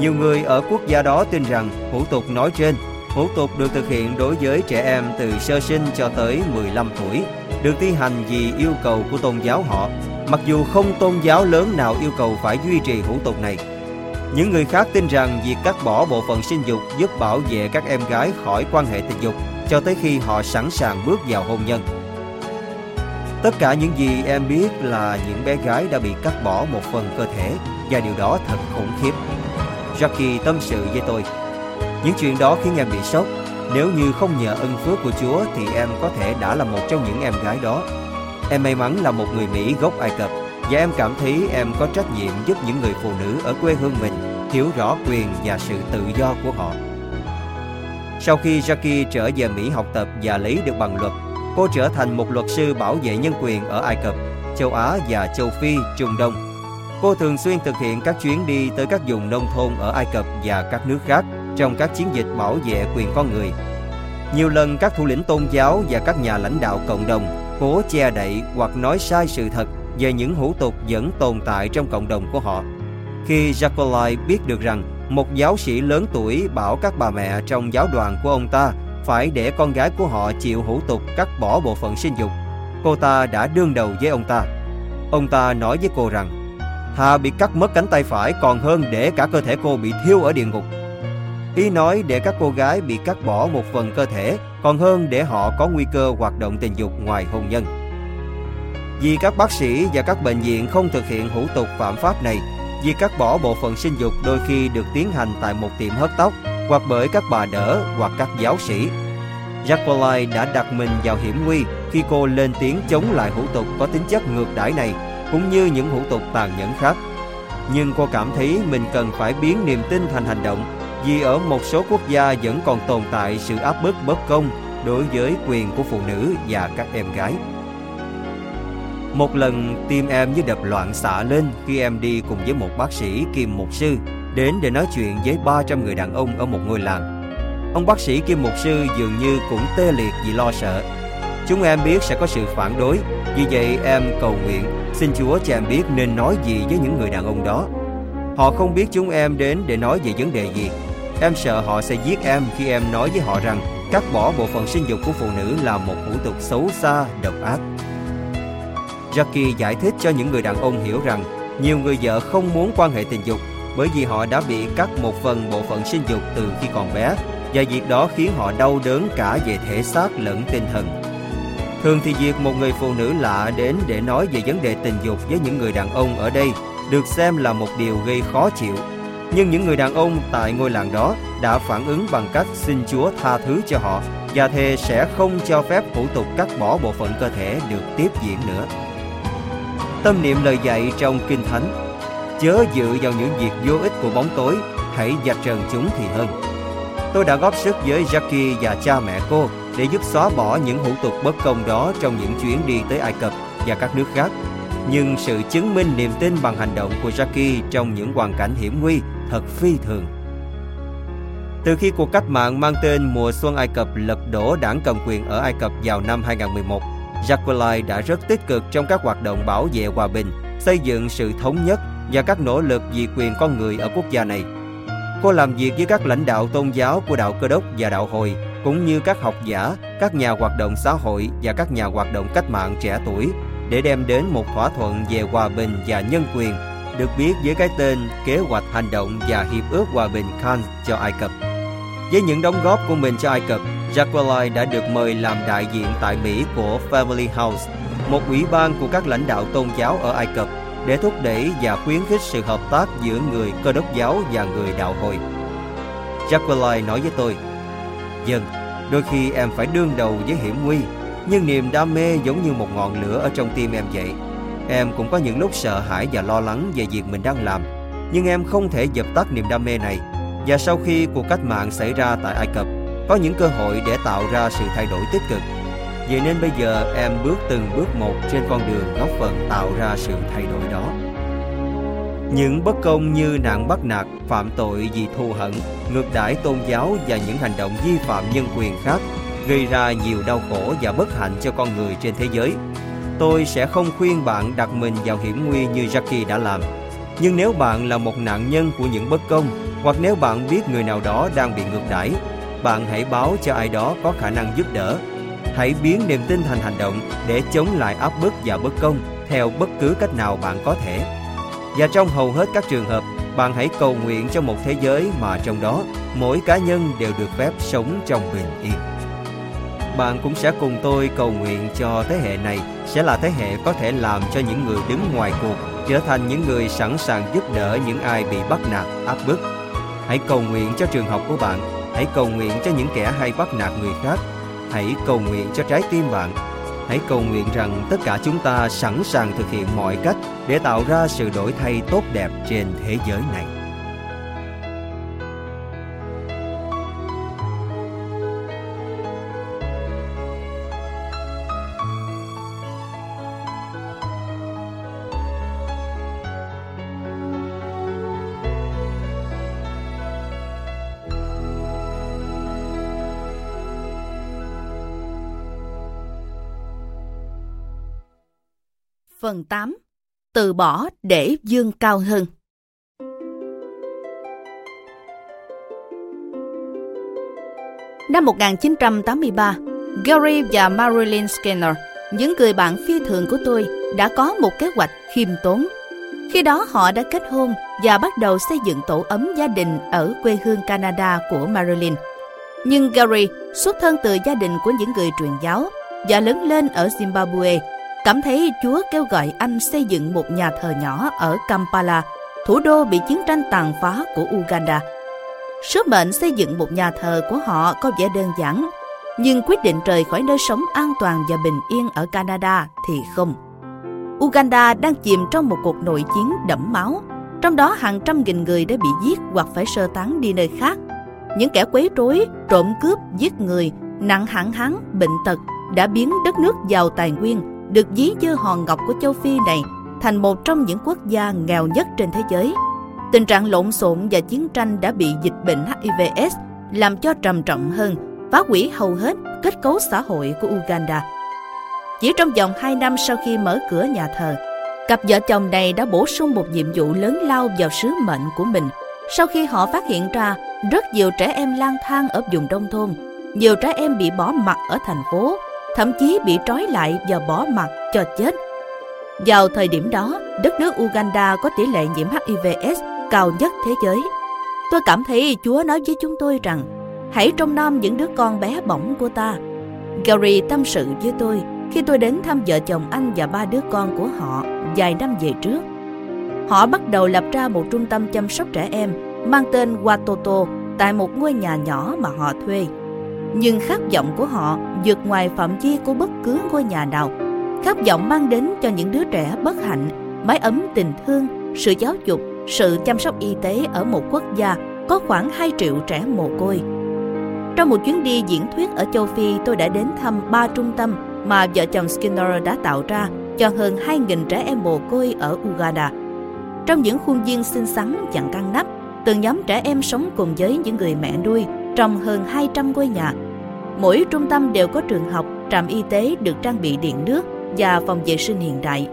Nhiều người ở quốc gia đó tin rằng hủ tục nói trên hủ tục được thực hiện đối với trẻ em từ sơ sinh cho tới 15 tuổi, được thi hành vì yêu cầu của tôn giáo họ, mặc dù không tôn giáo lớn nào yêu cầu phải duy trì hủ tục này. Những người khác tin rằng việc cắt bỏ bộ phận sinh dục giúp bảo vệ các em gái khỏi quan hệ tình dục cho tới khi họ sẵn sàng bước vào hôn nhân. Tất cả những gì em biết là những bé gái đã bị cắt bỏ một phần cơ thể và điều đó thật khủng khiếp. Jackie tâm sự với tôi. Những chuyện đó khiến em bị sốc. Nếu như không nhờ ân phước của Chúa thì em có thể đã là một trong những em gái đó. Em may mắn là một người Mỹ gốc Ai Cập và em cảm thấy em có trách nhiệm giúp những người phụ nữ ở quê hương mình hiểu rõ quyền và sự tự do của họ. Sau khi Jackie trở về Mỹ học tập và lấy được bằng luật, cô trở thành một luật sư bảo vệ nhân quyền ở Ai Cập, châu Á và châu Phi, Trung Đông. Cô thường xuyên thực hiện các chuyến đi tới các vùng nông thôn ở Ai Cập và các nước khác trong các chiến dịch bảo vệ quyền con người. Nhiều lần các thủ lĩnh tôn giáo và các nhà lãnh đạo cộng đồng cố che đậy hoặc nói sai sự thật về những hủ tục vẫn tồn tại trong cộng đồng của họ. Khi Jacqueline biết được rằng một giáo sĩ lớn tuổi bảo các bà mẹ trong giáo đoàn của ông ta phải để con gái của họ chịu hủ tục cắt bỏ bộ phận sinh dục, cô ta đã đương đầu với ông ta. Ông ta nói với cô rằng, thà bị cắt mất cánh tay phải còn hơn để cả cơ thể cô bị thiêu ở địa ngục. Ý nói để các cô gái bị cắt bỏ một phần cơ thể còn hơn để họ có nguy cơ hoạt động tình dục ngoài hôn nhân. Vì các bác sĩ và các bệnh viện không thực hiện hủ tục phạm pháp này, việc cắt bỏ bộ phận sinh dục đôi khi được tiến hành tại một tiệm hớt tóc hoặc bởi các bà đỡ hoặc các giáo sĩ. Jacqueline đã đặt mình vào hiểm nguy khi cô lên tiếng chống lại hủ tục có tính chất ngược đãi này, cũng như những hủ tục tàn nhẫn khác. Nhưng cô cảm thấy mình cần phải biến niềm tin thành hành động, vì ở một số quốc gia vẫn còn tồn tại sự áp bức bất công đối với quyền của phụ nữ và các em gái. Một lần tim em như đập loạn xạ lên khi em đi cùng với một bác sĩ kim mục sư đến để nói chuyện với 300 người đàn ông ở một ngôi làng. Ông bác sĩ kim mục sư dường như cũng tê liệt vì lo sợ. Chúng em biết sẽ có sự phản đối, vì vậy em cầu nguyện xin Chúa cho em biết nên nói gì với những người đàn ông đó. Họ không biết chúng em đến để nói về vấn đề gì. Em sợ họ sẽ giết em khi em nói với họ rằng cắt bỏ bộ phận sinh dục của phụ nữ là một hủ tục xấu xa, độc ác. Jackie giải thích cho những người đàn ông hiểu rằng nhiều người vợ không muốn quan hệ tình dục bởi vì họ đã bị cắt một phần bộ phận sinh dục từ khi còn bé và việc đó khiến họ đau đớn cả về thể xác lẫn tinh thần. Thường thì việc một người phụ nữ lạ đến để nói về vấn đề tình dục với những người đàn ông ở đây được xem là một điều gây khó chịu. Nhưng những người đàn ông tại ngôi làng đó đã phản ứng bằng cách xin Chúa tha thứ cho họ và thề sẽ không cho phép thủ tục cắt bỏ bộ phận cơ thể được tiếp diễn nữa tâm niệm lời dạy trong Kinh Thánh. Chớ dự vào những việc vô ích của bóng tối, hãy dạch trần chúng thì hơn. Tôi đã góp sức với Jackie và cha mẹ cô để giúp xóa bỏ những hủ tục bất công đó trong những chuyến đi tới Ai Cập và các nước khác. Nhưng sự chứng minh niềm tin bằng hành động của Jackie trong những hoàn cảnh hiểm nguy thật phi thường. Từ khi cuộc cách mạng mang tên Mùa Xuân Ai Cập lật đổ đảng cầm quyền ở Ai Cập vào năm 2011, Jacqueline đã rất tích cực trong các hoạt động bảo vệ hòa bình, xây dựng sự thống nhất và các nỗ lực vì quyền con người ở quốc gia này. Cô làm việc với các lãnh đạo tôn giáo của đạo Cơ đốc và đạo Hồi, cũng như các học giả, các nhà hoạt động xã hội và các nhà hoạt động cách mạng trẻ tuổi để đem đến một thỏa thuận về hòa bình và nhân quyền, được biết với cái tên Kế hoạch Hành động và Hiệp ước Hòa bình Khan cho Ai Cập. Với những đóng góp của mình cho Ai Cập, Jacqueline đã được mời làm đại diện tại Mỹ của Family House, một ủy ban của các lãnh đạo tôn giáo ở Ai Cập để thúc đẩy và khuyến khích sự hợp tác giữa người cơ đốc giáo và người đạo hồi. Jacqueline nói với tôi, Dân, đôi khi em phải đương đầu với hiểm nguy, nhưng niềm đam mê giống như một ngọn lửa ở trong tim em vậy. Em cũng có những lúc sợ hãi và lo lắng về việc mình đang làm, nhưng em không thể dập tắt niềm đam mê này. Và sau khi cuộc cách mạng xảy ra tại Ai Cập, có những cơ hội để tạo ra sự thay đổi tích cực. Vậy nên bây giờ em bước từng bước một trên con đường góp phần tạo ra sự thay đổi đó. Những bất công như nạn bắt nạt, phạm tội vì thù hận, ngược đãi tôn giáo và những hành động vi phạm nhân quyền khác gây ra nhiều đau khổ và bất hạnh cho con người trên thế giới. Tôi sẽ không khuyên bạn đặt mình vào hiểm nguy như Jackie đã làm. Nhưng nếu bạn là một nạn nhân của những bất công, hoặc nếu bạn biết người nào đó đang bị ngược đãi, bạn hãy báo cho ai đó có khả năng giúp đỡ. Hãy biến niềm tin thành hành động để chống lại áp bức và bất công theo bất cứ cách nào bạn có thể. Và trong hầu hết các trường hợp, bạn hãy cầu nguyện cho một thế giới mà trong đó mỗi cá nhân đều được phép sống trong bình yên. Bạn cũng sẽ cùng tôi cầu nguyện cho thế hệ này sẽ là thế hệ có thể làm cho những người đứng ngoài cuộc trở thành những người sẵn sàng giúp đỡ những ai bị bắt nạt, áp bức. Hãy cầu nguyện cho trường học của bạn, hãy cầu nguyện cho những kẻ hay bắt nạt người khác, hãy cầu nguyện cho trái tim bạn Hãy cầu nguyện rằng tất cả chúng ta sẵn sàng thực hiện mọi cách để tạo ra sự đổi thay tốt đẹp trên thế giới này. Phần 8. Từ bỏ để dương cao hơn. Năm 1983, Gary và Marilyn Skinner, những người bạn phi thường của tôi, đã có một kế hoạch khiêm tốn. Khi đó họ đã kết hôn và bắt đầu xây dựng tổ ấm gia đình ở quê hương Canada của Marilyn. Nhưng Gary xuất thân từ gia đình của những người truyền giáo và lớn lên ở Zimbabwe cảm thấy Chúa kêu gọi anh xây dựng một nhà thờ nhỏ ở Kampala, thủ đô bị chiến tranh tàn phá của Uganda. Sứ mệnh xây dựng một nhà thờ của họ có vẻ đơn giản, nhưng quyết định rời khỏi nơi sống an toàn và bình yên ở Canada thì không. Uganda đang chìm trong một cuộc nội chiến đẫm máu, trong đó hàng trăm nghìn người đã bị giết hoặc phải sơ tán đi nơi khác. Những kẻ quấy rối, trộm cướp, giết người, nặng hạn hán, bệnh tật đã biến đất nước giàu tài nguyên được ví như hòn ngọc của châu Phi này thành một trong những quốc gia nghèo nhất trên thế giới. Tình trạng lộn xộn và chiến tranh đã bị dịch bệnh HIVS làm cho trầm trọng hơn, phá hủy hầu hết kết cấu xã hội của Uganda. Chỉ trong vòng 2 năm sau khi mở cửa nhà thờ, cặp vợ chồng này đã bổ sung một nhiệm vụ lớn lao vào sứ mệnh của mình sau khi họ phát hiện ra rất nhiều trẻ em lang thang ở vùng nông thôn, nhiều trẻ em bị bỏ mặc ở thành phố thậm chí bị trói lại và bỏ mặt cho chết. Vào thời điểm đó, đất nước Uganda có tỷ lệ nhiễm HIVS cao nhất thế giới. Tôi cảm thấy Chúa nói với chúng tôi rằng, hãy trông nom những đứa con bé bỏng của ta. Gary tâm sự với tôi khi tôi đến thăm vợ chồng anh và ba đứa con của họ vài năm về trước. Họ bắt đầu lập ra một trung tâm chăm sóc trẻ em mang tên Watoto tại một ngôi nhà nhỏ mà họ thuê nhưng khát vọng của họ vượt ngoài phạm vi của bất cứ ngôi nhà nào. Khát vọng mang đến cho những đứa trẻ bất hạnh, mái ấm tình thương, sự giáo dục, sự chăm sóc y tế ở một quốc gia có khoảng 2 triệu trẻ mồ côi. Trong một chuyến đi diễn thuyết ở châu Phi, tôi đã đến thăm ba trung tâm mà vợ chồng Skinner đã tạo ra cho hơn 2.000 trẻ em mồ côi ở Uganda. Trong những khuôn viên xinh xắn chẳng căng nắp, từng nhóm trẻ em sống cùng với những người mẹ nuôi trong hơn 200 ngôi nhà. Mỗi trung tâm đều có trường học, trạm y tế được trang bị điện nước và phòng vệ sinh hiện đại.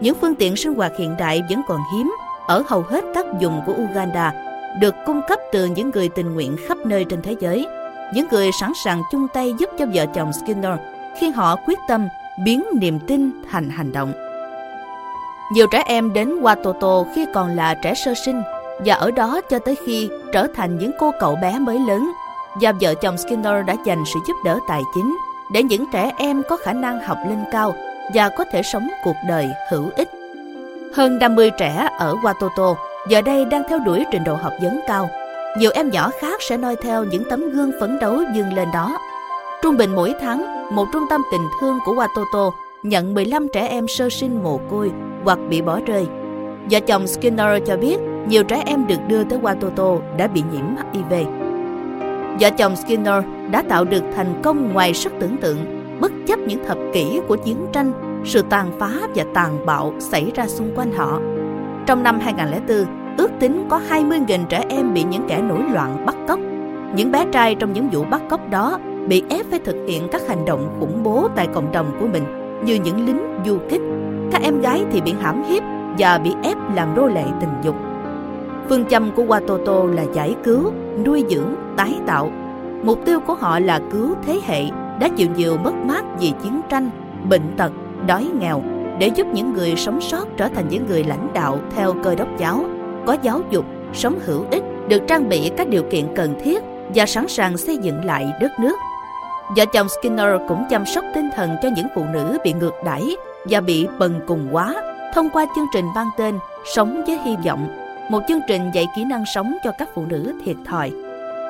Những phương tiện sinh hoạt hiện đại vẫn còn hiếm ở hầu hết các vùng của Uganda, được cung cấp từ những người tình nguyện khắp nơi trên thế giới. Những người sẵn sàng chung tay giúp cho vợ chồng Skinner khi họ quyết tâm biến niềm tin thành hành động. Nhiều trẻ em đến Watoto khi còn là trẻ sơ sinh và ở đó cho tới khi trở thành những cô cậu bé mới lớn và vợ chồng Skinner đã dành sự giúp đỡ tài chính để những trẻ em có khả năng học lên cao và có thể sống cuộc đời hữu ích. Hơn 50 trẻ ở Watoto giờ đây đang theo đuổi trình độ học vấn cao. nhiều em nhỏ khác sẽ noi theo những tấm gương phấn đấu dương lên đó. Trung bình mỗi tháng, một trung tâm tình thương của Watoto nhận 15 trẻ em sơ sinh mồ côi hoặc bị bỏ rơi. Vợ chồng Skinner cho biết nhiều trẻ em được đưa tới Watoto đã bị nhiễm HIV. Vợ chồng Skinner đã tạo được thành công ngoài sức tưởng tượng, bất chấp những thập kỷ của chiến tranh, sự tàn phá và tàn bạo xảy ra xung quanh họ. Trong năm 2004, ước tính có 20.000 trẻ em bị những kẻ nổi loạn bắt cóc. Những bé trai trong những vụ bắt cóc đó bị ép phải thực hiện các hành động khủng bố tại cộng đồng của mình như những lính du kích. Các em gái thì bị hãm hiếp và bị ép làm nô lệ tình dục. Phương châm của Watoto là giải cứu, nuôi dưỡng, tái tạo. Mục tiêu của họ là cứu thế hệ đã chịu nhiều mất mát vì chiến tranh, bệnh tật, đói nghèo để giúp những người sống sót trở thành những người lãnh đạo theo cơ đốc giáo, có giáo dục, sống hữu ích, được trang bị các điều kiện cần thiết và sẵn sàng xây dựng lại đất nước. Vợ chồng Skinner cũng chăm sóc tinh thần cho những phụ nữ bị ngược đãi và bị bần cùng quá thông qua chương trình mang tên Sống với hy vọng, một chương trình dạy kỹ năng sống cho các phụ nữ thiệt thòi.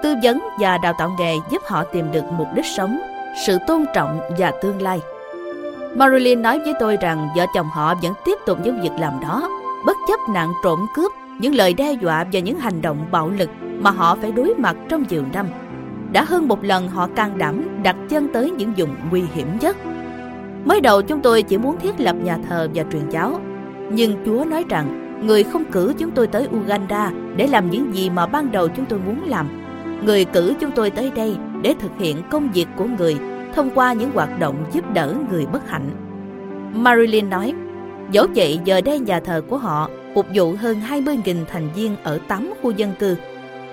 Tư vấn và đào tạo nghề giúp họ tìm được mục đích sống, sự tôn trọng và tương lai. Marilyn nói với tôi rằng vợ chồng họ vẫn tiếp tục những việc làm đó, bất chấp nạn trộm cướp, những lời đe dọa và những hành động bạo lực mà họ phải đối mặt trong nhiều năm. Đã hơn một lần họ can đảm đặt chân tới những vùng nguy hiểm nhất. Mới đầu chúng tôi chỉ muốn thiết lập nhà thờ và truyền giáo, nhưng Chúa nói rằng người không cử chúng tôi tới Uganda để làm những gì mà ban đầu chúng tôi muốn làm. Người cử chúng tôi tới đây để thực hiện công việc của người thông qua những hoạt động giúp đỡ người bất hạnh. Marilyn nói, dẫu vậy giờ đây nhà thờ của họ phục vụ hơn 20.000 thành viên ở 8 khu dân cư.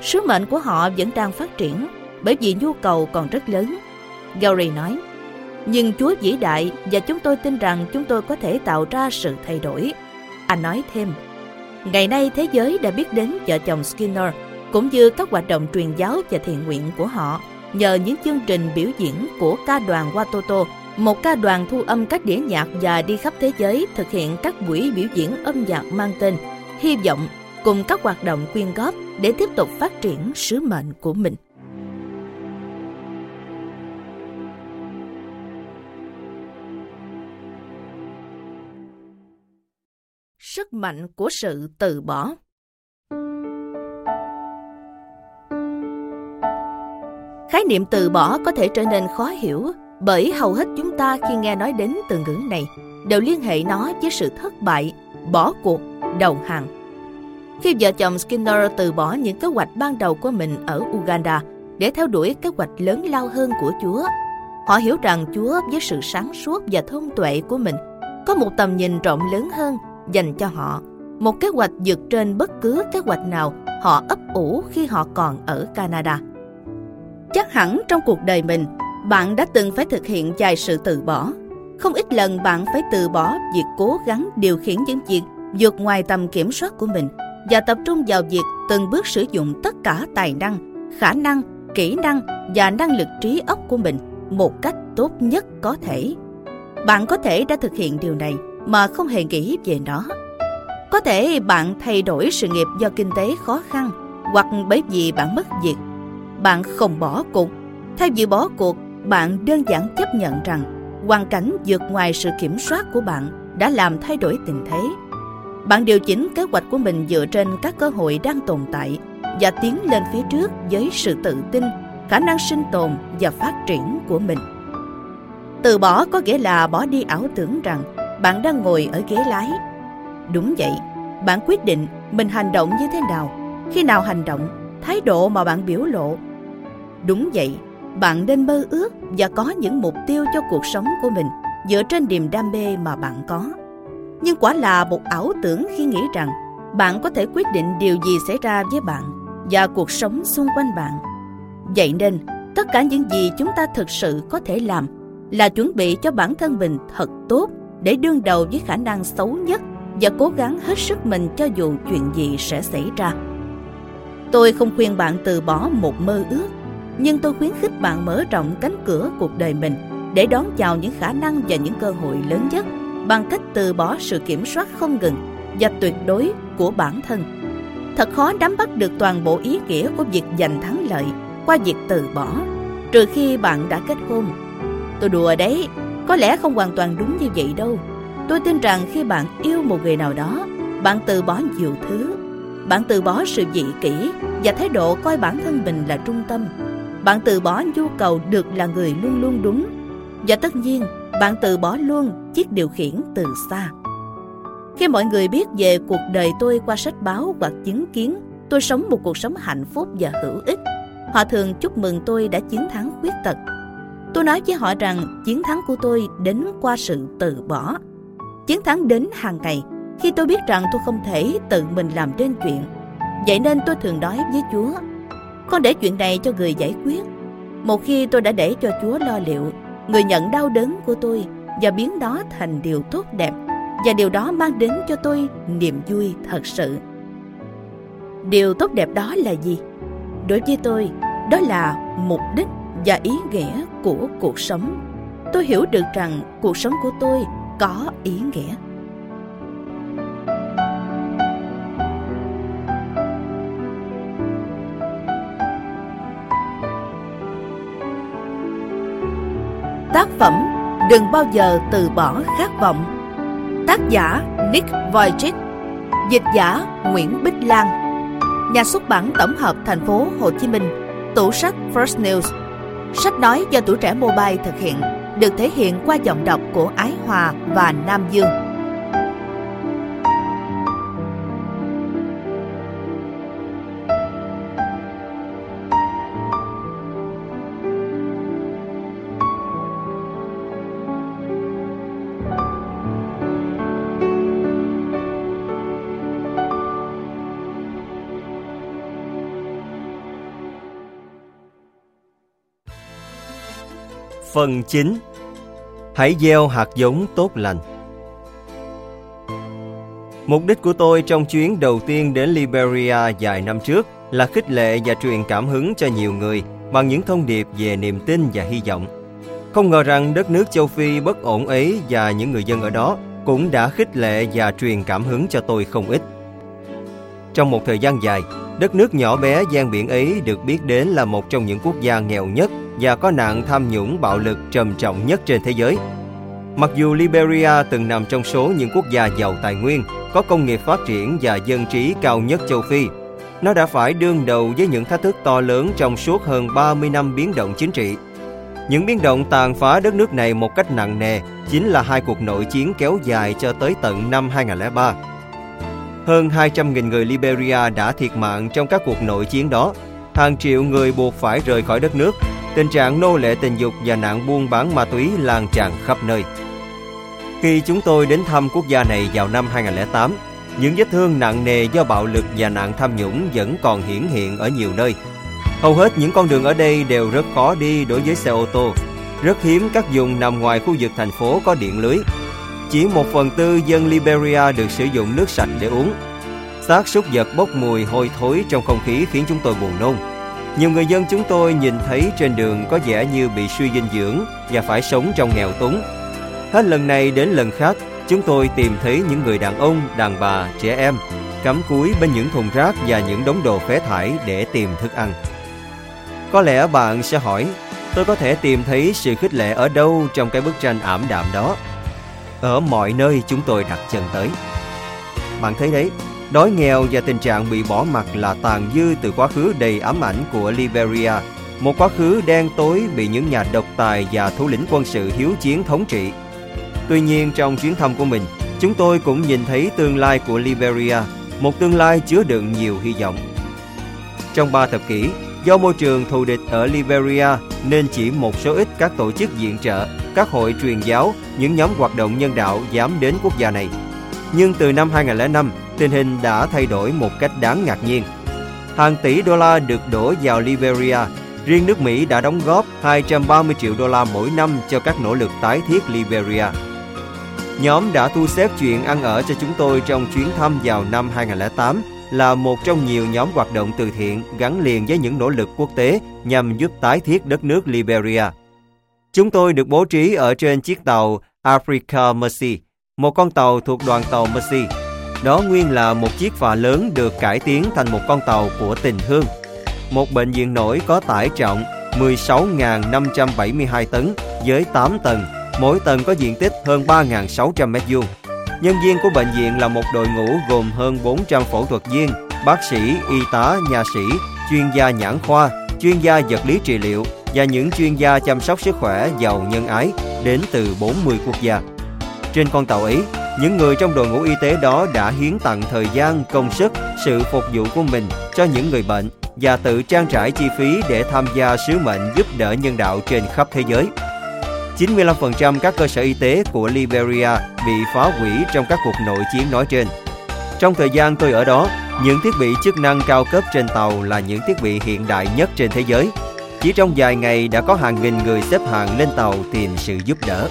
Sứ mệnh của họ vẫn đang phát triển bởi vì nhu cầu còn rất lớn. Gary nói, nhưng Chúa vĩ đại và chúng tôi tin rằng chúng tôi có thể tạo ra sự thay đổi. Anh nói thêm, ngày nay thế giới đã biết đến vợ chồng Skinner cũng như các hoạt động truyền giáo và thiện nguyện của họ nhờ những chương trình biểu diễn của ca đoàn Watoto, một ca đoàn thu âm các đĩa nhạc và đi khắp thế giới thực hiện các buổi biểu diễn âm nhạc mang tên Hy vọng cùng các hoạt động quyên góp để tiếp tục phát triển sứ mệnh của mình. Sức mạnh của sự từ bỏ Khái niệm từ bỏ có thể trở nên khó hiểu bởi hầu hết chúng ta khi nghe nói đến từ ngữ này đều liên hệ nó với sự thất bại, bỏ cuộc, đầu hàng. Khi vợ chồng Skinner từ bỏ những kế hoạch ban đầu của mình ở Uganda để theo đuổi kế hoạch lớn lao hơn của Chúa, họ hiểu rằng Chúa với sự sáng suốt và thông tuệ của mình có một tầm nhìn rộng lớn hơn dành cho họ, một kế hoạch vượt trên bất cứ kế hoạch nào họ ấp ủ khi họ còn ở Canada. Chắc hẳn trong cuộc đời mình, bạn đã từng phải thực hiện vài sự từ bỏ. Không ít lần bạn phải từ bỏ việc cố gắng điều khiển những việc vượt ngoài tầm kiểm soát của mình và tập trung vào việc từng bước sử dụng tất cả tài năng, khả năng, kỹ năng và năng lực trí óc của mình một cách tốt nhất có thể. Bạn có thể đã thực hiện điều này mà không hề nghĩ về nó. Có thể bạn thay đổi sự nghiệp do kinh tế khó khăn hoặc bởi vì bạn mất việc bạn không bỏ cuộc. Thay vì bỏ cuộc, bạn đơn giản chấp nhận rằng hoàn cảnh vượt ngoài sự kiểm soát của bạn đã làm thay đổi tình thế. Bạn điều chỉnh kế hoạch của mình dựa trên các cơ hội đang tồn tại và tiến lên phía trước với sự tự tin, khả năng sinh tồn và phát triển của mình. Từ bỏ có nghĩa là bỏ đi ảo tưởng rằng bạn đang ngồi ở ghế lái. Đúng vậy, bạn quyết định mình hành động như thế nào, khi nào hành động, thái độ mà bạn biểu lộ Đúng vậy, bạn nên mơ ước và có những mục tiêu cho cuộc sống của mình dựa trên niềm đam mê mà bạn có. Nhưng quả là một ảo tưởng khi nghĩ rằng bạn có thể quyết định điều gì xảy ra với bạn và cuộc sống xung quanh bạn. Vậy nên, tất cả những gì chúng ta thực sự có thể làm là chuẩn bị cho bản thân mình thật tốt để đương đầu với khả năng xấu nhất và cố gắng hết sức mình cho dù chuyện gì sẽ xảy ra. Tôi không khuyên bạn từ bỏ một mơ ước nhưng tôi khuyến khích bạn mở rộng cánh cửa cuộc đời mình để đón chào những khả năng và những cơ hội lớn nhất bằng cách từ bỏ sự kiểm soát không ngừng và tuyệt đối của bản thân. Thật khó nắm bắt được toàn bộ ý nghĩa của việc giành thắng lợi qua việc từ bỏ, trừ khi bạn đã kết hôn. Tôi đùa đấy, có lẽ không hoàn toàn đúng như vậy đâu. Tôi tin rằng khi bạn yêu một người nào đó, bạn từ bỏ nhiều thứ. Bạn từ bỏ sự dị kỷ và thái độ coi bản thân mình là trung tâm. Bạn từ bỏ nhu cầu được là người luôn luôn đúng. Và tất nhiên, bạn từ bỏ luôn chiếc điều khiển từ xa. Khi mọi người biết về cuộc đời tôi qua sách báo hoặc chứng kiến tôi sống một cuộc sống hạnh phúc và hữu ích, họ thường chúc mừng tôi đã chiến thắng khuyết tật. Tôi nói với họ rằng chiến thắng của tôi đến qua sự từ bỏ. Chiến thắng đến hàng ngày khi tôi biết rằng tôi không thể tự mình làm nên chuyện. Vậy nên tôi thường nói với Chúa, con để chuyện này cho người giải quyết. Một khi tôi đã để cho Chúa lo liệu, người nhận đau đớn của tôi và biến đó thành điều tốt đẹp và điều đó mang đến cho tôi niềm vui thật sự. Điều tốt đẹp đó là gì? Đối với tôi, đó là mục đích và ý nghĩa của cuộc sống. Tôi hiểu được rằng cuộc sống của tôi có ý nghĩa. Tác phẩm Đừng bao giờ từ bỏ khát vọng. Tác giả Nick Vujicic Dịch giả Nguyễn Bích Lan. Nhà xuất bản tổng hợp thành phố Hồ Chí Minh. Tủ sách First News. Sách nói do tuổi trẻ mobile thực hiện, Được thể hiện qua giọng đọc của Ái Hòa và Nam Dương. Phần 9 Hãy gieo hạt giống tốt lành Mục đích của tôi trong chuyến đầu tiên đến Liberia vài năm trước là khích lệ và truyền cảm hứng cho nhiều người bằng những thông điệp về niềm tin và hy vọng. Không ngờ rằng đất nước châu Phi bất ổn ấy và những người dân ở đó cũng đã khích lệ và truyền cảm hứng cho tôi không ít. Trong một thời gian dài, đất nước nhỏ bé gian biển ấy được biết đến là một trong những quốc gia nghèo nhất và có nạn tham nhũng bạo lực trầm trọng nhất trên thế giới. Mặc dù Liberia từng nằm trong số những quốc gia giàu tài nguyên, có công nghiệp phát triển và dân trí cao nhất châu Phi, nó đã phải đương đầu với những thách thức to lớn trong suốt hơn 30 năm biến động chính trị. Những biến động tàn phá đất nước này một cách nặng nề chính là hai cuộc nội chiến kéo dài cho tới tận năm 2003. Hơn 200.000 người Liberia đã thiệt mạng trong các cuộc nội chiến đó. Hàng triệu người buộc phải rời khỏi đất nước Tình trạng nô lệ tình dục và nạn buôn bán ma túy lan tràn khắp nơi. Khi chúng tôi đến thăm quốc gia này vào năm 2008, những vết thương nặng nề do bạo lực và nạn tham nhũng vẫn còn hiển hiện ở nhiều nơi. Hầu hết những con đường ở đây đều rất khó đi đối với xe ô tô. Rất hiếm các vùng nằm ngoài khu vực thành phố có điện lưới. Chỉ một phần tư dân Liberia được sử dụng nước sạch để uống. Xác súc vật bốc mùi hôi thối trong không khí khiến chúng tôi buồn nôn. Nhiều người dân chúng tôi nhìn thấy trên đường có vẻ như bị suy dinh dưỡng và phải sống trong nghèo túng. Hết lần này đến lần khác, chúng tôi tìm thấy những người đàn ông, đàn bà, trẻ em cắm cúi bên những thùng rác và những đống đồ phế thải để tìm thức ăn. Có lẽ bạn sẽ hỏi, tôi có thể tìm thấy sự khích lệ ở đâu trong cái bức tranh ảm đạm đó? Ở mọi nơi chúng tôi đặt chân tới. Bạn thấy đấy, Đói nghèo và tình trạng bị bỏ mặt là tàn dư từ quá khứ đầy ám ảnh của Liberia, một quá khứ đen tối bị những nhà độc tài và thủ lĩnh quân sự hiếu chiến thống trị. Tuy nhiên trong chuyến thăm của mình, chúng tôi cũng nhìn thấy tương lai của Liberia, một tương lai chứa đựng nhiều hy vọng. Trong ba thập kỷ, do môi trường thù địch ở Liberia nên chỉ một số ít các tổ chức viện trợ, các hội truyền giáo, những nhóm hoạt động nhân đạo dám đến quốc gia này. Nhưng từ năm 2005, tình hình đã thay đổi một cách đáng ngạc nhiên. Hàng tỷ đô la được đổ vào Liberia, riêng nước Mỹ đã đóng góp 230 triệu đô la mỗi năm cho các nỗ lực tái thiết Liberia. Nhóm đã thu xếp chuyện ăn ở cho chúng tôi trong chuyến thăm vào năm 2008 là một trong nhiều nhóm hoạt động từ thiện gắn liền với những nỗ lực quốc tế nhằm giúp tái thiết đất nước Liberia. Chúng tôi được bố trí ở trên chiếc tàu Africa Mercy, một con tàu thuộc đoàn tàu Mercy Đó nguyên là một chiếc phà lớn được cải tiến thành một con tàu của tình thương. Một bệnh viện nổi có tải trọng 16.572 tấn với 8 tầng, mỗi tầng có diện tích hơn 3.600 m2. Nhân viên của bệnh viện là một đội ngũ gồm hơn 400 phẫu thuật viên, bác sĩ, y tá, nhà sĩ, chuyên gia nhãn khoa, chuyên gia vật lý trị liệu và những chuyên gia chăm sóc sức khỏe giàu nhân ái đến từ 40 quốc gia. Trên con tàu ấy, những người trong đội ngũ y tế đó đã hiến tặng thời gian, công sức, sự phục vụ của mình cho những người bệnh và tự trang trải chi phí để tham gia sứ mệnh giúp đỡ nhân đạo trên khắp thế giới. 95% các cơ sở y tế của Liberia bị phá hủy trong các cuộc nội chiến nói trên. Trong thời gian tôi ở đó, những thiết bị chức năng cao cấp trên tàu là những thiết bị hiện đại nhất trên thế giới. Chỉ trong vài ngày đã có hàng nghìn người xếp hàng lên tàu tìm sự giúp đỡ.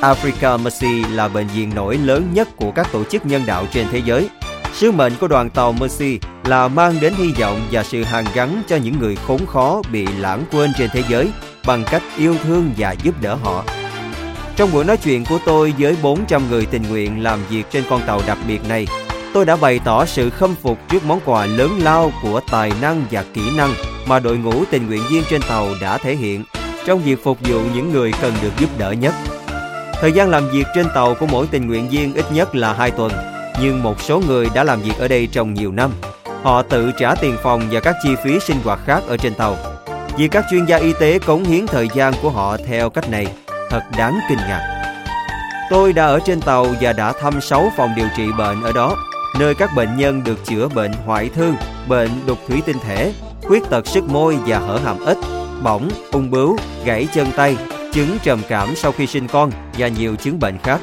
Africa Mercy là bệnh viện nổi lớn nhất của các tổ chức nhân đạo trên thế giới. Sứ mệnh của đoàn tàu Mercy là mang đến hy vọng và sự hàn gắn cho những người khốn khó bị lãng quên trên thế giới bằng cách yêu thương và giúp đỡ họ. Trong buổi nói chuyện của tôi với 400 người tình nguyện làm việc trên con tàu đặc biệt này, tôi đã bày tỏ sự khâm phục trước món quà lớn lao của tài năng và kỹ năng mà đội ngũ tình nguyện viên trên tàu đã thể hiện trong việc phục vụ những người cần được giúp đỡ nhất. Thời gian làm việc trên tàu của mỗi tình nguyện viên ít nhất là 2 tuần, nhưng một số người đã làm việc ở đây trong nhiều năm. Họ tự trả tiền phòng và các chi phí sinh hoạt khác ở trên tàu. Vì các chuyên gia y tế cống hiến thời gian của họ theo cách này, thật đáng kinh ngạc. Tôi đã ở trên tàu và đã thăm 6 phòng điều trị bệnh ở đó, nơi các bệnh nhân được chữa bệnh hoại thư, bệnh đục thủy tinh thể, khuyết tật sức môi và hở hàm ếch, bỏng, ung bướu, gãy chân tay, chứng trầm cảm sau khi sinh con và nhiều chứng bệnh khác.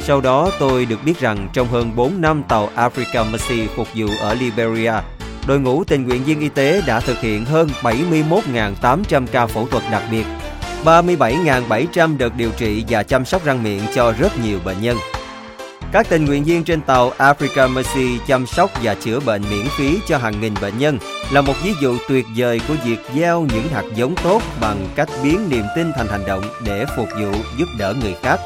Sau đó tôi được biết rằng trong hơn 4 năm tàu Africa Mercy phục vụ ở Liberia, đội ngũ tình nguyện viên y tế đã thực hiện hơn 71.800 ca phẫu thuật đặc biệt, 37.700 đợt điều trị và chăm sóc răng miệng cho rất nhiều bệnh nhân. Các tình nguyện viên trên tàu Africa Mercy chăm sóc và chữa bệnh miễn phí cho hàng nghìn bệnh nhân là một ví dụ tuyệt vời của việc gieo những hạt giống tốt bằng cách biến niềm tin thành hành động để phục vụ giúp đỡ người khác.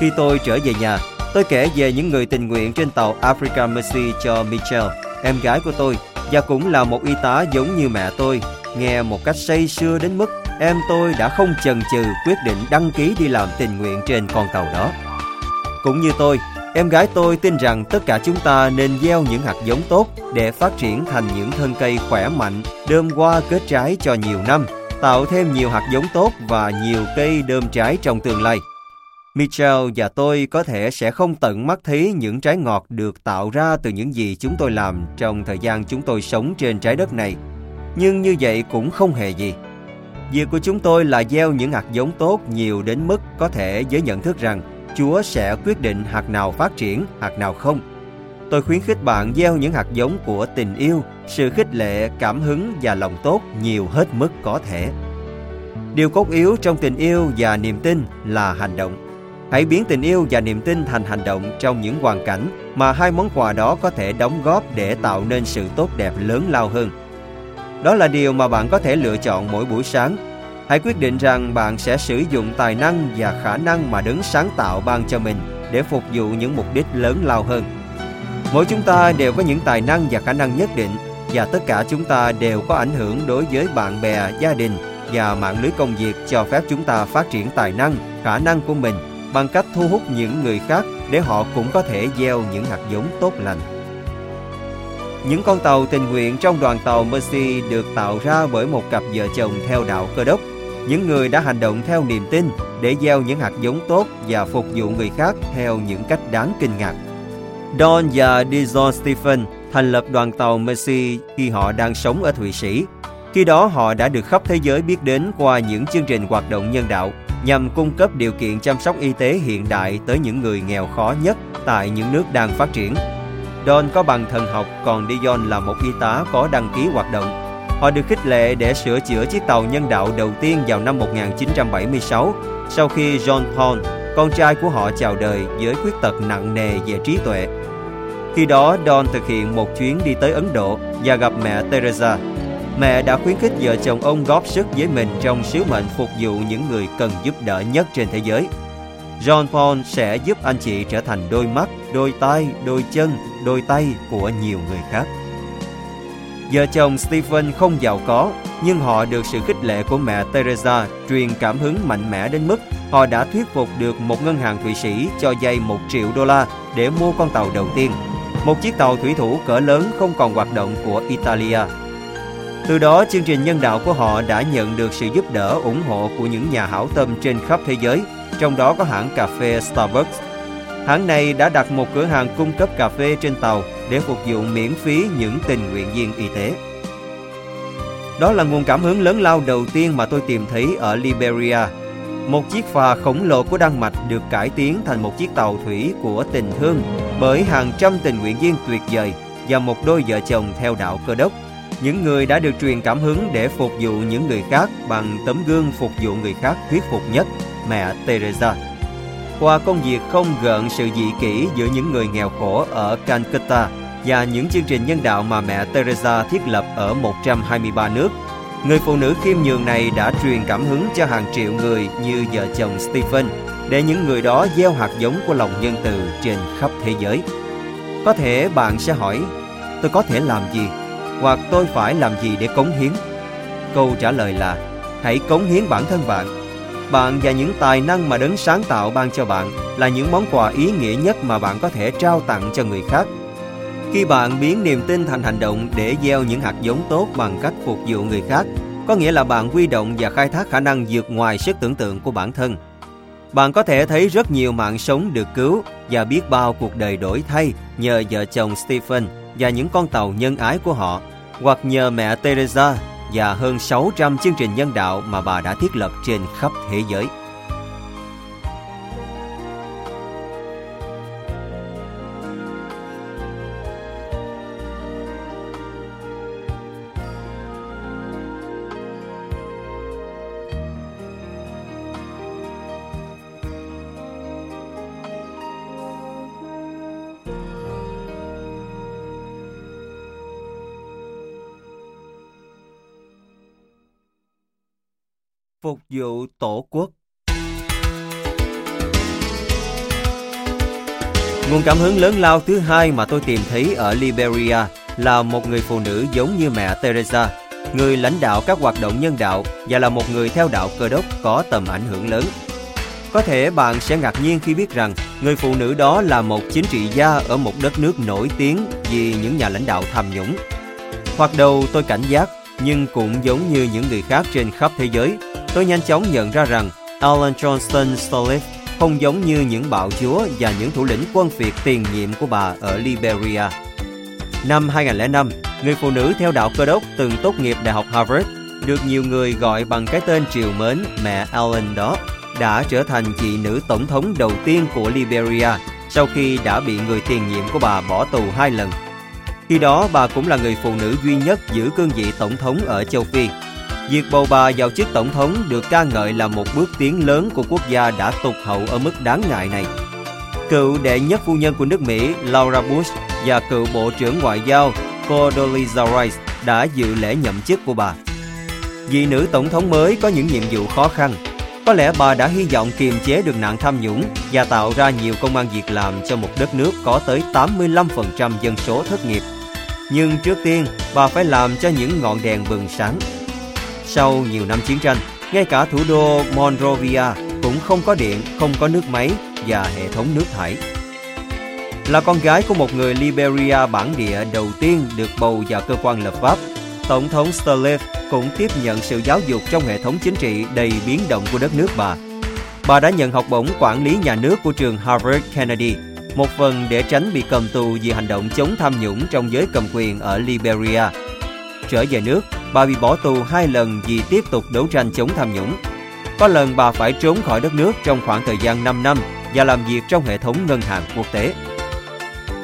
Khi tôi trở về nhà, tôi kể về những người tình nguyện trên tàu Africa Mercy cho Michelle, em gái của tôi, và cũng là một y tá giống như mẹ tôi, nghe một cách say sưa đến mức em tôi đã không chần chừ quyết định đăng ký đi làm tình nguyện trên con tàu đó. Cũng như tôi, em gái tôi tin rằng tất cả chúng ta nên gieo những hạt giống tốt để phát triển thành những thân cây khỏe mạnh, đơm hoa kết trái cho nhiều năm, tạo thêm nhiều hạt giống tốt và nhiều cây đơm trái trong tương lai. Michelle và tôi có thể sẽ không tận mắt thấy những trái ngọt được tạo ra từ những gì chúng tôi làm trong thời gian chúng tôi sống trên trái đất này. Nhưng như vậy cũng không hề gì. Việc của chúng tôi là gieo những hạt giống tốt nhiều đến mức có thể với nhận thức rằng Chúa sẽ quyết định hạt nào phát triển, hạt nào không. Tôi khuyến khích bạn gieo những hạt giống của tình yêu, sự khích lệ, cảm hứng và lòng tốt nhiều hết mức có thể. Điều cốt yếu trong tình yêu và niềm tin là hành động. Hãy biến tình yêu và niềm tin thành hành động trong những hoàn cảnh mà hai món quà đó có thể đóng góp để tạo nên sự tốt đẹp lớn lao hơn. Đó là điều mà bạn có thể lựa chọn mỗi buổi sáng Hãy quyết định rằng bạn sẽ sử dụng tài năng và khả năng mà đấng sáng tạo ban cho mình để phục vụ những mục đích lớn lao hơn. Mỗi chúng ta đều có những tài năng và khả năng nhất định và tất cả chúng ta đều có ảnh hưởng đối với bạn bè, gia đình và mạng lưới công việc cho phép chúng ta phát triển tài năng, khả năng của mình bằng cách thu hút những người khác để họ cũng có thể gieo những hạt giống tốt lành. Những con tàu tình nguyện trong đoàn tàu Mercy được tạo ra bởi một cặp vợ chồng theo đạo cơ đốc những người đã hành động theo niềm tin để gieo những hạt giống tốt và phục vụ người khác theo những cách đáng kinh ngạc. Don và Dijon Stephen thành lập đoàn tàu Mercy khi họ đang sống ở Thụy Sĩ. Khi đó họ đã được khắp thế giới biết đến qua những chương trình hoạt động nhân đạo nhằm cung cấp điều kiện chăm sóc y tế hiện đại tới những người nghèo khó nhất tại những nước đang phát triển. Don có bằng thần học, còn Dion là một y tá có đăng ký hoạt động Họ được khích lệ để sửa chữa chiếc tàu nhân đạo đầu tiên vào năm 1976 sau khi John Paul, con trai của họ chào đời với khuyết tật nặng nề về trí tuệ. Khi đó, Don thực hiện một chuyến đi tới Ấn Độ và gặp mẹ Teresa. Mẹ đã khuyến khích vợ chồng ông góp sức với mình trong sứ mệnh phục vụ những người cần giúp đỡ nhất trên thế giới. John Paul sẽ giúp anh chị trở thành đôi mắt, đôi tay, đôi chân, đôi tay của nhiều người khác. Vợ chồng Stephen không giàu có, nhưng họ được sự khích lệ của mẹ Teresa truyền cảm hứng mạnh mẽ đến mức họ đã thuyết phục được một ngân hàng Thụy Sĩ cho vay một triệu đô la để mua con tàu đầu tiên. Một chiếc tàu thủy thủ cỡ lớn không còn hoạt động của Italia. Từ đó, chương trình nhân đạo của họ đã nhận được sự giúp đỡ ủng hộ của những nhà hảo tâm trên khắp thế giới, trong đó có hãng cà phê Starbucks. Hãng này đã đặt một cửa hàng cung cấp cà phê trên tàu để phục vụ miễn phí những tình nguyện viên y tế. Đó là nguồn cảm hứng lớn lao đầu tiên mà tôi tìm thấy ở Liberia. Một chiếc phà khổng lồ của Đan Mạch được cải tiến thành một chiếc tàu thủy của tình thương bởi hàng trăm tình nguyện viên tuyệt vời và một đôi vợ chồng theo đạo cơ đốc. Những người đã được truyền cảm hứng để phục vụ những người khác bằng tấm gương phục vụ người khác thuyết phục nhất, mẹ Teresa. Qua công việc không gợn sự dị kỷ giữa những người nghèo khổ ở Calcutta và những chương trình nhân đạo mà mẹ Teresa thiết lập ở 123 nước, người phụ nữ khiêm nhường này đã truyền cảm hứng cho hàng triệu người như vợ chồng Stephen để những người đó gieo hạt giống của lòng nhân từ trên khắp thế giới. Có thể bạn sẽ hỏi, tôi có thể làm gì? Hoặc tôi phải làm gì để cống hiến? Câu trả lời là, hãy cống hiến bản thân bạn. Bạn và những tài năng mà đấng sáng tạo ban cho bạn là những món quà ý nghĩa nhất mà bạn có thể trao tặng cho người khác khi bạn biến niềm tin thành hành động để gieo những hạt giống tốt bằng cách phục vụ người khác, có nghĩa là bạn huy động và khai thác khả năng vượt ngoài sức tưởng tượng của bản thân. Bạn có thể thấy rất nhiều mạng sống được cứu và biết bao cuộc đời đổi thay nhờ vợ chồng Stephen và những con tàu nhân ái của họ, hoặc nhờ mẹ Teresa và hơn 600 chương trình nhân đạo mà bà đã thiết lập trên khắp thế giới. Phục vụ tổ quốc. Nguồn cảm hứng lớn lao thứ hai mà tôi tìm thấy ở Liberia là một người phụ nữ giống như mẹ Teresa, người lãnh đạo các hoạt động nhân đạo và là một người theo đạo cơ đốc có tầm ảnh hưởng lớn. Có thể bạn sẽ ngạc nhiên khi biết rằng người phụ nữ đó là một chính trị gia ở một đất nước nổi tiếng vì những nhà lãnh đạo tham nhũng. Hoặc đầu tôi cảnh giác, nhưng cũng giống như những người khác trên khắp thế giới, tôi nhanh chóng nhận ra rằng Alan Johnston Sirleaf không giống như những bạo chúa và những thủ lĩnh quân Việt tiền nhiệm của bà ở Liberia. Năm 2005, người phụ nữ theo đạo cơ đốc từng tốt nghiệp Đại học Harvard, được nhiều người gọi bằng cái tên triều mến mẹ Alan đó, đã trở thành chị nữ tổng thống đầu tiên của Liberia sau khi đã bị người tiền nhiệm của bà bỏ tù hai lần. Khi đó, bà cũng là người phụ nữ duy nhất giữ cương vị tổng thống ở châu Phi Việc bầu bà vào chức tổng thống được ca ngợi là một bước tiến lớn của quốc gia đã tụt hậu ở mức đáng ngại này. Cựu đệ nhất phu nhân của nước Mỹ Laura Bush và cựu Bộ trưởng Ngoại giao Condoleezza Rice đã dự lễ nhậm chức của bà. Vị nữ tổng thống mới có những nhiệm vụ khó khăn. Có lẽ bà đã hy vọng kiềm chế được nạn tham nhũng và tạo ra nhiều công an việc làm cho một đất nước có tới 85% dân số thất nghiệp. Nhưng trước tiên, bà phải làm cho những ngọn đèn bừng sáng sau nhiều năm chiến tranh, ngay cả thủ đô Monrovia cũng không có điện, không có nước máy và hệ thống nước thải. Là con gái của một người Liberia bản địa đầu tiên được bầu vào cơ quan lập pháp, Tổng thống Sirleaf cũng tiếp nhận sự giáo dục trong hệ thống chính trị đầy biến động của đất nước bà. Bà đã nhận học bổng quản lý nhà nước của trường Harvard Kennedy, một phần để tránh bị cầm tù vì hành động chống tham nhũng trong giới cầm quyền ở Liberia. Trở về nước, bà bị bỏ tù hai lần vì tiếp tục đấu tranh chống tham nhũng. Có lần bà phải trốn khỏi đất nước trong khoảng thời gian 5 năm và làm việc trong hệ thống ngân hàng quốc tế.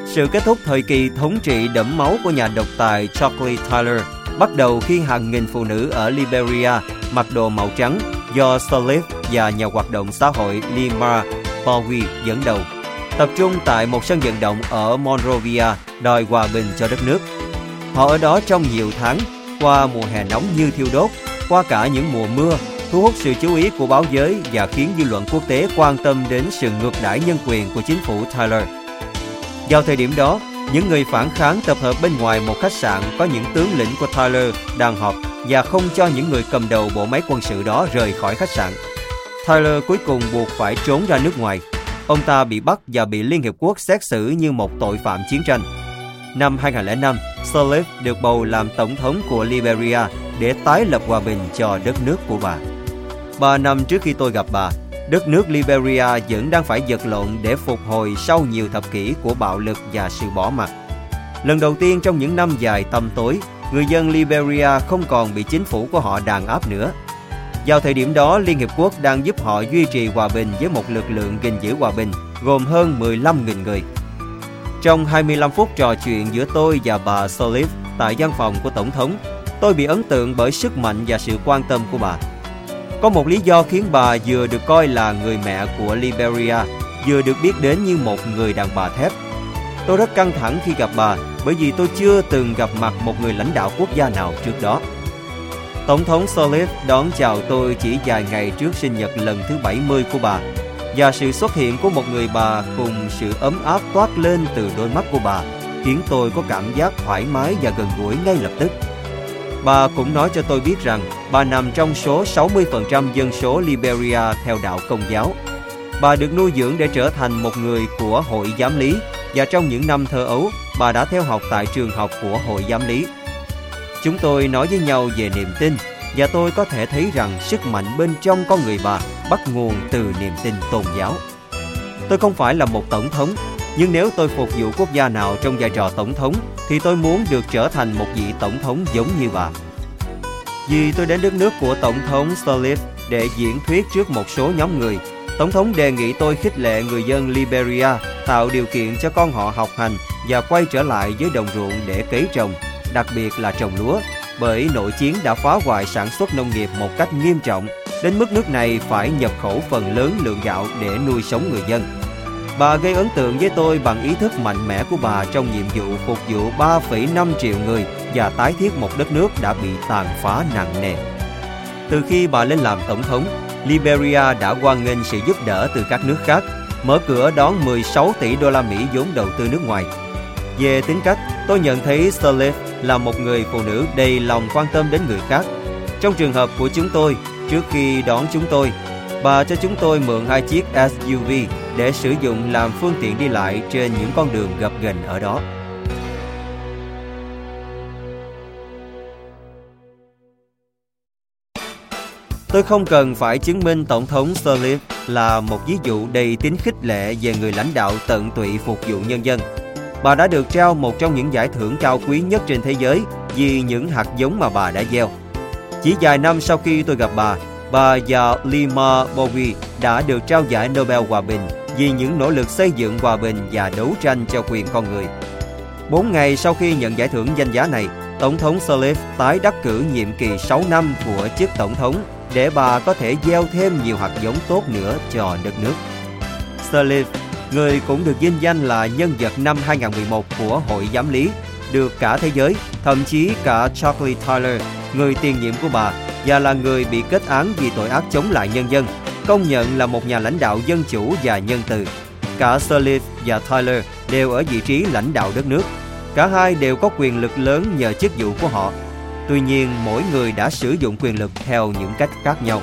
Sự kết thúc thời kỳ thống trị đẫm máu của nhà độc tài Charlie Tyler bắt đầu khi hàng nghìn phụ nữ ở Liberia mặc đồ màu trắng do Sirleaf và nhà hoạt động xã hội Lima Bowie dẫn đầu, tập trung tại một sân vận động ở Monrovia đòi hòa bình cho đất nước. Họ ở đó trong nhiều tháng qua mùa hè nóng như thiêu đốt, qua cả những mùa mưa, thu hút sự chú ý của báo giới và khiến dư luận quốc tế quan tâm đến sự ngược đãi nhân quyền của chính phủ Tyler. Vào thời điểm đó, những người phản kháng tập hợp bên ngoài một khách sạn có những tướng lĩnh của Tyler đang họp và không cho những người cầm đầu bộ máy quân sự đó rời khỏi khách sạn. Tyler cuối cùng buộc phải trốn ra nước ngoài. Ông ta bị bắt và bị Liên Hiệp Quốc xét xử như một tội phạm chiến tranh. Năm 2005, Sirleaf được bầu làm tổng thống của Liberia để tái lập hòa bình cho đất nước của bà. Ba năm trước khi tôi gặp bà, đất nước Liberia vẫn đang phải vật lộn để phục hồi sau nhiều thập kỷ của bạo lực và sự bỏ mặt. Lần đầu tiên trong những năm dài tăm tối, người dân Liberia không còn bị chính phủ của họ đàn áp nữa. Vào thời điểm đó, Liên Hiệp Quốc đang giúp họ duy trì hòa bình với một lực lượng gìn giữ hòa bình gồm hơn 15.000 người. Trong 25 phút trò chuyện giữa tôi và bà Solif tại văn phòng của Tổng thống, tôi bị ấn tượng bởi sức mạnh và sự quan tâm của bà. Có một lý do khiến bà vừa được coi là người mẹ của Liberia, vừa được biết đến như một người đàn bà thép. Tôi rất căng thẳng khi gặp bà bởi vì tôi chưa từng gặp mặt một người lãnh đạo quốc gia nào trước đó. Tổng thống Solis đón chào tôi chỉ vài ngày trước sinh nhật lần thứ 70 của bà và sự xuất hiện của một người bà cùng sự ấm áp toát lên từ đôi mắt của bà khiến tôi có cảm giác thoải mái và gần gũi ngay lập tức. Bà cũng nói cho tôi biết rằng bà nằm trong số 60% dân số Liberia theo đạo công giáo. Bà được nuôi dưỡng để trở thành một người của hội giám lý và trong những năm thơ ấu, bà đã theo học tại trường học của hội giám lý. Chúng tôi nói với nhau về niềm tin và tôi có thể thấy rằng sức mạnh bên trong con người bà bắt nguồn từ niềm tin tôn giáo. Tôi không phải là một tổng thống, nhưng nếu tôi phục vụ quốc gia nào trong vai trò tổng thống thì tôi muốn được trở thành một vị tổng thống giống như bà. Vì tôi đến đất nước của Tổng thống Sirleaf để diễn thuyết trước một số nhóm người, Tổng thống đề nghị tôi khích lệ người dân Liberia tạo điều kiện cho con họ học hành và quay trở lại với đồng ruộng để cấy trồng, đặc biệt là trồng lúa, bởi nội chiến đã phá hoại sản xuất nông nghiệp một cách nghiêm trọng, đến mức nước này phải nhập khẩu phần lớn lượng gạo để nuôi sống người dân. Bà gây ấn tượng với tôi bằng ý thức mạnh mẽ của bà trong nhiệm vụ phục vụ 3,5 triệu người và tái thiết một đất nước đã bị tàn phá nặng nề. Từ khi bà lên làm tổng thống, Liberia đã hoan nghênh sự giúp đỡ từ các nước khác, mở cửa đón 16 tỷ đô la Mỹ vốn đầu tư nước ngoài. Về tính cách, tôi nhận thấy Sterling là một người phụ nữ đầy lòng quan tâm đến người khác. Trong trường hợp của chúng tôi, trước khi đón chúng tôi, bà cho chúng tôi mượn hai chiếc SUV để sử dụng làm phương tiện đi lại trên những con đường gập ghềnh ở đó. Tôi không cần phải chứng minh Tổng thống Sirleaf là một ví dụ đầy tính khích lệ về người lãnh đạo tận tụy phục vụ nhân dân. Bà đã được trao một trong những giải thưởng cao quý nhất trên thế giới vì những hạt giống mà bà đã gieo. Chỉ vài năm sau khi tôi gặp bà, bà và Lima Bowie đã được trao giải Nobel Hòa Bình vì những nỗ lực xây dựng hòa bình và đấu tranh cho quyền con người. Bốn ngày sau khi nhận giải thưởng danh giá này, Tổng thống Sirleaf tái đắc cử nhiệm kỳ 6 năm của chức Tổng thống để bà có thể gieo thêm nhiều hạt giống tốt nữa cho đất nước. Sirleaf, người cũng được vinh danh là nhân vật năm 2011 của Hội Giám lý, được cả thế giới, thậm chí cả Charlie Tyler, người tiền nhiệm của bà, và là người bị kết án vì tội ác chống lại nhân dân, công nhận là một nhà lãnh đạo dân chủ và nhân từ. Cả Sirleaf và Tyler đều ở vị trí lãnh đạo đất nước. Cả hai đều có quyền lực lớn nhờ chức vụ của họ. Tuy nhiên, mỗi người đã sử dụng quyền lực theo những cách khác nhau.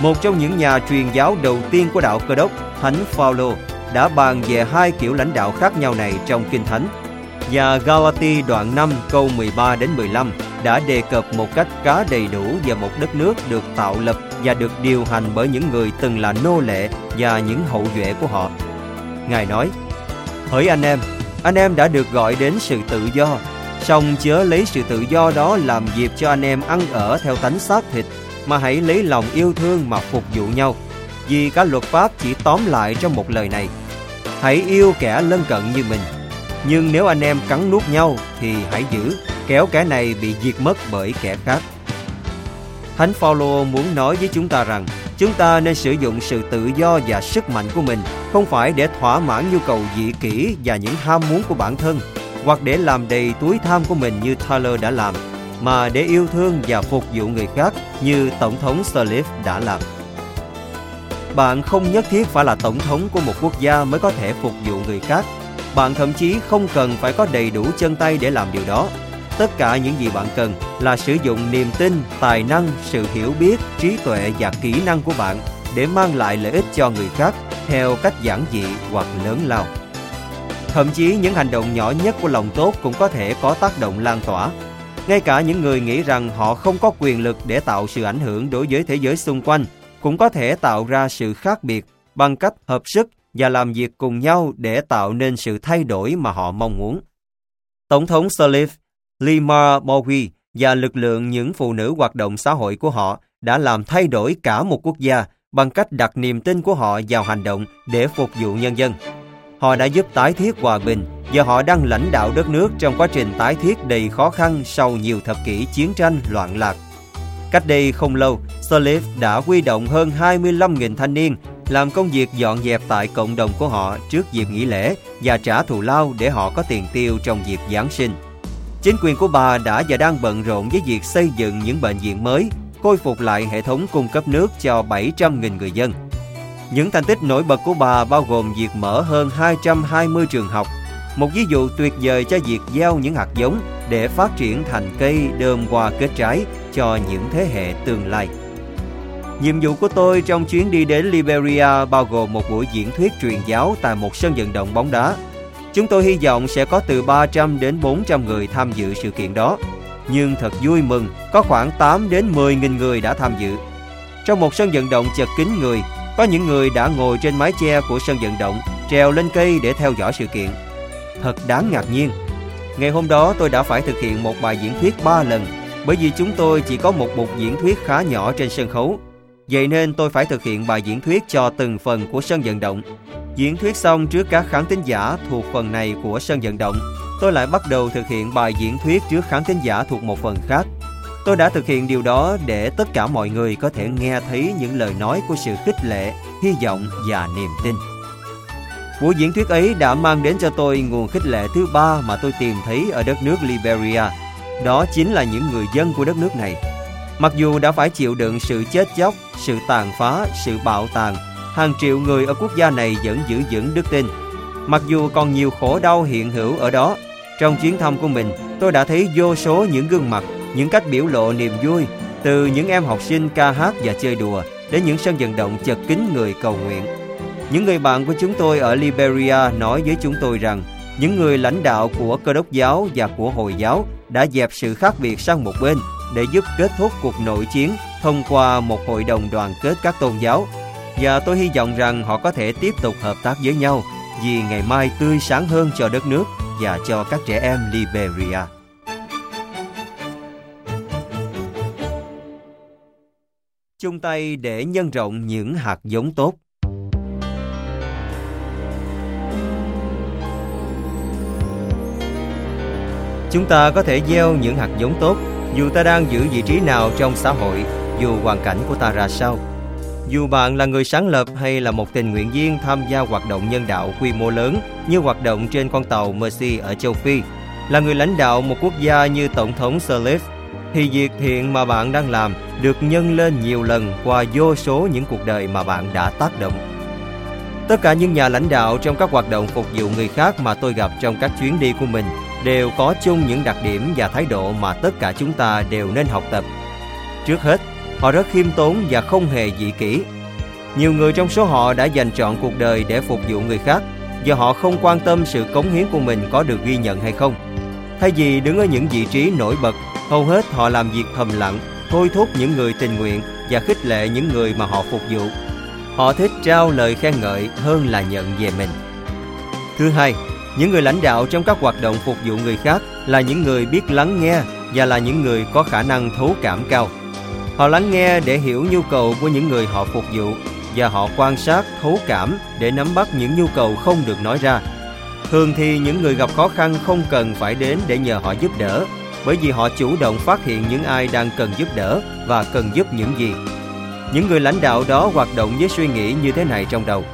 Một trong những nhà truyền giáo đầu tiên của đạo Cơ đốc, Thánh Phaolô, đã bàn về hai kiểu lãnh đạo khác nhau này trong Kinh Thánh. Và Galati đoạn 5 câu 13 đến 15 đã đề cập một cách khá đầy đủ về một đất nước được tạo lập và được điều hành bởi những người từng là nô lệ và những hậu duệ của họ. Ngài nói, Hỡi anh em, anh em đã được gọi đến sự tự do, song chớ lấy sự tự do đó làm dịp cho anh em ăn ở theo tánh xác thịt, mà hãy lấy lòng yêu thương mà phục vụ nhau. Vì cả luật pháp chỉ tóm lại trong một lời này, hãy yêu kẻ lân cận như mình. Nhưng nếu anh em cắn nuốt nhau thì hãy giữ, kéo kẻ này bị diệt mất bởi kẻ khác. Thánh Phaolô muốn nói với chúng ta rằng chúng ta nên sử dụng sự tự do và sức mạnh của mình không phải để thỏa mãn nhu cầu dị kỷ và những ham muốn của bản thân hoặc để làm đầy túi tham của mình như Tyler đã làm mà để yêu thương và phục vụ người khác như Tổng thống Sirleaf đã làm. Bạn không nhất thiết phải là tổng thống của một quốc gia mới có thể phục vụ người khác. Bạn thậm chí không cần phải có đầy đủ chân tay để làm điều đó. Tất cả những gì bạn cần là sử dụng niềm tin, tài năng, sự hiểu biết, trí tuệ và kỹ năng của bạn để mang lại lợi ích cho người khác theo cách giản dị hoặc lớn lao. Thậm chí những hành động nhỏ nhất của lòng tốt cũng có thể có tác động lan tỏa. Ngay cả những người nghĩ rằng họ không có quyền lực để tạo sự ảnh hưởng đối với thế giới xung quanh cũng có thể tạo ra sự khác biệt bằng cách hợp sức và làm việc cùng nhau để tạo nên sự thay đổi mà họ mong muốn. Tổng thống Salif, Lima Bowie và lực lượng những phụ nữ hoạt động xã hội của họ đã làm thay đổi cả một quốc gia bằng cách đặt niềm tin của họ vào hành động để phục vụ nhân dân. Họ đã giúp tái thiết hòa bình và họ đang lãnh đạo đất nước trong quá trình tái thiết đầy khó khăn sau nhiều thập kỷ chiến tranh loạn lạc. Cách đây không lâu, Sirleaf đã huy động hơn 25.000 thanh niên làm công việc dọn dẹp tại cộng đồng của họ trước dịp nghỉ lễ và trả thù lao để họ có tiền tiêu trong dịp Giáng sinh. Chính quyền của bà đã và đang bận rộn với việc xây dựng những bệnh viện mới, khôi phục lại hệ thống cung cấp nước cho 700.000 người dân. Những thành tích nổi bật của bà bao gồm việc mở hơn 220 trường học, một ví dụ tuyệt vời cho việc gieo những hạt giống để phát triển thành cây đơm hoa kết trái cho những thế hệ tương lai. Nhiệm vụ của tôi trong chuyến đi đến Liberia bao gồm một buổi diễn thuyết truyền giáo tại một sân vận động bóng đá. Chúng tôi hy vọng sẽ có từ 300 đến 400 người tham dự sự kiện đó. Nhưng thật vui mừng, có khoảng 8 đến 10 nghìn người đã tham dự. Trong một sân vận động chật kín người, có những người đã ngồi trên mái che của sân vận động, trèo lên cây để theo dõi sự kiện. Thật đáng ngạc nhiên. Ngày hôm đó tôi đã phải thực hiện một bài diễn thuyết 3 lần, bởi vì chúng tôi chỉ có một mục diễn thuyết khá nhỏ trên sân khấu Vậy nên tôi phải thực hiện bài diễn thuyết cho từng phần của sân vận động. Diễn thuyết xong trước các khán thính giả thuộc phần này của sân vận động, tôi lại bắt đầu thực hiện bài diễn thuyết trước khán thính giả thuộc một phần khác. Tôi đã thực hiện điều đó để tất cả mọi người có thể nghe thấy những lời nói của sự khích lệ, hy vọng và niềm tin. Buổi diễn thuyết ấy đã mang đến cho tôi nguồn khích lệ thứ ba mà tôi tìm thấy ở đất nước Liberia. Đó chính là những người dân của đất nước này. Mặc dù đã phải chịu đựng sự chết chóc, sự tàn phá, sự bạo tàn, hàng triệu người ở quốc gia này vẫn giữ vững đức tin. Mặc dù còn nhiều khổ đau hiện hữu ở đó, trong chuyến thăm của mình, tôi đã thấy vô số những gương mặt, những cách biểu lộ niềm vui, từ những em học sinh ca hát và chơi đùa đến những sân vận động chật kín người cầu nguyện. Những người bạn của chúng tôi ở Liberia nói với chúng tôi rằng những người lãnh đạo của cơ đốc giáo và của Hồi giáo đã dẹp sự khác biệt sang một bên để giúp kết thúc cuộc nội chiến thông qua một hội đồng đoàn kết các tôn giáo và tôi hy vọng rằng họ có thể tiếp tục hợp tác với nhau vì ngày mai tươi sáng hơn cho đất nước và cho các trẻ em Liberia. Chung tay để nhân rộng những hạt giống tốt. Chúng ta có thể gieo những hạt giống tốt dù ta đang giữ vị trí nào trong xã hội, dù hoàn cảnh của ta ra sao. Dù bạn là người sáng lập hay là một tình nguyện viên tham gia hoạt động nhân đạo quy mô lớn như hoạt động trên con tàu Mercy ở châu Phi, là người lãnh đạo một quốc gia như Tổng thống Sirleaf, thì việc thiện mà bạn đang làm được nhân lên nhiều lần qua vô số những cuộc đời mà bạn đã tác động. Tất cả những nhà lãnh đạo trong các hoạt động phục vụ người khác mà tôi gặp trong các chuyến đi của mình đều có chung những đặc điểm và thái độ mà tất cả chúng ta đều nên học tập. Trước hết, họ rất khiêm tốn và không hề dị kỷ. Nhiều người trong số họ đã dành trọn cuộc đời để phục vụ người khác và họ không quan tâm sự cống hiến của mình có được ghi nhận hay không. Thay vì đứng ở những vị trí nổi bật, hầu hết họ làm việc thầm lặng, thôi thúc những người tình nguyện và khích lệ những người mà họ phục vụ. Họ thích trao lời khen ngợi hơn là nhận về mình. Thứ hai, những người lãnh đạo trong các hoạt động phục vụ người khác là những người biết lắng nghe và là những người có khả năng thấu cảm cao. Họ lắng nghe để hiểu nhu cầu của những người họ phục vụ và họ quan sát, thấu cảm để nắm bắt những nhu cầu không được nói ra. Thường thì những người gặp khó khăn không cần phải đến để nhờ họ giúp đỡ, bởi vì họ chủ động phát hiện những ai đang cần giúp đỡ và cần giúp những gì. Những người lãnh đạo đó hoạt động với suy nghĩ như thế này trong đầu.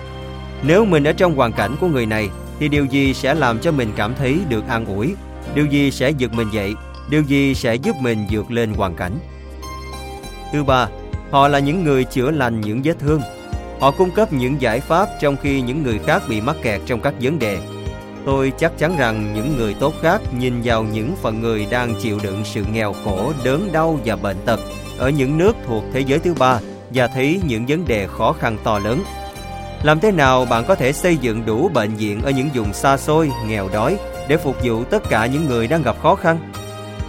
Nếu mình ở trong hoàn cảnh của người này thì điều gì sẽ làm cho mình cảm thấy được an ủi? Điều gì sẽ giật mình dậy? Điều gì sẽ giúp mình vượt lên hoàn cảnh? Thứ ba, họ là những người chữa lành những vết thương. Họ cung cấp những giải pháp trong khi những người khác bị mắc kẹt trong các vấn đề. Tôi chắc chắn rằng những người tốt khác nhìn vào những phần người đang chịu đựng sự nghèo khổ, đớn đau và bệnh tật ở những nước thuộc thế giới thứ ba và thấy những vấn đề khó khăn to lớn. Làm thế nào bạn có thể xây dựng đủ bệnh viện ở những vùng xa xôi, nghèo đói để phục vụ tất cả những người đang gặp khó khăn?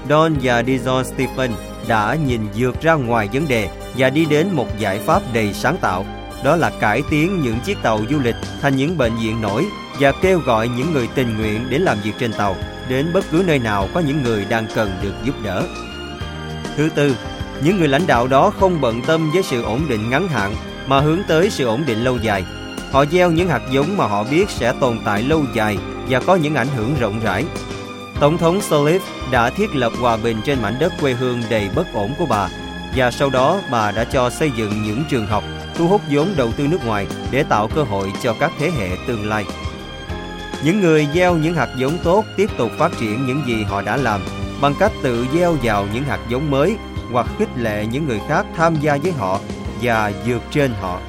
Don và Dijon Stephen đã nhìn vượt ra ngoài vấn đề và đi đến một giải pháp đầy sáng tạo. Đó là cải tiến những chiếc tàu du lịch thành những bệnh viện nổi và kêu gọi những người tình nguyện đến làm việc trên tàu đến bất cứ nơi nào có những người đang cần được giúp đỡ. Thứ tư, những người lãnh đạo đó không bận tâm với sự ổn định ngắn hạn mà hướng tới sự ổn định lâu dài. Họ gieo những hạt giống mà họ biết sẽ tồn tại lâu dài và có những ảnh hưởng rộng rãi. Tổng thống Sirleaf đã thiết lập hòa bình trên mảnh đất quê hương đầy bất ổn của bà và sau đó bà đã cho xây dựng những trường học, thu hút vốn đầu tư nước ngoài để tạo cơ hội cho các thế hệ tương lai. Những người gieo những hạt giống tốt tiếp tục phát triển những gì họ đã làm bằng cách tự gieo vào những hạt giống mới hoặc khích lệ những người khác tham gia với họ và vượt trên họ.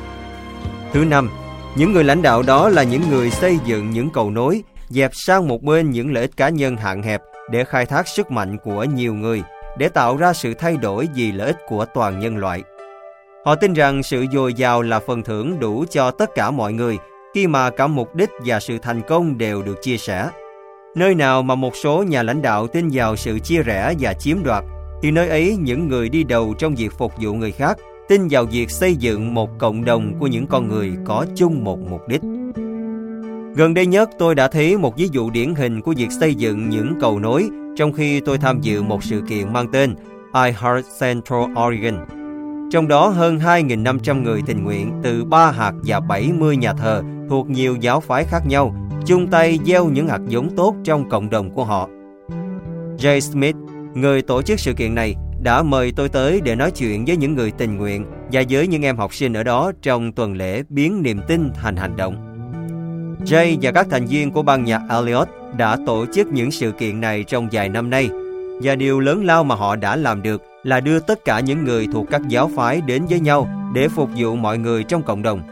Thứ năm, những người lãnh đạo đó là những người xây dựng những cầu nối, dẹp sang một bên những lợi ích cá nhân hạn hẹp để khai thác sức mạnh của nhiều người, để tạo ra sự thay đổi vì lợi ích của toàn nhân loại. Họ tin rằng sự dồi dào là phần thưởng đủ cho tất cả mọi người khi mà cả mục đích và sự thành công đều được chia sẻ. Nơi nào mà một số nhà lãnh đạo tin vào sự chia rẽ và chiếm đoạt, thì nơi ấy những người đi đầu trong việc phục vụ người khác tin vào việc xây dựng một cộng đồng của những con người có chung một mục đích. Gần đây nhất tôi đã thấy một ví dụ điển hình của việc xây dựng những cầu nối trong khi tôi tham dự một sự kiện mang tên I Heart Central Oregon. Trong đó hơn 2.500 người tình nguyện từ 3 hạt và 70 nhà thờ thuộc nhiều giáo phái khác nhau chung tay gieo những hạt giống tốt trong cộng đồng của họ. Jay Smith, người tổ chức sự kiện này, đã mời tôi tới để nói chuyện với những người tình nguyện và với những em học sinh ở đó trong tuần lễ biến niềm tin thành hành động. Jay và các thành viên của ban nhạc Elliot đã tổ chức những sự kiện này trong vài năm nay và điều lớn lao mà họ đã làm được là đưa tất cả những người thuộc các giáo phái đến với nhau để phục vụ mọi người trong cộng đồng.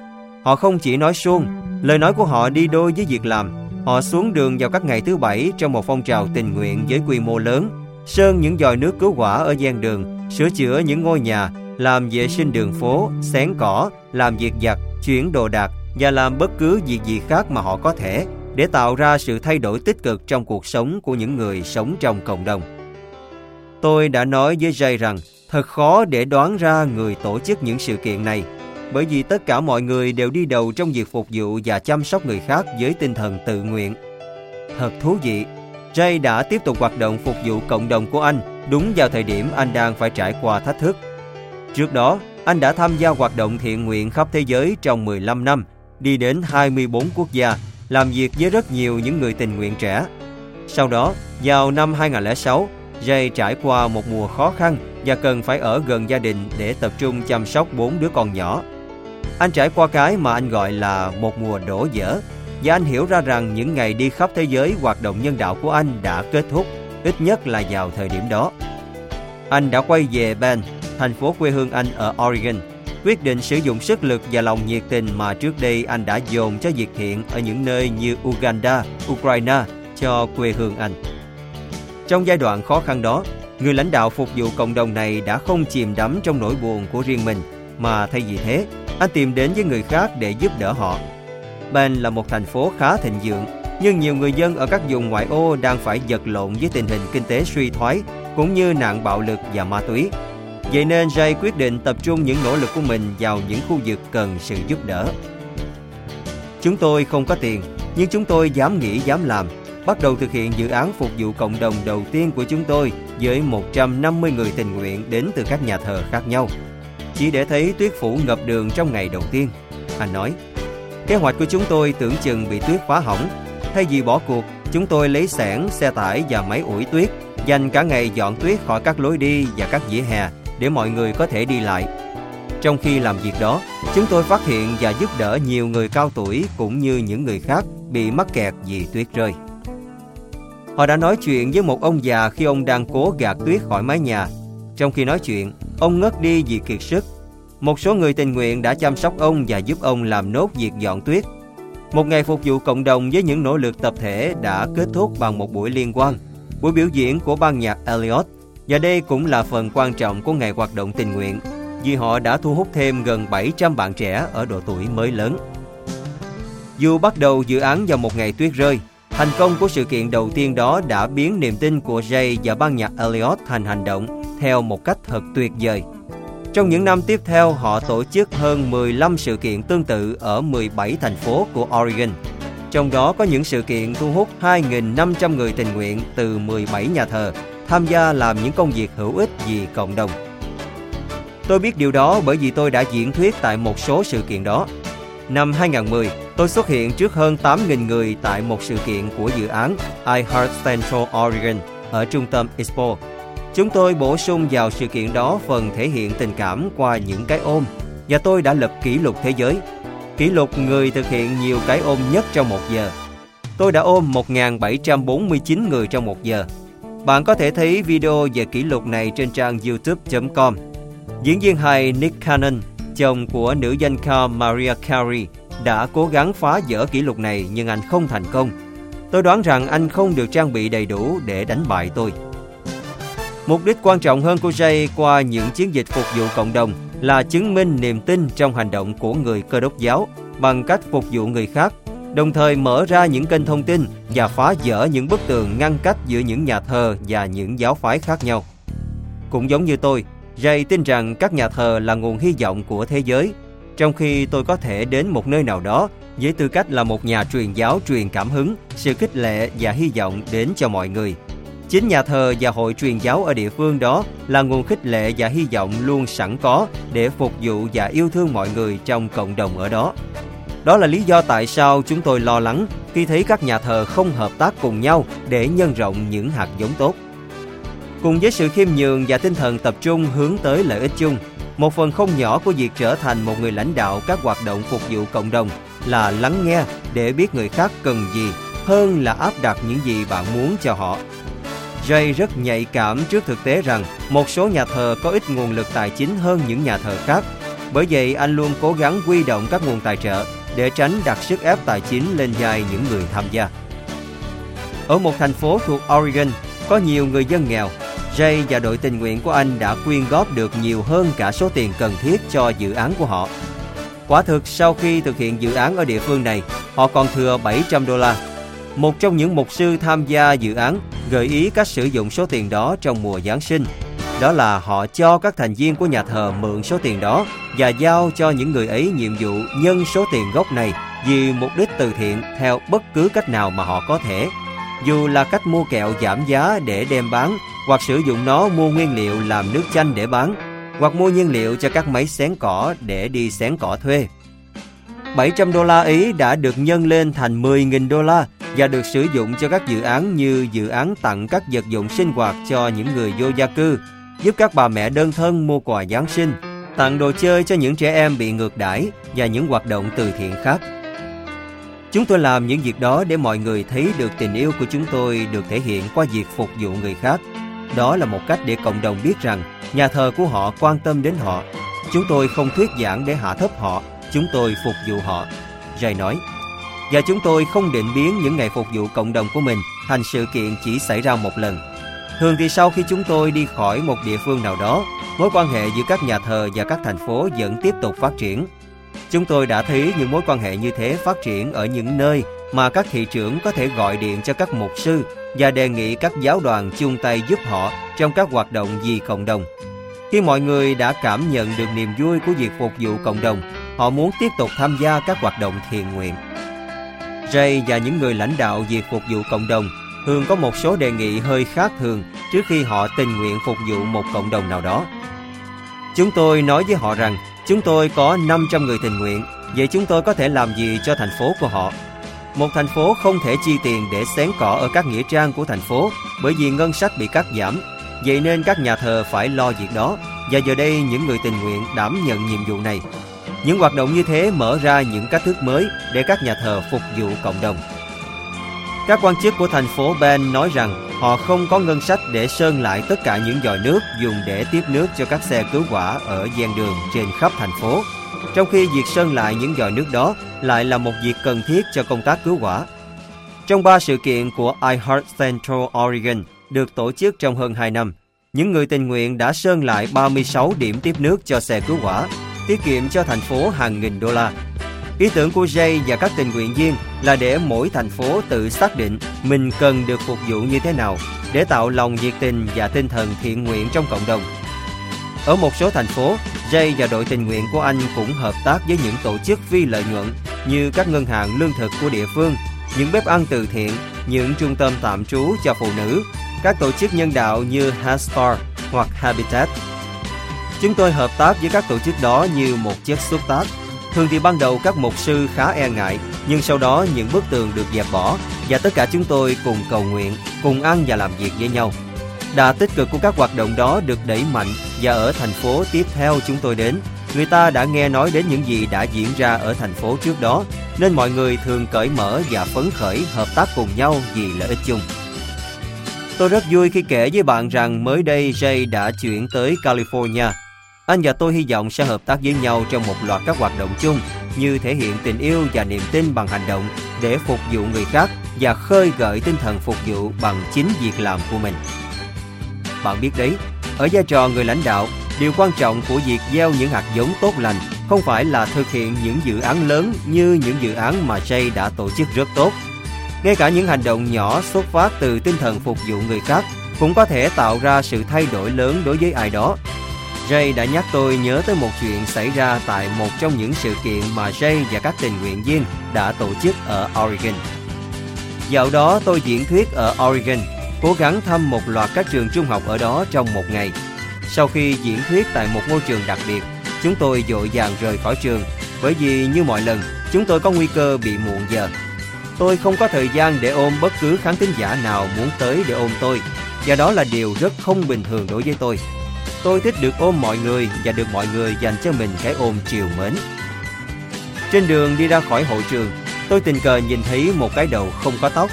Họ không chỉ nói suông, lời nói của họ đi đôi với việc làm. Họ xuống đường vào các ngày thứ bảy trong một phong trào tình nguyện với quy mô lớn, sơn những dòi nước cứu hỏa ở gian đường, sửa chữa những ngôi nhà, làm vệ sinh đường phố, xén cỏ, làm việc giặt, chuyển đồ đạc và làm bất cứ việc gì khác mà họ có thể để tạo ra sự thay đổi tích cực trong cuộc sống của những người sống trong cộng đồng. Tôi đã nói với Jay rằng thật khó để đoán ra người tổ chức những sự kiện này bởi vì tất cả mọi người đều đi đầu trong việc phục vụ và chăm sóc người khác với tinh thần tự nguyện. Thật thú vị, Jay đã tiếp tục hoạt động phục vụ cộng đồng của anh đúng vào thời điểm anh đang phải trải qua thách thức. Trước đó, anh đã tham gia hoạt động thiện nguyện khắp thế giới trong 15 năm, đi đến 24 quốc gia, làm việc với rất nhiều những người tình nguyện trẻ. Sau đó, vào năm 2006, Jay trải qua một mùa khó khăn và cần phải ở gần gia đình để tập trung chăm sóc bốn đứa con nhỏ. Anh trải qua cái mà anh gọi là một mùa đổ vỡ và anh hiểu ra rằng những ngày đi khắp thế giới hoạt động nhân đạo của anh đã kết thúc, ít nhất là vào thời điểm đó. Anh đã quay về Bend, thành phố quê hương anh ở Oregon, quyết định sử dụng sức lực và lòng nhiệt tình mà trước đây anh đã dồn cho việc thiện ở những nơi như Uganda, Ukraine cho quê hương anh. Trong giai đoạn khó khăn đó, người lãnh đạo phục vụ cộng đồng này đã không chìm đắm trong nỗi buồn của riêng mình, mà thay vì thế, anh tìm đến với người khác để giúp đỡ họ. Ben là một thành phố khá thịnh vượng, nhưng nhiều người dân ở các vùng ngoại ô đang phải vật lộn với tình hình kinh tế suy thoái cũng như nạn bạo lực và ma túy. Vậy nên Jay quyết định tập trung những nỗ lực của mình vào những khu vực cần sự giúp đỡ. Chúng tôi không có tiền, nhưng chúng tôi dám nghĩ dám làm. Bắt đầu thực hiện dự án phục vụ cộng đồng đầu tiên của chúng tôi với 150 người tình nguyện đến từ các nhà thờ khác nhau. Chỉ để thấy tuyết phủ ngập đường trong ngày đầu tiên. Anh nói, kế hoạch của chúng tôi tưởng chừng bị tuyết phá hỏng. Thay vì bỏ cuộc, chúng tôi lấy xẻng, xe tải và máy ủi tuyết, dành cả ngày dọn tuyết khỏi các lối đi và các vỉa hè để mọi người có thể đi lại. Trong khi làm việc đó, chúng tôi phát hiện và giúp đỡ nhiều người cao tuổi cũng như những người khác bị mắc kẹt vì tuyết rơi. Họ đã nói chuyện với một ông già khi ông đang cố gạt tuyết khỏi mái nhà. Trong khi nói chuyện, ông ngất đi vì kiệt sức. Một số người tình nguyện đã chăm sóc ông và giúp ông làm nốt việc dọn tuyết. Một ngày phục vụ cộng đồng với những nỗ lực tập thể đã kết thúc bằng một buổi liên quan, buổi biểu diễn của ban nhạc Elliot, và đây cũng là phần quan trọng của ngày hoạt động tình nguyện, vì họ đã thu hút thêm gần 700 bạn trẻ ở độ tuổi mới lớn. Dù bắt đầu dự án vào một ngày tuyết rơi, thành công của sự kiện đầu tiên đó đã biến niềm tin của Jay và ban nhạc Elliot thành hành động theo một cách thật tuyệt vời. Trong những năm tiếp theo, họ tổ chức hơn 15 sự kiện tương tự ở 17 thành phố của Oregon. Trong đó có những sự kiện thu hút 2.500 người tình nguyện từ 17 nhà thờ tham gia làm những công việc hữu ích vì cộng đồng. Tôi biết điều đó bởi vì tôi đã diễn thuyết tại một số sự kiện đó. Năm 2010, tôi xuất hiện trước hơn 8.000 người tại một sự kiện của dự án I Heart Central Oregon ở trung tâm Expo Chúng tôi bổ sung vào sự kiện đó phần thể hiện tình cảm qua những cái ôm và tôi đã lập kỷ lục thế giới. Kỷ lục người thực hiện nhiều cái ôm nhất trong một giờ. Tôi đã ôm 1.749 người trong một giờ. Bạn có thể thấy video về kỷ lục này trên trang youtube.com. Diễn viên hài Nick Cannon, chồng của nữ danh ca Maria Carey, đã cố gắng phá vỡ kỷ lục này nhưng anh không thành công. Tôi đoán rằng anh không được trang bị đầy đủ để đánh bại tôi. Mục đích quan trọng hơn của Jay qua những chiến dịch phục vụ cộng đồng là chứng minh niềm tin trong hành động của người cơ đốc giáo bằng cách phục vụ người khác, đồng thời mở ra những kênh thông tin và phá vỡ những bức tường ngăn cách giữa những nhà thờ và những giáo phái khác nhau. Cũng giống như tôi, Jay tin rằng các nhà thờ là nguồn hy vọng của thế giới, trong khi tôi có thể đến một nơi nào đó với tư cách là một nhà truyền giáo truyền cảm hứng, sự khích lệ và hy vọng đến cho mọi người. Chính nhà thờ và hội truyền giáo ở địa phương đó là nguồn khích lệ và hy vọng luôn sẵn có để phục vụ và yêu thương mọi người trong cộng đồng ở đó. Đó là lý do tại sao chúng tôi lo lắng khi thấy các nhà thờ không hợp tác cùng nhau để nhân rộng những hạt giống tốt. Cùng với sự khiêm nhường và tinh thần tập trung hướng tới lợi ích chung, một phần không nhỏ của việc trở thành một người lãnh đạo các hoạt động phục vụ cộng đồng là lắng nghe để biết người khác cần gì hơn là áp đặt những gì bạn muốn cho họ. Jay rất nhạy cảm trước thực tế rằng một số nhà thờ có ít nguồn lực tài chính hơn những nhà thờ khác. Bởi vậy anh luôn cố gắng quy động các nguồn tài trợ để tránh đặt sức ép tài chính lên vai những người tham gia. Ở một thành phố thuộc Oregon, có nhiều người dân nghèo. Jay và đội tình nguyện của anh đã quyên góp được nhiều hơn cả số tiền cần thiết cho dự án của họ. Quả thực sau khi thực hiện dự án ở địa phương này, họ còn thừa 700 đô la. Một trong những mục sư tham gia dự án gợi ý cách sử dụng số tiền đó trong mùa Giáng sinh. Đó là họ cho các thành viên của nhà thờ mượn số tiền đó và giao cho những người ấy nhiệm vụ nhân số tiền gốc này vì mục đích từ thiện theo bất cứ cách nào mà họ có thể. Dù là cách mua kẹo giảm giá để đem bán hoặc sử dụng nó mua nguyên liệu làm nước chanh để bán hoặc mua nhiên liệu cho các máy xén cỏ để đi xén cỏ thuê. 700 đô la ý đã được nhân lên thành 10.000 đô la và được sử dụng cho các dự án như dự án tặng các vật dụng sinh hoạt cho những người vô gia cư, giúp các bà mẹ đơn thân mua quà Giáng sinh, tặng đồ chơi cho những trẻ em bị ngược đãi và những hoạt động từ thiện khác. Chúng tôi làm những việc đó để mọi người thấy được tình yêu của chúng tôi được thể hiện qua việc phục vụ người khác. Đó là một cách để cộng đồng biết rằng nhà thờ của họ quan tâm đến họ. Chúng tôi không thuyết giảng để hạ thấp họ, chúng tôi phục vụ họ. Ray nói, và chúng tôi không định biến những ngày phục vụ cộng đồng của mình thành sự kiện chỉ xảy ra một lần. Thường thì sau khi chúng tôi đi khỏi một địa phương nào đó, mối quan hệ giữa các nhà thờ và các thành phố vẫn tiếp tục phát triển. Chúng tôi đã thấy những mối quan hệ như thế phát triển ở những nơi mà các thị trưởng có thể gọi điện cho các mục sư và đề nghị các giáo đoàn chung tay giúp họ trong các hoạt động vì cộng đồng. Khi mọi người đã cảm nhận được niềm vui của việc phục vụ cộng đồng, họ muốn tiếp tục tham gia các hoạt động thiện nguyện. Ray và những người lãnh đạo việc phục vụ cộng đồng thường có một số đề nghị hơi khác thường trước khi họ tình nguyện phục vụ một cộng đồng nào đó. Chúng tôi nói với họ rằng chúng tôi có 500 người tình nguyện, vậy chúng tôi có thể làm gì cho thành phố của họ? Một thành phố không thể chi tiền để xén cỏ ở các nghĩa trang của thành phố, bởi vì ngân sách bị cắt giảm. Vậy nên các nhà thờ phải lo việc đó, và giờ đây những người tình nguyện đảm nhận nhiệm vụ này. Những hoạt động như thế mở ra những cách thức mới để các nhà thờ phục vụ cộng đồng. Các quan chức của thành phố Ben nói rằng họ không có ngân sách để sơn lại tất cả những dòi nước dùng để tiếp nước cho các xe cứu hỏa ở gian đường trên khắp thành phố. Trong khi việc sơn lại những dòi nước đó lại là một việc cần thiết cho công tác cứu hỏa. Trong ba sự kiện của iHeart Central Oregon được tổ chức trong hơn 2 năm, những người tình nguyện đã sơn lại 36 điểm tiếp nước cho xe cứu hỏa, tiết kiệm cho thành phố hàng nghìn đô la. Ý tưởng của Jay và các tình nguyện viên là để mỗi thành phố tự xác định mình cần được phục vụ như thế nào để tạo lòng nhiệt tình và tinh thần thiện nguyện trong cộng đồng. Ở một số thành phố, Jay và đội tình nguyện của anh cũng hợp tác với những tổ chức phi lợi nhuận như các ngân hàng lương thực của địa phương, những bếp ăn từ thiện, những trung tâm tạm trú cho phụ nữ, các tổ chức nhân đạo như Hastar hoặc Habitat. Chúng tôi hợp tác với các tổ chức đó như một chất xúc tác. Thường thì ban đầu các mục sư khá e ngại, nhưng sau đó những bức tường được dẹp bỏ và tất cả chúng tôi cùng cầu nguyện, cùng ăn và làm việc với nhau. Đà tích cực của các hoạt động đó được đẩy mạnh và ở thành phố tiếp theo chúng tôi đến, người ta đã nghe nói đến những gì đã diễn ra ở thành phố trước đó, nên mọi người thường cởi mở và phấn khởi hợp tác cùng nhau vì lợi ích chung. Tôi rất vui khi kể với bạn rằng mới đây Jay đã chuyển tới California. Anh và tôi hy vọng sẽ hợp tác với nhau trong một loạt các hoạt động chung như thể hiện tình yêu và niềm tin bằng hành động để phục vụ người khác và khơi gợi tinh thần phục vụ bằng chính việc làm của mình. Bạn biết đấy, ở vai trò người lãnh đạo, điều quan trọng của việc gieo những hạt giống tốt lành không phải là thực hiện những dự án lớn như những dự án mà Jay đã tổ chức rất tốt. Ngay cả những hành động nhỏ xuất phát từ tinh thần phục vụ người khác cũng có thể tạo ra sự thay đổi lớn đối với ai đó. Jay đã nhắc tôi nhớ tới một chuyện xảy ra tại một trong những sự kiện mà Jay và các tình nguyện viên đã tổ chức ở Oregon. Dạo đó tôi diễn thuyết ở Oregon, cố gắng thăm một loạt các trường trung học ở đó trong một ngày. Sau khi diễn thuyết tại một ngôi trường đặc biệt, chúng tôi dội vàng rời khỏi trường bởi vì như mọi lần, chúng tôi có nguy cơ bị muộn giờ. Tôi không có thời gian để ôm bất cứ khán thính giả nào muốn tới để ôm tôi, và đó là điều rất không bình thường đối với tôi. Tôi thích được ôm mọi người và được mọi người dành cho mình cái ôm chiều mến. Trên đường đi ra khỏi hội trường, tôi tình cờ nhìn thấy một cái đầu không có tóc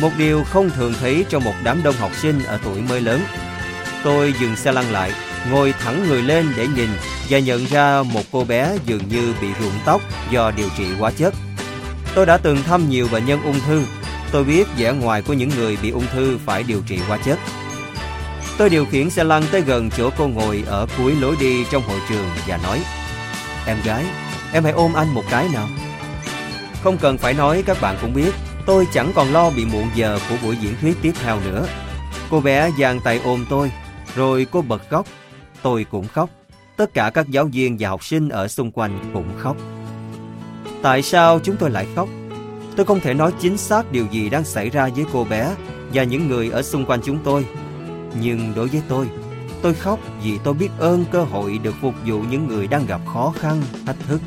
một điều không thường thấy trong một đám đông học sinh ở tuổi mới lớn. Tôi dừng xe lăn lại, ngồi thẳng người lên để nhìn và nhận ra một cô bé dường như bị rụng tóc do điều trị hóa chất. Tôi đã từng thăm nhiều bệnh nhân ung thư. Tôi biết vẻ ngoài của những người bị ung thư phải điều trị hóa chất. Tôi điều khiển xe lăn tới gần chỗ cô ngồi ở cuối lối đi trong hội trường và nói Em gái, em hãy ôm anh một cái nào. Không cần phải nói các bạn cũng biết Tôi chẳng còn lo bị muộn giờ của buổi diễn thuyết tiếp theo nữa. Cô bé giang tay ôm tôi, rồi cô bật khóc. Tôi cũng khóc. Tất cả các giáo viên và học sinh ở xung quanh cũng khóc. Tại sao chúng tôi lại khóc? Tôi không thể nói chính xác điều gì đang xảy ra với cô bé và những người ở xung quanh chúng tôi. Nhưng đối với tôi, tôi khóc vì tôi biết ơn cơ hội được phục vụ những người đang gặp khó khăn, thách thức.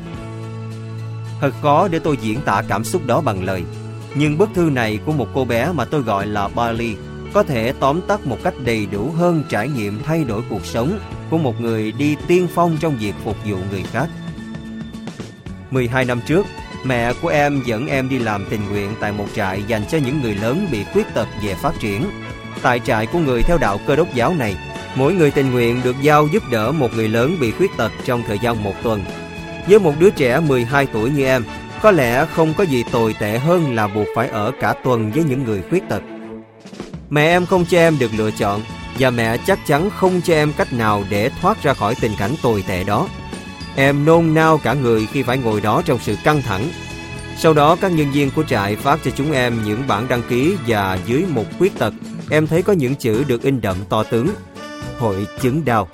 Thật khó để tôi diễn tả cảm xúc đó bằng lời. Nhưng bức thư này của một cô bé mà tôi gọi là Bali có thể tóm tắt một cách đầy đủ hơn trải nghiệm thay đổi cuộc sống của một người đi tiên phong trong việc phục vụ người khác. 12 năm trước, mẹ của em dẫn em đi làm tình nguyện tại một trại dành cho những người lớn bị khuyết tật về phát triển. Tại trại của người theo đạo cơ đốc giáo này, mỗi người tình nguyện được giao giúp đỡ một người lớn bị khuyết tật trong thời gian một tuần. Với một đứa trẻ 12 tuổi như em, có lẽ không có gì tồi tệ hơn là buộc phải ở cả tuần với những người khuyết tật. Mẹ em không cho em được lựa chọn và mẹ chắc chắn không cho em cách nào để thoát ra khỏi tình cảnh tồi tệ đó. Em nôn nao cả người khi phải ngồi đó trong sự căng thẳng. Sau đó các nhân viên của trại phát cho chúng em những bản đăng ký và dưới một khuyết tật em thấy có những chữ được in đậm to tướng. Hội chứng đau.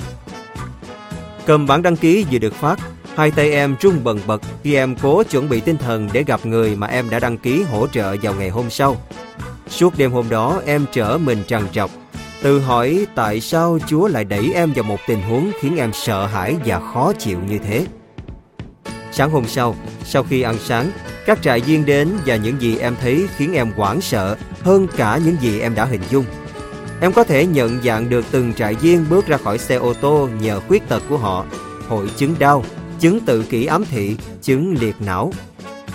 Cầm bản đăng ký vừa được phát, Hai tay em run bần bật khi em cố chuẩn bị tinh thần để gặp người mà em đã đăng ký hỗ trợ vào ngày hôm sau. Suốt đêm hôm đó em trở mình trằn trọc, tự hỏi tại sao Chúa lại đẩy em vào một tình huống khiến em sợ hãi và khó chịu như thế. Sáng hôm sau, sau khi ăn sáng, các trại viên đến và những gì em thấy khiến em hoảng sợ hơn cả những gì em đã hình dung. Em có thể nhận dạng được từng trại viên bước ra khỏi xe ô tô nhờ khuyết tật của họ, hội chứng đau, chứng tự kỷ ám thị, chứng liệt não.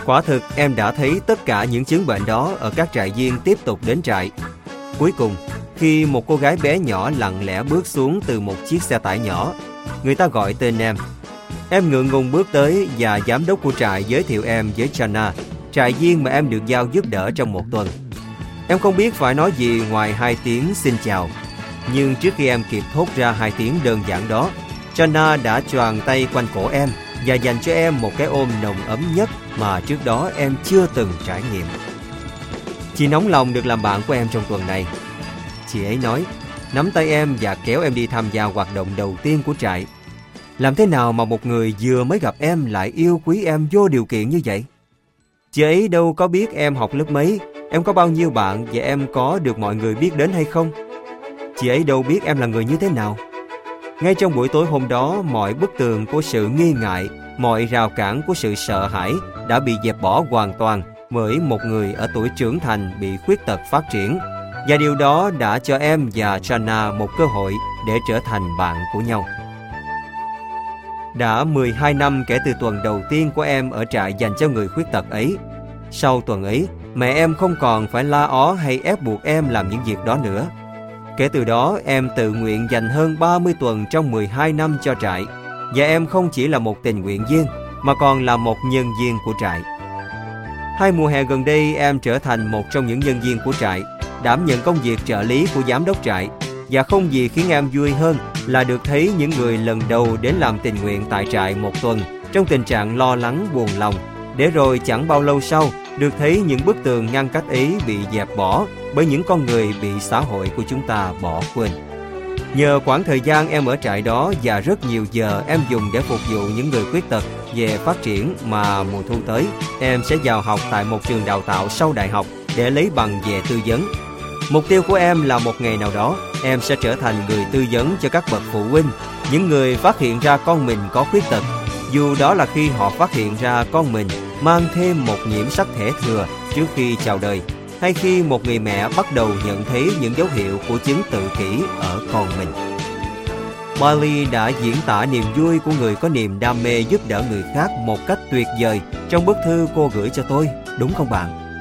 Quả thực em đã thấy tất cả những chứng bệnh đó ở các trại viên tiếp tục đến trại. Cuối cùng, khi một cô gái bé nhỏ lặng lẽ bước xuống từ một chiếc xe tải nhỏ, người ta gọi tên em. Em ngượng ngùng bước tới và giám đốc của trại giới thiệu em với Chana, trại viên mà em được giao giúp đỡ trong một tuần. Em không biết phải nói gì ngoài hai tiếng xin chào. Nhưng trước khi em kịp thốt ra hai tiếng đơn giản đó, Chana đã choàng tay quanh cổ em và dành cho em một cái ôm nồng ấm nhất mà trước đó em chưa từng trải nghiệm. Chị nóng lòng được làm bạn của em trong tuần này. Chị ấy nói, nắm tay em và kéo em đi tham gia hoạt động đầu tiên của trại. Làm thế nào mà một người vừa mới gặp em lại yêu quý em vô điều kiện như vậy? Chị ấy đâu có biết em học lớp mấy, em có bao nhiêu bạn và em có được mọi người biết đến hay không? Chị ấy đâu biết em là người như thế nào. Ngay trong buổi tối hôm đó, mọi bức tường của sự nghi ngại, mọi rào cản của sự sợ hãi đã bị dẹp bỏ hoàn toàn bởi một người ở tuổi trưởng thành bị khuyết tật phát triển. Và điều đó đã cho em và Jana một cơ hội để trở thành bạn của nhau. Đã 12 năm kể từ tuần đầu tiên của em ở trại dành cho người khuyết tật ấy. Sau tuần ấy, mẹ em không còn phải la ó hay ép buộc em làm những việc đó nữa. Kể từ đó, em tự nguyện dành hơn 30 tuần trong 12 năm cho trại. Và em không chỉ là một tình nguyện viên, mà còn là một nhân viên của trại. Hai mùa hè gần đây, em trở thành một trong những nhân viên của trại, đảm nhận công việc trợ lý của giám đốc trại. Và không gì khiến em vui hơn là được thấy những người lần đầu đến làm tình nguyện tại trại một tuần trong tình trạng lo lắng buồn lòng, để rồi chẳng bao lâu sau được thấy những bức tường ngăn cách ấy bị dẹp bỏ bởi những con người bị xã hội của chúng ta bỏ quên. Nhờ khoảng thời gian em ở trại đó và rất nhiều giờ em dùng để phục vụ những người khuyết tật về phát triển mà mùa thu tới, em sẽ vào học tại một trường đào tạo sau đại học để lấy bằng về tư vấn. Mục tiêu của em là một ngày nào đó, em sẽ trở thành người tư vấn cho các bậc phụ huynh, những người phát hiện ra con mình có khuyết tật, dù đó là khi họ phát hiện ra con mình mang thêm một nhiễm sắc thể thừa trước khi chào đời hay khi một người mẹ bắt đầu nhận thấy những dấu hiệu của chứng tự kỷ ở con mình. Molly đã diễn tả niềm vui của người có niềm đam mê giúp đỡ người khác một cách tuyệt vời trong bức thư cô gửi cho tôi, đúng không bạn?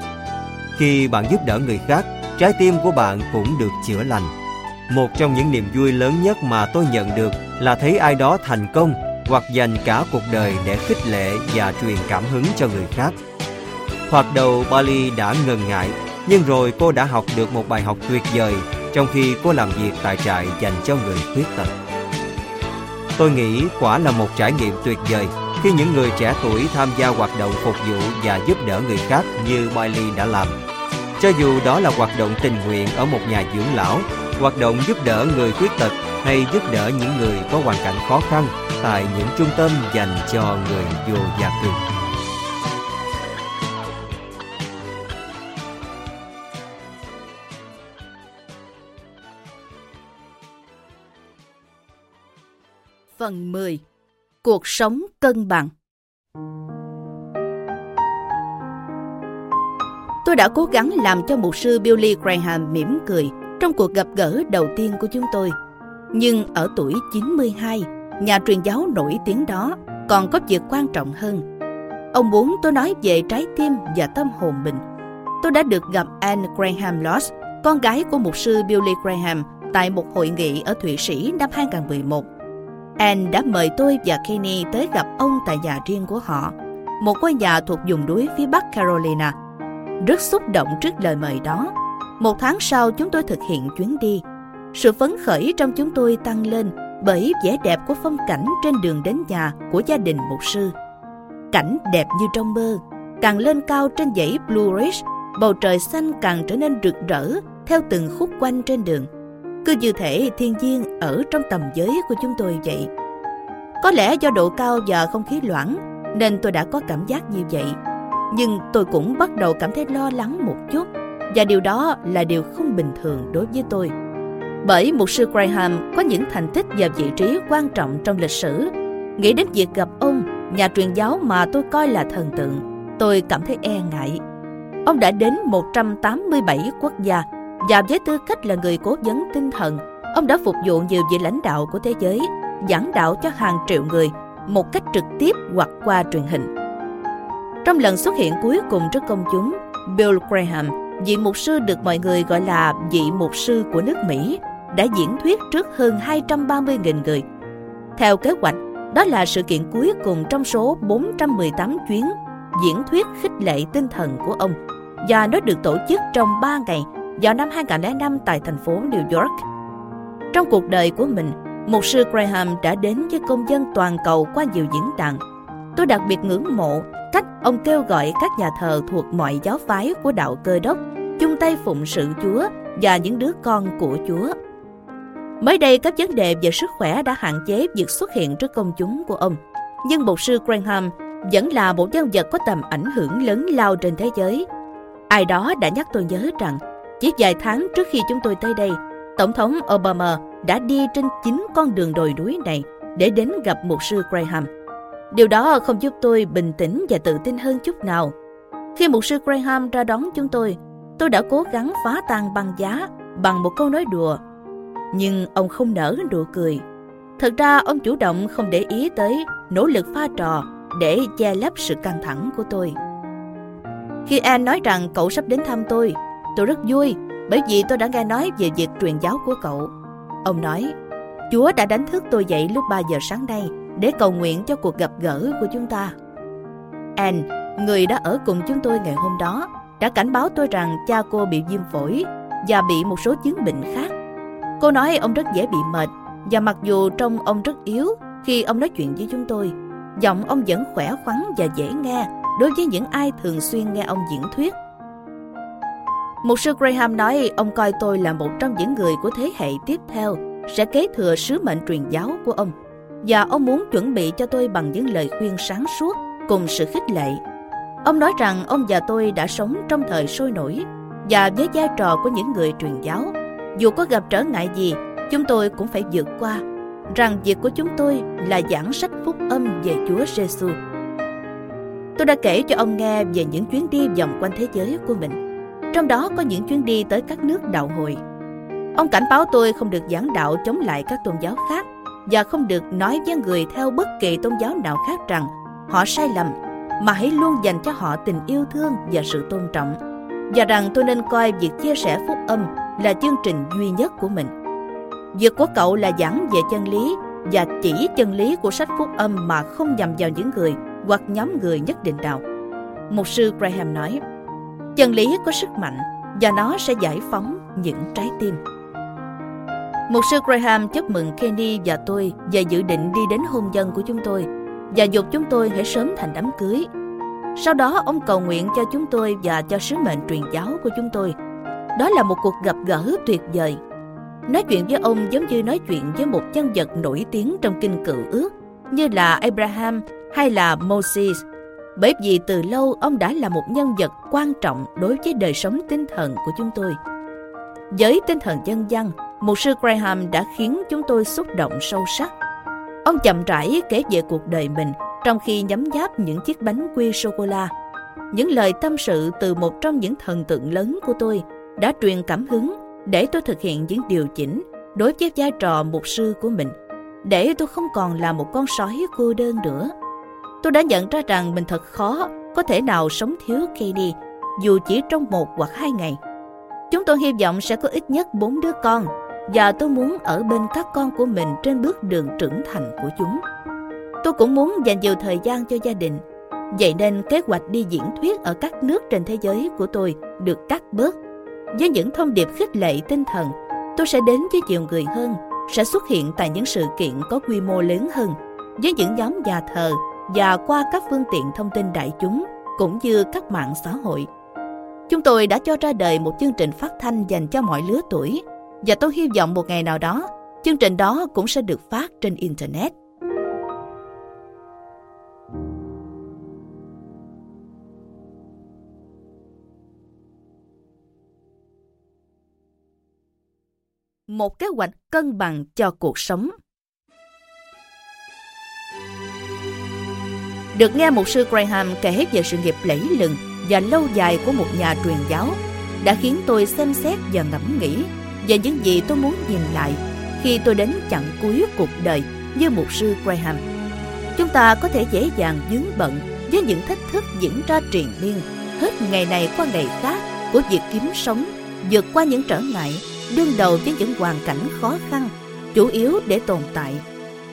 Khi bạn giúp đỡ người khác, trái tim của bạn cũng được chữa lành. Một trong những niềm vui lớn nhất mà tôi nhận được là thấy ai đó thành công hoặc dành cả cuộc đời để khích lệ và truyền cảm hứng cho người khác. Thoạt đầu Bali đã ngần ngại, nhưng rồi cô đã học được một bài học tuyệt vời trong khi cô làm việc tại trại dành cho người khuyết tật. Tôi nghĩ quả là một trải nghiệm tuyệt vời khi những người trẻ tuổi tham gia hoạt động phục vụ và giúp đỡ người khác như Bailey đã làm. Cho dù đó là hoạt động tình nguyện ở một nhà dưỡng lão, hoạt động giúp đỡ người khuyết tật hay giúp đỡ những người có hoàn cảnh khó khăn tại những trung tâm dành cho người vô gia cư. Phần 10 Cuộc sống cân bằng Tôi đã cố gắng làm cho mục sư Billy Graham mỉm cười trong cuộc gặp gỡ đầu tiên của chúng tôi. Nhưng ở tuổi 92, nhà truyền giáo nổi tiếng đó còn có việc quan trọng hơn. Ông muốn tôi nói về trái tim và tâm hồn mình. Tôi đã được gặp Anne Graham Loss, con gái của mục sư Billy Graham, tại một hội nghị ở Thụy Sĩ năm 2011. Anne đã mời tôi và Kenny tới gặp ông tại nhà riêng của họ, một ngôi nhà thuộc vùng núi phía Bắc Carolina. Rất xúc động trước lời mời đó. Một tháng sau chúng tôi thực hiện chuyến đi. Sự phấn khởi trong chúng tôi tăng lên bởi vẻ đẹp của phong cảnh trên đường đến nhà của gia đình mục sư. Cảnh đẹp như trong mơ, càng lên cao trên dãy Blue Ridge, bầu trời xanh càng trở nên rực rỡ theo từng khúc quanh trên đường. Cứ như thể thiên nhiên ở trong tầm giới của chúng tôi vậy. Có lẽ do độ cao và không khí loãng nên tôi đã có cảm giác như vậy. Nhưng tôi cũng bắt đầu cảm thấy lo lắng một chút và điều đó là điều không bình thường đối với tôi. Bởi mục sư Graham có những thành tích và vị trí quan trọng trong lịch sử. Nghĩ đến việc gặp ông, nhà truyền giáo mà tôi coi là thần tượng, tôi cảm thấy e ngại. Ông đã đến 187 quốc gia và với tư cách là người cố vấn tinh thần, ông đã phục vụ nhiều vị lãnh đạo của thế giới, giảng đạo cho hàng triệu người một cách trực tiếp hoặc qua truyền hình. Trong lần xuất hiện cuối cùng trước công chúng, Bill Graham, vị mục sư được mọi người gọi là vị mục sư của nước Mỹ, đã diễn thuyết trước hơn 230.000 người. Theo kế hoạch, Đó là sự kiện cuối cùng trong số 418 chuyến diễn thuyết khích lệ tinh thần của ông và nó được tổ chức trong 3 ngày vào năm 2005 tại thành phố New York. Trong cuộc đời của mình, Mục sư Graham đã đến với công dân toàn cầu qua nhiều diễn đàn. Tôi đặc biệt ngưỡng mộ cách ông kêu gọi các nhà thờ thuộc mọi giáo phái của đạo cơ đốc chung tay phụng sự Chúa và những đứa con của Chúa. Mới đây, các vấn đề về sức khỏe đã hạn chế việc xuất hiện trước công chúng của ông. Nhưng mục sư Graham vẫn là một nhân vật có tầm ảnh hưởng lớn lao trên thế giới. Ai đó đã nhắc tôi nhớ rằng, chỉ vài tháng trước khi chúng tôi tới đây, Tổng thống Obama đã đi trên chính con đường đồi núi này để đến gặp mục sư Graham. Điều đó không giúp tôi bình tĩnh và tự tin hơn chút nào. Khi mục sư Graham ra đón chúng tôi, tôi đã cố gắng phá tan băng giá bằng một câu nói đùa. Nhưng ông không nở nụ cười. Thật ra ông chủ động không để ý tới nỗ lực pha trò để che lấp sự căng thẳng của tôi. Khi Anne nói rằng cậu sắp đến thăm tôi, tôi rất vui bởi vì tôi đã nghe nói về việc truyền giáo của cậu. Ông nói, Chúa đã đánh thức tôi dậy lúc 3 giờ sáng nay để cầu nguyện cho cuộc gặp gỡ của chúng ta. Anne, người đã ở cùng chúng tôi ngày hôm đó, đã cảnh báo tôi rằng cha cô bị viêm phổi và bị một số chứng bệnh khác. Cô nói ông rất dễ bị mệt và mặc dù trông ông rất yếu khi ông nói chuyện với chúng tôi, giọng ông vẫn khỏe khoắn và dễ nghe đối với những ai thường xuyên nghe ông diễn thuyết. Mục sư Graham nói ông coi tôi là một trong những người của thế hệ tiếp theo sẽ kế thừa sứ mệnh truyền giáo của ông và ông muốn chuẩn bị cho tôi bằng những lời khuyên sáng suốt cùng sự khích lệ. Ông nói rằng ông và tôi đã sống trong thời sôi nổi và với vai trò của những người truyền giáo, dù có gặp trở ngại gì, chúng tôi cũng phải vượt qua. Rằng việc của chúng tôi là giảng sách phúc âm về Chúa Giêsu. Tôi đã kể cho ông nghe về những chuyến đi vòng quanh thế giới của mình. Trong đó có những chuyến đi tới các nước đạo hội. Ông cảnh báo tôi không được giảng đạo chống lại các tôn giáo khác và không được nói với người theo bất kỳ tôn giáo nào khác rằng họ sai lầm, mà hãy luôn dành cho họ tình yêu thương và sự tôn trọng. Và rằng tôi nên coi việc chia sẻ phúc âm là chương trình duy nhất của mình. Việc của cậu là giảng về chân lý và chỉ chân lý của sách phúc âm mà không nhằm vào những người hoặc nhóm người nhất định nào. Mục sư Graham nói, chân lý có sức mạnh và nó sẽ giải phóng những trái tim. Mục sư Graham chúc mừng Kenny và tôi và dự định đi đến hôn nhân của chúng tôi và dục chúng tôi hãy sớm thành đám cưới. Sau đó ông cầu nguyện cho chúng tôi và cho sứ mệnh truyền giáo của chúng tôi. Đó là một cuộc gặp gỡ tuyệt vời. Nói chuyện với ông giống như nói chuyện với một nhân vật nổi tiếng trong kinh cựu ước như là Abraham hay là Moses. Bởi vì từ lâu ông đã là một nhân vật quan trọng đối với đời sống tinh thần của chúng tôi. Với tinh thần dân gian, Mục sư Graham đã khiến chúng tôi xúc động sâu sắc. Ông chậm rãi kể về cuộc đời mình trong khi nhấm nháp những chiếc bánh quy sô-cô-la. Những lời tâm sự từ một trong những thần tượng lớn của tôi đã truyền cảm hứng để tôi thực hiện những điều chỉnh đối với vai trò mục sư của mình, để tôi không còn là một con sói cô đơn nữa. Tôi đã nhận ra rằng mình thật khó có thể nào sống thiếu Katie, dù chỉ trong một hoặc hai ngày. Chúng tôi hy vọng sẽ có ít nhất bốn đứa con và tôi muốn ở bên các con của mình trên bước đường trưởng thành của chúng. Tôi cũng muốn dành nhiều thời gian cho gia đình. Vậy nên kế hoạch đi diễn thuyết ở các nước trên thế giới của tôi được cắt bớt. Với những thông điệp khích lệ tinh thần, tôi sẽ đến với nhiều người hơn, sẽ xuất hiện tại những sự kiện có quy mô lớn hơn, với những nhóm nhà thờ và qua các phương tiện thông tin đại chúng cũng như các mạng xã hội. Chúng tôi đã cho ra đời một chương trình phát thanh dành cho mọi lứa tuổi và tôi hy vọng một ngày nào đó, chương trình đó cũng sẽ được phát trên Internet. Một kế hoạch cân bằng cho cuộc sống Được nghe một sư Graham kể về sự nghiệp lẫy lừng và lâu dài của một nhà truyền giáo đã khiến tôi xem xét và ngẫm nghĩ về những gì tôi muốn nhìn lại khi tôi đến chặng cuối cuộc đời như một sư Graham. Chúng ta có thể dễ dàng dướng bận với những thách thức diễn ra triền miên hết ngày này qua ngày khác của việc kiếm sống, vượt qua những trở ngại, đương đầu với những hoàn cảnh khó khăn, chủ yếu để tồn tại.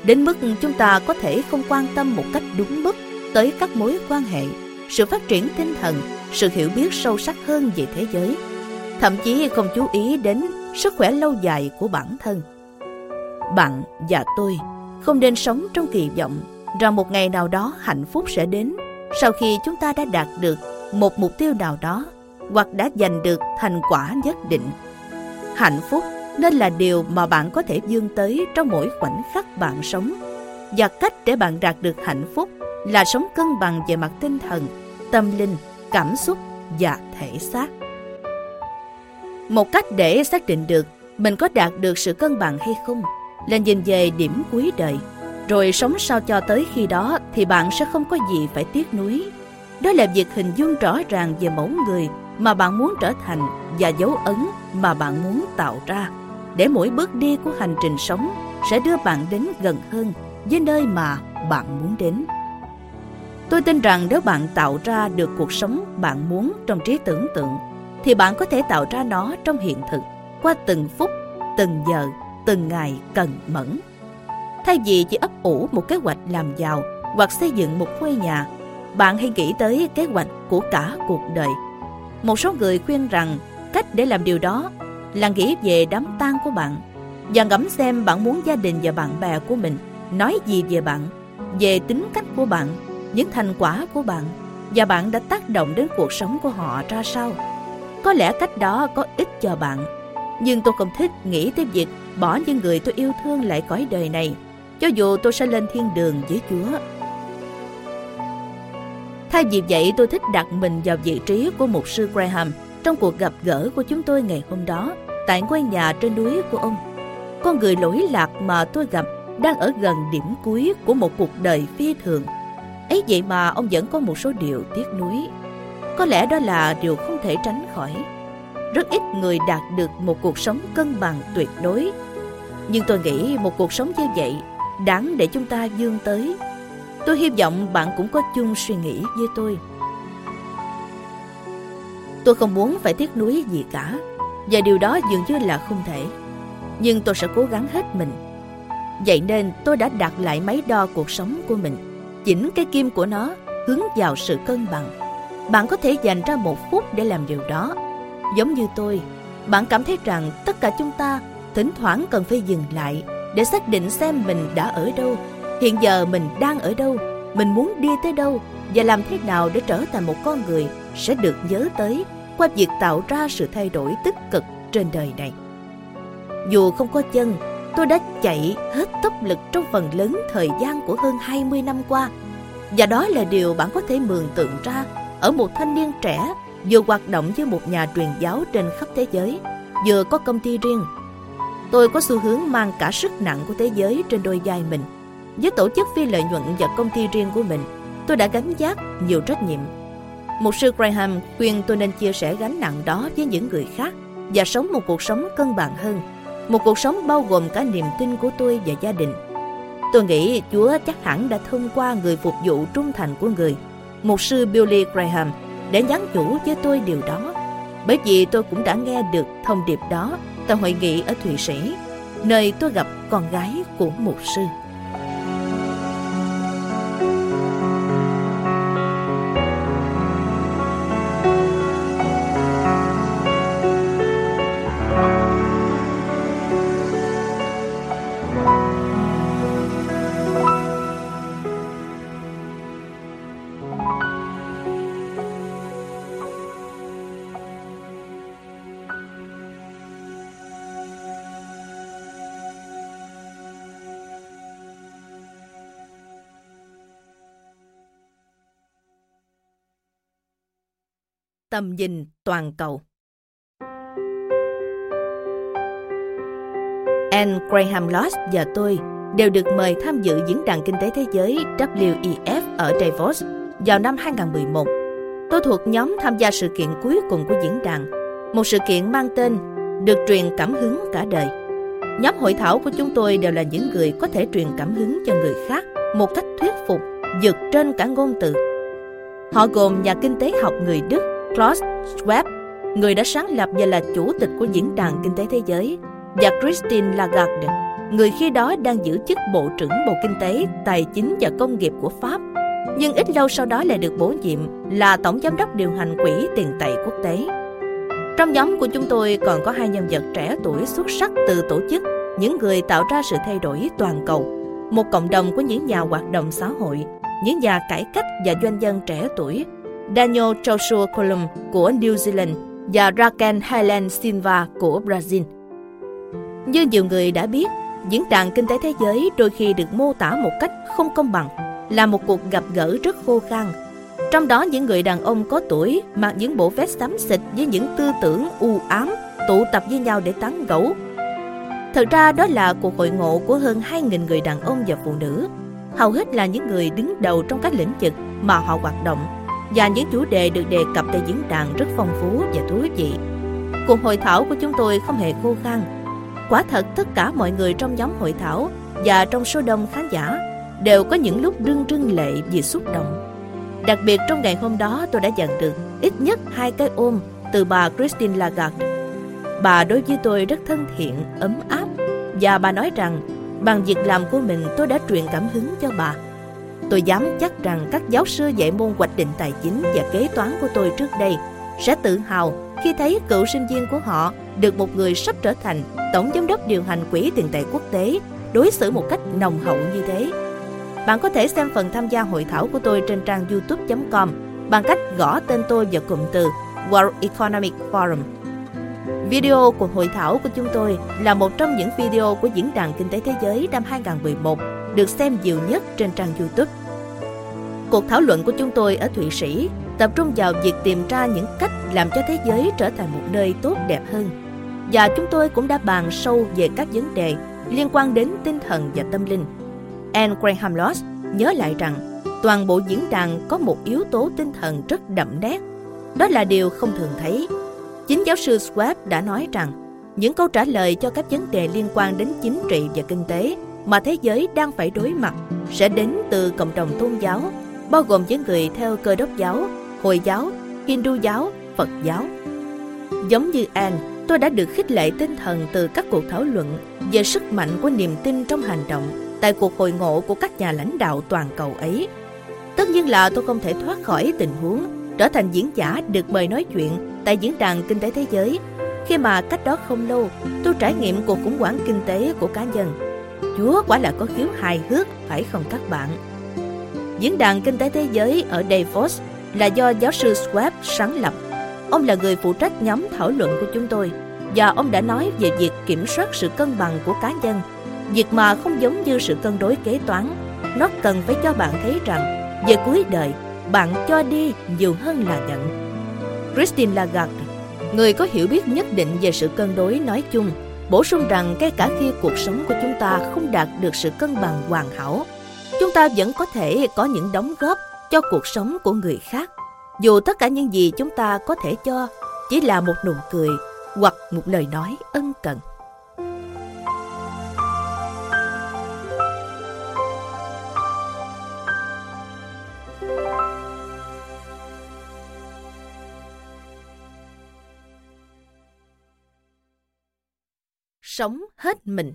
đến mức chúng ta có thể không quan tâm một cách đúng mức tới các mối quan hệ, sự phát triển tinh thần, sự hiểu biết sâu sắc hơn về thế giới, thậm chí không chú ý đến sức khỏe lâu dài của bản thân. Bạn và tôi không nên sống trong kỳ vọng rằng một ngày nào đó hạnh phúc sẽ đến sau khi chúng ta đã đạt được một mục tiêu nào đó hoặc đã giành được thành quả nhất định. Hạnh phúc nên là điều mà bạn có thể vươn tới trong mỗi khoảnh khắc bạn sống. Và cách để bạn đạt được hạnh phúc là sống cân bằng về mặt tinh thần, tâm linh, cảm xúc và thể xác. Một cách để xác định được mình có đạt được sự cân bằng hay không là nhìn về điểm cuối đời. Rồi sống sao cho tới khi đó thì bạn sẽ không có gì phải tiếc nuối. Đó là việc hình dung rõ ràng về mẫu người mà bạn muốn trở thành và dấu ấn mà bạn muốn tạo ra để mỗi bước đi của hành trình sống sẽ đưa bạn đến gần hơn với nơi mà bạn muốn đến. Tôi tin rằng nếu bạn tạo ra được cuộc sống bạn muốn trong trí tưởng tượng, thì bạn có thể tạo ra nó trong hiện thực qua từng phút, từng giờ, từng ngày cần mẫn. Thay vì chỉ ấp ủ một kế hoạch làm giàu hoặc xây dựng một ngôi nhà, bạn hãy nghĩ tới kế hoạch của cả cuộc đời. Một số người khuyên rằng cách để làm điều đó là nghĩ về đám tang của bạn và ngẫm xem bạn muốn gia đình và bạn bè của mình nói gì về bạn, về tính cách của bạn, những thành quả của bạn và bạn đã tác động đến cuộc sống của họ ra sao. Có lẽ cách đó có ích cho bạn, nhưng tôi không thích nghĩ tới việc bỏ những người tôi yêu thương lại cõi đời này, cho dù tôi sẽ lên thiên đường với Chúa. Thay vì vậy, tôi thích đặt mình vào vị trí của mục sư Graham – trong cuộc gặp gỡ của chúng tôi ngày hôm đó tại ngôi nhà trên núi của ông. Con người lỗi lạc mà tôi gặp đang ở gần điểm cuối của một cuộc đời phi thường. ấy vậy mà ông vẫn có một số điều tiếc nuối. Có lẽ đó là điều không thể tránh khỏi. Rất ít người đạt được một cuộc sống cân bằng tuyệt đối. Nhưng tôi nghĩ một cuộc sống như vậy đáng để chúng ta dương tới. Tôi hy vọng bạn cũng có chung suy nghĩ với tôi. Tôi không muốn phải tiếc nuối gì cả, Và điều đó dường như là không thể. Nhưng tôi sẽ cố gắng hết mình. Vậy nên tôi đã đặt lại máy đo cuộc sống của mình, Chỉnh cái kim của nó hướng vào sự cân bằng. Bạn có thể dành ra một phút để làm điều đó. Giống như tôi, Bạn cảm thấy rằng tất cả chúng ta Thỉnh thoảng cần phải dừng lại Để xác định xem mình đã ở đâu. Hiện giờ mình đang ở đâu Mình muốn đi tới đâu Và làm thế nào để trở thành một con người Sẽ được nhớ tới qua việc tạo ra sự thay đổi tích cực trên đời này. Dù không có chân, tôi đã chạy hết tốc lực trong phần lớn thời gian của hơn 20 năm qua. Và đó là điều bạn có thể mường tượng ra ở một thanh niên trẻ vừa hoạt động với một nhà truyền giáo trên khắp thế giới, vừa có công ty riêng. Tôi có xu hướng mang cả sức nặng của thế giới trên đôi vai mình. Với tổ chức phi lợi nhuận và công ty riêng của mình, tôi đã gánh vác nhiều trách nhiệm Mục sư Graham khuyên tôi nên chia sẻ gánh nặng đó với những người khác và sống một cuộc sống cân bằng hơn, một cuộc sống bao gồm cả niềm tin của tôi và gia đình. Tôi nghĩ Chúa chắc hẳn đã thông qua người phục vụ trung thành của người, mục sư Billy Graham, để nhắn nhủ với tôi điều đó. Bởi vì tôi cũng đã nghe được thông điệp đó tại hội nghị ở Thụy Sĩ, nơi tôi gặp con gái của mục sư. Tầm nhìn toàn cầu. Anne Graham Lodge và tôi đều được mời tham dự Diễn đàn Kinh tế Thế giới WEF ở Davos vào năm 2011. Tôi thuộc nhóm tham gia sự kiện cuối cùng của diễn đàn, một sự kiện mang tên Được truyền cảm hứng cả đời. Nhóm hội thảo của chúng tôi đều là những người có thể truyền cảm hứng cho người khác một cách thuyết phục, vượt trên cả ngôn từ. Họ gồm nhà kinh tế học người Đức Klaus Schwab, người đã sáng lập và là chủ tịch của Diễn đàn Kinh tế Thế giới, và Christine Lagarde, người khi đó đang giữ chức Bộ trưởng Bộ Kinh tế, Tài chính và Công nghiệp của Pháp, nhưng ít lâu sau đó lại được bổ nhiệm là Tổng Giám đốc điều hành Quỹ tiền tệ quốc tế. Trong nhóm của chúng tôi còn có hai nhân vật trẻ tuổi xuất sắc từ tổ chức những người tạo ra sự thay đổi toàn cầu, một cộng đồng của những nhà hoạt động xã hội, những nhà cải cách và doanh nhân trẻ tuổi, Daniel Joshua Colum của New Zealand và Raquel Helen Silva của Brazil. Như nhiều người đã biết, diễn đàn kinh tế thế giới đôi khi được mô tả một cách không công bằng, là một cuộc gặp gỡ rất khô khan. Trong đó những người đàn ông có tuổi mặc những bộ vest xám xịt với những tư tưởng u ám tụ tập với nhau để tán gẫu. Thật ra đó là cuộc hội ngộ của hơn 2.000 người đàn ông và phụ nữ. Hầu hết là những người đứng đầu trong các lĩnh vực mà họ hoạt động và những chủ đề được đề cập tại diễn đàn rất phong phú và thú vị. Cuộc hội thảo của chúng tôi không hề khô khan. Quả thật tất cả mọi người trong nhóm hội thảo và trong số đông khán giả đều có những lúc rưng rưng lệ vì xúc động. Đặc biệt trong ngày hôm đó tôi đã nhận được ít nhất hai cái ôm từ bà Christine Lagarde. Bà đối với tôi rất thân thiện, ấm áp và bà nói rằng bằng việc làm của mình tôi đã truyền cảm hứng cho bà. Tôi dám chắc rằng các giáo sư dạy môn hoạch định tài chính và kế toán của tôi trước đây sẽ tự hào khi thấy cựu sinh viên của họ được một người sắp trở thành tổng giám đốc điều hành quỹ tiền tệ quốc tế đối xử một cách nồng hậu như thế. Bạn có thể xem phần tham gia hội thảo của tôi trên trang youtube.com bằng cách gõ tên tôi vào cụm từ World Economic Forum. Video của hội thảo của chúng tôi là một trong những video của Diễn đàn Kinh tế Thế giới năm 2011 được xem nhiều nhất trên trang YouTube. Cuộc thảo luận của chúng tôi ở Thụy Sĩ tập trung vào việc tìm ra những cách làm cho thế giới trở thành một nơi tốt đẹp hơn. Và chúng tôi cũng đã bàn sâu về các vấn đề liên quan đến tinh thần và tâm linh. Anne Graham Lodge nhớ lại rằng toàn bộ diễn đàn có một yếu tố tinh thần rất đậm nét. Đó là điều không thường thấy. Chính giáo sư Schwab đã nói rằng những câu trả lời cho các vấn đề liên quan đến chính trị và kinh tế mà thế giới đang phải đối mặt sẽ đến từ cộng đồng tôn giáo, bao gồm những người theo cơ đốc giáo, Hồi giáo, Hindu giáo, Phật giáo. Giống như An, tôi đã được khích lệ tinh thần từ các cuộc thảo luận về sức mạnh của niềm tin trong hành động tại cuộc hội ngộ của các nhà lãnh đạo toàn cầu ấy. Tất nhiên là tôi không thể thoát khỏi tình huống trở thành diễn giả được mời nói chuyện tại diễn đàn kinh tế thế giới khi mà cách đó không lâu tôi trải nghiệm cuộc khủng hoảng kinh tế của cá nhân. Chúa quả là có khiếu hài hước, phải không các bạn? Diễn đàn kinh tế thế giới ở Davos là do giáo sư Schwab sáng lập. Ông là người phụ trách nhóm thảo luận của chúng tôi và ông đã nói về việc kiểm soát sự cân bằng của cá nhân Việc mà không giống như sự cân đối kế toán, nó cần phải cho bạn thấy rằng về cuối đời, bạn cho đi nhiều hơn là nhận. Christine Lagarde, người có hiểu biết nhất định về sự cân đối nói chung, bổ sung rằng ngay cả khi cuộc sống của chúng ta không đạt được sự cân bằng hoàn hảo, chúng ta vẫn có thể có những đóng góp cho cuộc sống của người khác. Dù tất cả những gì chúng ta có thể cho chỉ là một nụ cười hoặc một lời nói ân cần. sống hết mình.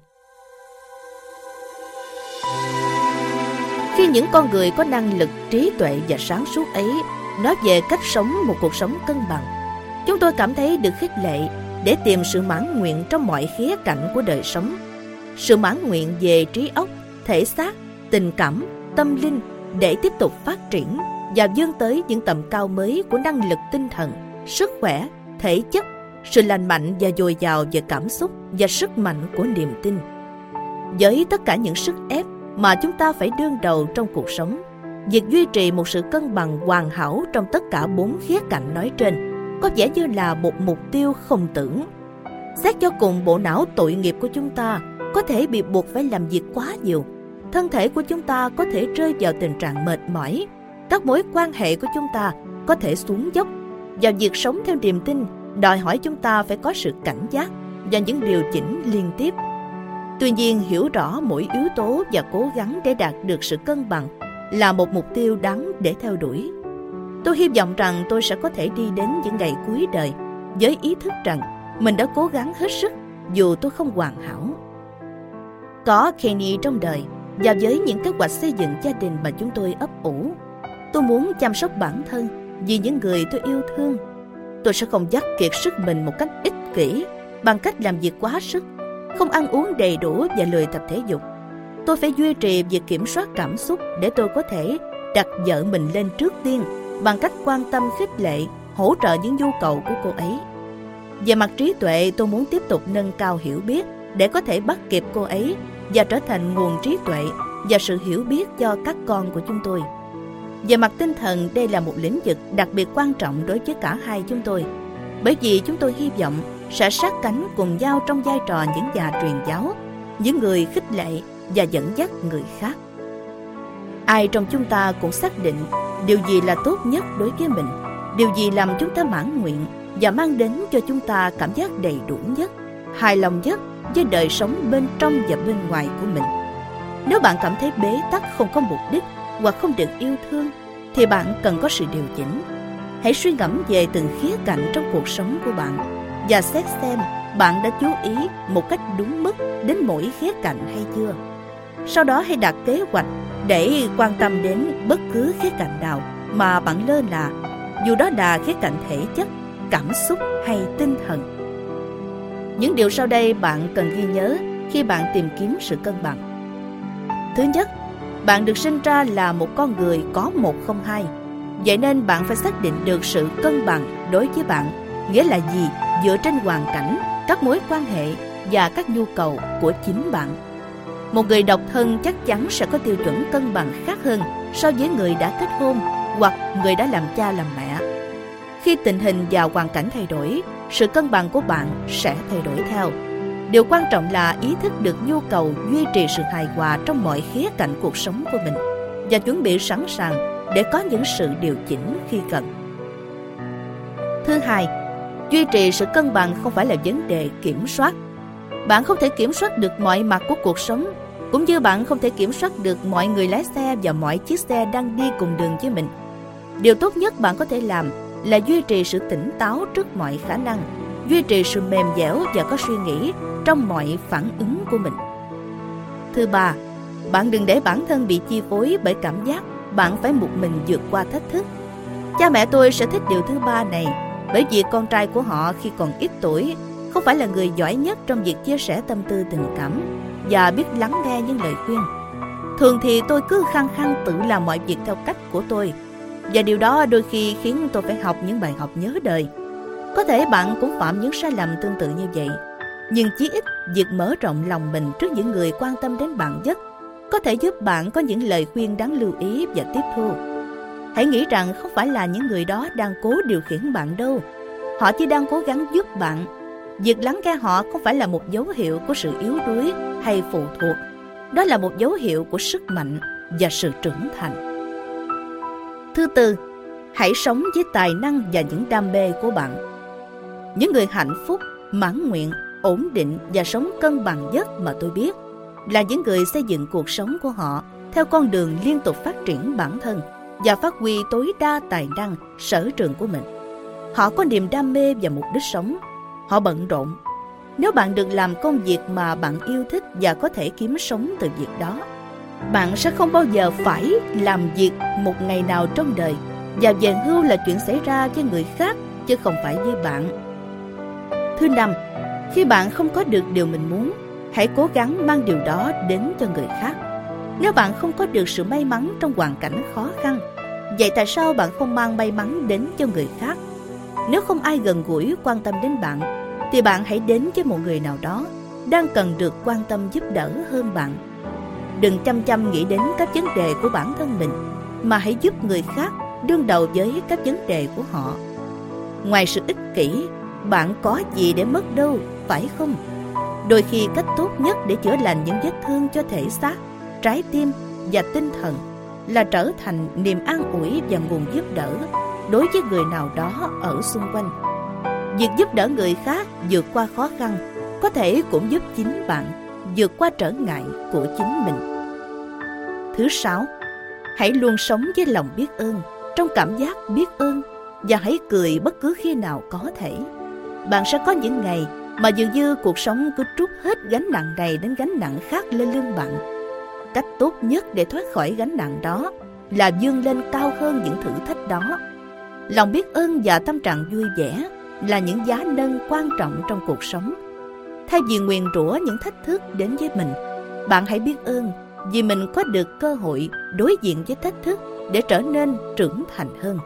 Khi những con người có năng lực, trí tuệ và sáng suốt ấy nói về cách sống một cuộc sống cân bằng, chúng tôi cảm thấy được khích lệ để tìm sự mãn nguyện trong mọi khía cạnh của đời sống. Sự mãn nguyện về trí óc, thể xác, tình cảm, tâm linh để tiếp tục phát triển và vươn tới những tầm cao mới của năng lực tinh thần, sức khỏe, thể chất sự lành mạnh và dồi dào về cảm xúc và sức mạnh của niềm tin. Với tất cả những sức ép mà chúng ta phải đương đầu trong cuộc sống, việc duy trì một sự cân bằng hoàn hảo trong tất cả bốn khía cạnh nói trên có vẻ như là một mục tiêu không tưởng. Xét cho cùng bộ não tội nghiệp của chúng ta có thể bị buộc phải làm việc quá nhiều. Thân thể của chúng ta có thể rơi vào tình trạng mệt mỏi. Các mối quan hệ của chúng ta có thể xuống dốc và việc sống theo niềm tin đòi hỏi chúng ta phải có sự cảnh giác và những điều chỉnh liên tiếp. Tuy nhiên, hiểu rõ mỗi yếu tố và cố gắng để đạt được sự cân bằng là một mục tiêu đáng để theo đuổi. Tôi hy vọng rằng tôi sẽ có thể đi đến những ngày cuối đời với ý thức rằng mình đã cố gắng hết sức dù tôi không hoàn hảo. Có Kenny trong đời và với những kế hoạch xây dựng gia đình mà chúng tôi ấp ủ, tôi muốn chăm sóc bản thân vì những người tôi yêu thương. Tôi sẽ không dắt kiệt sức mình một cách ích kỷ bằng cách làm việc quá sức, không ăn uống đầy đủ và lười tập thể dục. Tôi phải duy trì việc kiểm soát cảm xúc để tôi có thể đặt vợ mình lên trước tiên bằng cách quan tâm khích lệ, hỗ trợ những nhu cầu của cô ấy. Về mặt trí tuệ, tôi muốn tiếp tục nâng cao hiểu biết để có thể bắt kịp cô ấy và trở thành nguồn trí tuệ và sự hiểu biết cho các con của chúng tôi. Về mặt tinh thần, đây là một lĩnh vực đặc biệt quan trọng đối với cả hai chúng tôi. Bởi vì chúng tôi hy vọng sẽ sát cánh cùng nhau trong vai trò những nhà truyền giáo, những người khích lệ và dẫn dắt người khác. Ai trong chúng ta cũng xác định điều gì là tốt nhất đối với mình, điều gì làm chúng ta mãn nguyện và mang đến cho chúng ta cảm giác đầy đủ nhất, hài lòng nhất với đời sống bên trong và bên ngoài của mình. Nếu bạn cảm thấy bế tắc không có mục đích hoặc không được yêu thương, thì bạn cần có sự điều chỉnh. Hãy suy ngẫm về từng khía cạnh trong cuộc sống của bạn và xét xem bạn đã chú ý một cách đúng mức đến mỗi khía cạnh hay chưa. Sau đó hãy đặt kế hoạch để quan tâm đến bất cứ khía cạnh nào mà bạn lơ là, dù đó là khía cạnh thể chất, cảm xúc hay tinh thần. Những điều sau đây bạn cần ghi nhớ khi bạn tìm kiếm sự cân bằng. Thứ nhất, bạn được sinh ra là một con người có một không hai. Vậy nên bạn phải xác định được sự cân bằng đối với bạn, nghĩa là gì dựa trên hoàn cảnh, các mối quan hệ và các nhu cầu của chính bạn. Một người độc thân chắc chắn sẽ có tiêu chuẩn cân bằng khác hơn so với người đã kết hôn hoặc người đã làm cha làm mẹ. Khi tình hình và hoàn cảnh thay đổi, sự cân bằng của bạn sẽ thay đổi theo. Điều quan trọng là ý thức được nhu cầu duy trì sự hài hòa trong mọi khía cạnh cuộc sống của mình và chuẩn bị sẵn sàng để có những sự điều chỉnh khi cần. Thứ hai, duy trì sự cân bằng không phải là vấn đề kiểm soát. Bạn không thể kiểm soát được mọi mặt của cuộc sống, cũng như bạn không thể kiểm soát được mọi người lái xe và mọi chiếc xe đang đi cùng đường với mình. Điều tốt nhất bạn có thể làm là duy trì sự tỉnh táo trước mọi khả năng, duy trì sự mềm dẻo và có suy nghĩ trong mọi phản ứng của mình. Thứ ba, bạn đừng để bản thân bị chi phối bởi cảm giác bạn phải một mình vượt qua thách thức. Cha mẹ tôi sẽ thích điều thứ ba này bởi vì con trai của họ khi còn ít tuổi không phải là người giỏi nhất trong việc chia sẻ tâm tư tình cảm và biết lắng nghe những lời khuyên. Thường thì tôi cứ khăng khăng tự làm mọi việc theo cách của tôi và điều đó đôi khi khiến tôi phải học những bài học nhớ đời. Có thể bạn cũng phạm những sai lầm tương tự như vậy, nhưng chí ít việc mở rộng lòng mình trước những người quan tâm đến bạn nhất có thể giúp bạn có những lời khuyên đáng lưu ý và tiếp thu. Hãy nghĩ rằng không phải là những người đó đang cố điều khiển bạn đâu. Họ chỉ đang cố gắng giúp bạn. Việc lắng nghe họ không phải là một dấu hiệu của sự yếu đuối hay phụ thuộc. Đó là một dấu hiệu của sức mạnh và sự trưởng thành. Thứ tư, hãy sống với tài năng và những đam mê của bạn. Những người hạnh phúc, mãn nguyện, ổn định và sống cân bằng nhất mà tôi biết là những người xây dựng cuộc sống của họ theo con đường liên tục phát triển bản thân và phát huy tối đa tài năng, sở trường của mình. Họ có niềm đam mê và mục đích sống. Họ bận rộn. Nếu bạn được làm công việc mà bạn yêu thích và có thể kiếm sống từ việc đó, bạn sẽ không bao giờ phải làm việc một ngày nào trong đời và về hưu là chuyện xảy ra với người khác chứ không phải với bạn. Thứ năm, khi bạn không có được điều mình muốn, hãy cố gắng mang điều đó đến cho người khác. Nếu bạn không có được sự may mắn trong hoàn cảnh khó khăn, vậy tại sao bạn không mang may mắn đến cho người khác? Nếu không ai gần gũi quan tâm đến bạn, thì bạn hãy đến với một người nào đó đang cần được quan tâm giúp đỡ hơn bạn Đừng chăm chăm nghĩ đến các vấn đề của bản thân mình, mà hãy giúp người khác đương đầu với các vấn đề của họ. Ngoài sự ích kỷ, bạn có gì để mất đâu, phải không? Đôi khi cách tốt nhất để chữa lành những vết thương cho thể xác, trái tim và tinh thần là trở thành niềm an ủi và nguồn giúp đỡ đối với người nào đó ở xung quanh. Việc giúp đỡ người khác vượt qua khó khăn có thể cũng giúp chính bạn vượt qua trở ngại của chính mình. Thứ sáu, hãy luôn sống với lòng biết ơn, trong cảm giác biết ơn và hãy cười bất cứ khi nào có thể. Bạn sẽ có những ngày mà dường như cuộc sống cứ trút hết gánh nặng này đến gánh nặng khác lên lưng bạn. Cách tốt nhất để thoát khỏi gánh nặng đó là vươn lên cao hơn những thử thách đó. Lòng biết ơn và tâm trạng vui vẻ là những giá nâng quan trọng trong cuộc sống. Thay vì nguyền rủa những thách thức đến với mình, bạn hãy biết ơn vì mình có được cơ hội đối diện với thách thức để trở nên trưởng thành hơn.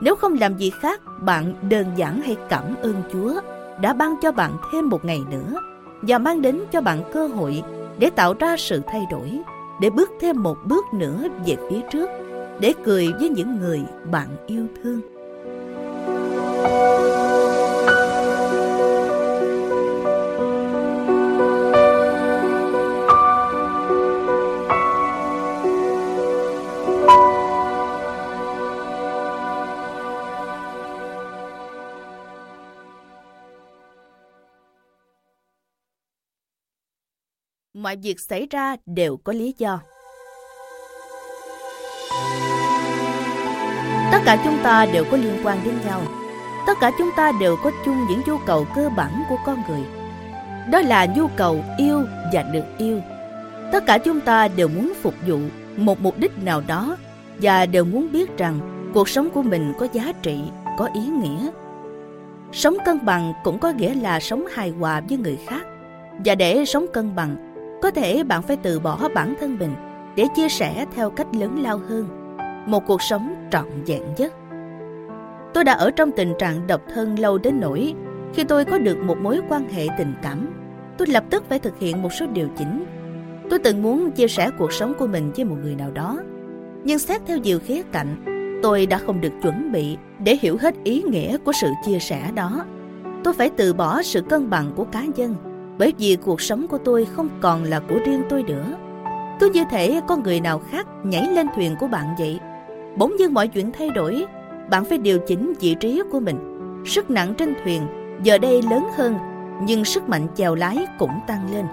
Nếu không làm gì khác, bạn đơn giản hãy cảm ơn Chúa đã ban cho bạn thêm một ngày nữa và mang đến cho bạn cơ hội để tạo ra sự thay đổi, để bước thêm một bước nữa về phía trước, để cười với những người bạn yêu thương. Mọi việc xảy ra đều có lý do. Tất cả chúng ta đều có liên quan đến nhau. Tất cả chúng ta đều có chung những nhu cầu cơ bản của con người. Đó là nhu cầu yêu và được yêu. Tất cả chúng ta đều muốn phục vụ một mục đích nào đó và đều muốn biết rằng cuộc sống của mình có giá trị, có ý nghĩa. Sống cân bằng cũng có nghĩa là sống hài hòa với người khác. Và để sống cân bằng, có thể bạn phải từ bỏ bản thân mình để chia sẻ theo cách lớn lao hơn, một cuộc sống trọn vẹn nhất. Tôi đã ở trong tình trạng độc thân lâu đến nỗi khi tôi có được một mối quan hệ tình cảm, tôi lập tức phải thực hiện một số điều chỉnh. Tôi từng muốn chia sẻ cuộc sống của mình với một người nào đó, nhưng xét theo nhiều khía cạnh, tôi đã không được chuẩn bị để hiểu hết ý nghĩa của sự chia sẻ đó. Tôi phải từ bỏ sự cân bằng của cá nhân bởi vì cuộc sống của tôi không còn là của riêng tôi nữa. Cứ như thể có người nào khác nhảy lên thuyền của bạn vậy. Bỗng dưng mọi chuyện thay đổi, bạn phải điều chỉnh vị trí của mình. Sức nặng trên thuyền giờ đây lớn hơn, nhưng sức mạnh chèo lái cũng tăng lên.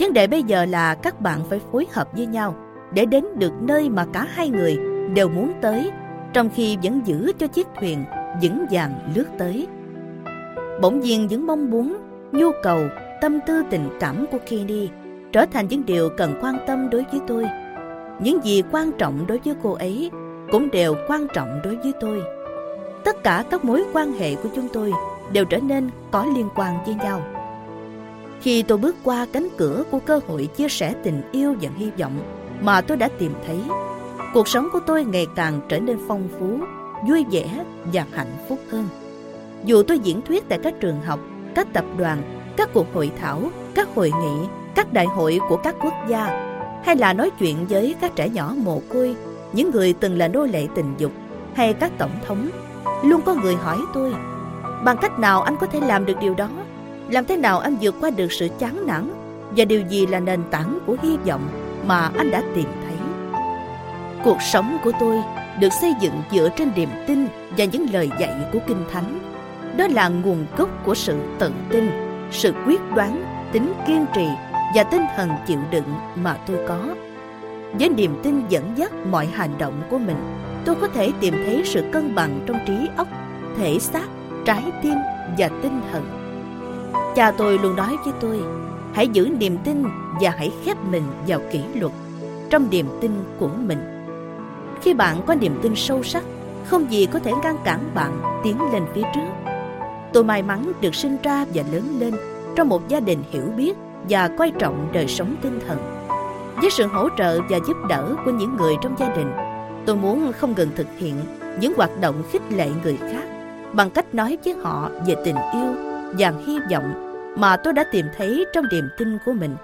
Vấn đề bây giờ là các bạn phải phối hợp với nhau để đến được nơi mà cả hai người đều muốn tới, trong khi vẫn giữ cho chiếc thuyền vững vàng lướt tới. Bỗng nhiên những mong muốn, nhu cầu tâm tư tình cảm của Kenny trở thành những điều cần quan tâm đối với tôi. Những gì quan trọng đối với cô ấy cũng đều quan trọng đối với tôi. Tất cả các mối quan hệ của chúng tôi đều trở nên có liên quan với nhau. Khi tôi bước qua cánh cửa của cơ hội chia sẻ tình yêu và hy vọng mà tôi đã tìm thấy, cuộc sống của tôi ngày càng trở nên phong phú, vui vẻ và hạnh phúc hơn. Dù tôi diễn thuyết tại các trường học, các tập đoàn các cuộc hội thảo, các hội nghị, các đại hội của các quốc gia, hay là nói chuyện với các trẻ nhỏ mồ côi, những người từng là nô lệ tình dục, hay các tổng thống, luôn có người hỏi tôi, bằng cách nào anh có thể làm được điều đó? Làm thế nào anh vượt qua được sự chán nản? Và điều gì là nền tảng của hy vọng mà anh đã tìm thấy? Cuộc sống của tôi được xây dựng dựa trên niềm tin và những lời dạy của Kinh Thánh. Đó là nguồn gốc của sự tự tin sự quyết đoán, tính kiên trì và tinh thần chịu đựng mà tôi có. Với niềm tin dẫn dắt mọi hành động của mình, tôi có thể tìm thấy sự cân bằng trong trí óc, thể xác, trái tim và tinh thần. Cha tôi luôn nói với tôi, hãy giữ niềm tin và hãy khép mình vào kỷ luật trong niềm tin của mình. Khi bạn có niềm tin sâu sắc, không gì có thể ngăn cản bạn tiến lên phía trước Tôi may mắn được sinh ra và lớn lên trong một gia đình hiểu biết và coi trọng đời sống tinh thần. Với sự hỗ trợ và giúp đỡ của những người trong gia đình, tôi muốn không ngừng thực hiện những hoạt động khích lệ người khác bằng cách nói với họ về tình yêu và hy vọng mà tôi đã tìm thấy trong niềm tin của mình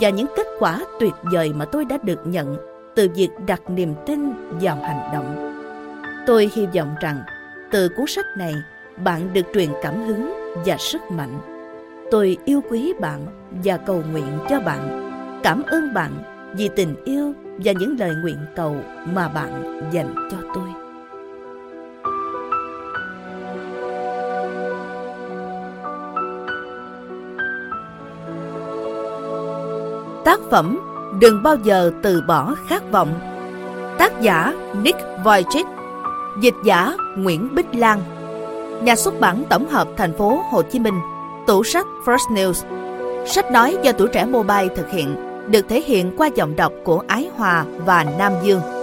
và những kết quả tuyệt vời mà tôi đã được nhận từ việc đặt niềm tin vào hành động. Tôi hy vọng rằng từ cuốn sách này bạn được truyền cảm hứng và sức mạnh. Tôi yêu quý bạn và cầu nguyện cho bạn. Cảm ơn bạn vì tình yêu và những lời nguyện cầu mà bạn dành cho tôi. Tác phẩm Đừng bao giờ từ bỏ khát vọng Tác giả Nick Vujicic Dịch giả Nguyễn Bích Lan Nhà xuất bản tổng hợp thành phố Hồ Chí Minh Tủ sách First News Sách nói do tuổi trẻ mobile thực hiện, được thể hiện qua giọng đọc của Ái Hòa và Nam Dương.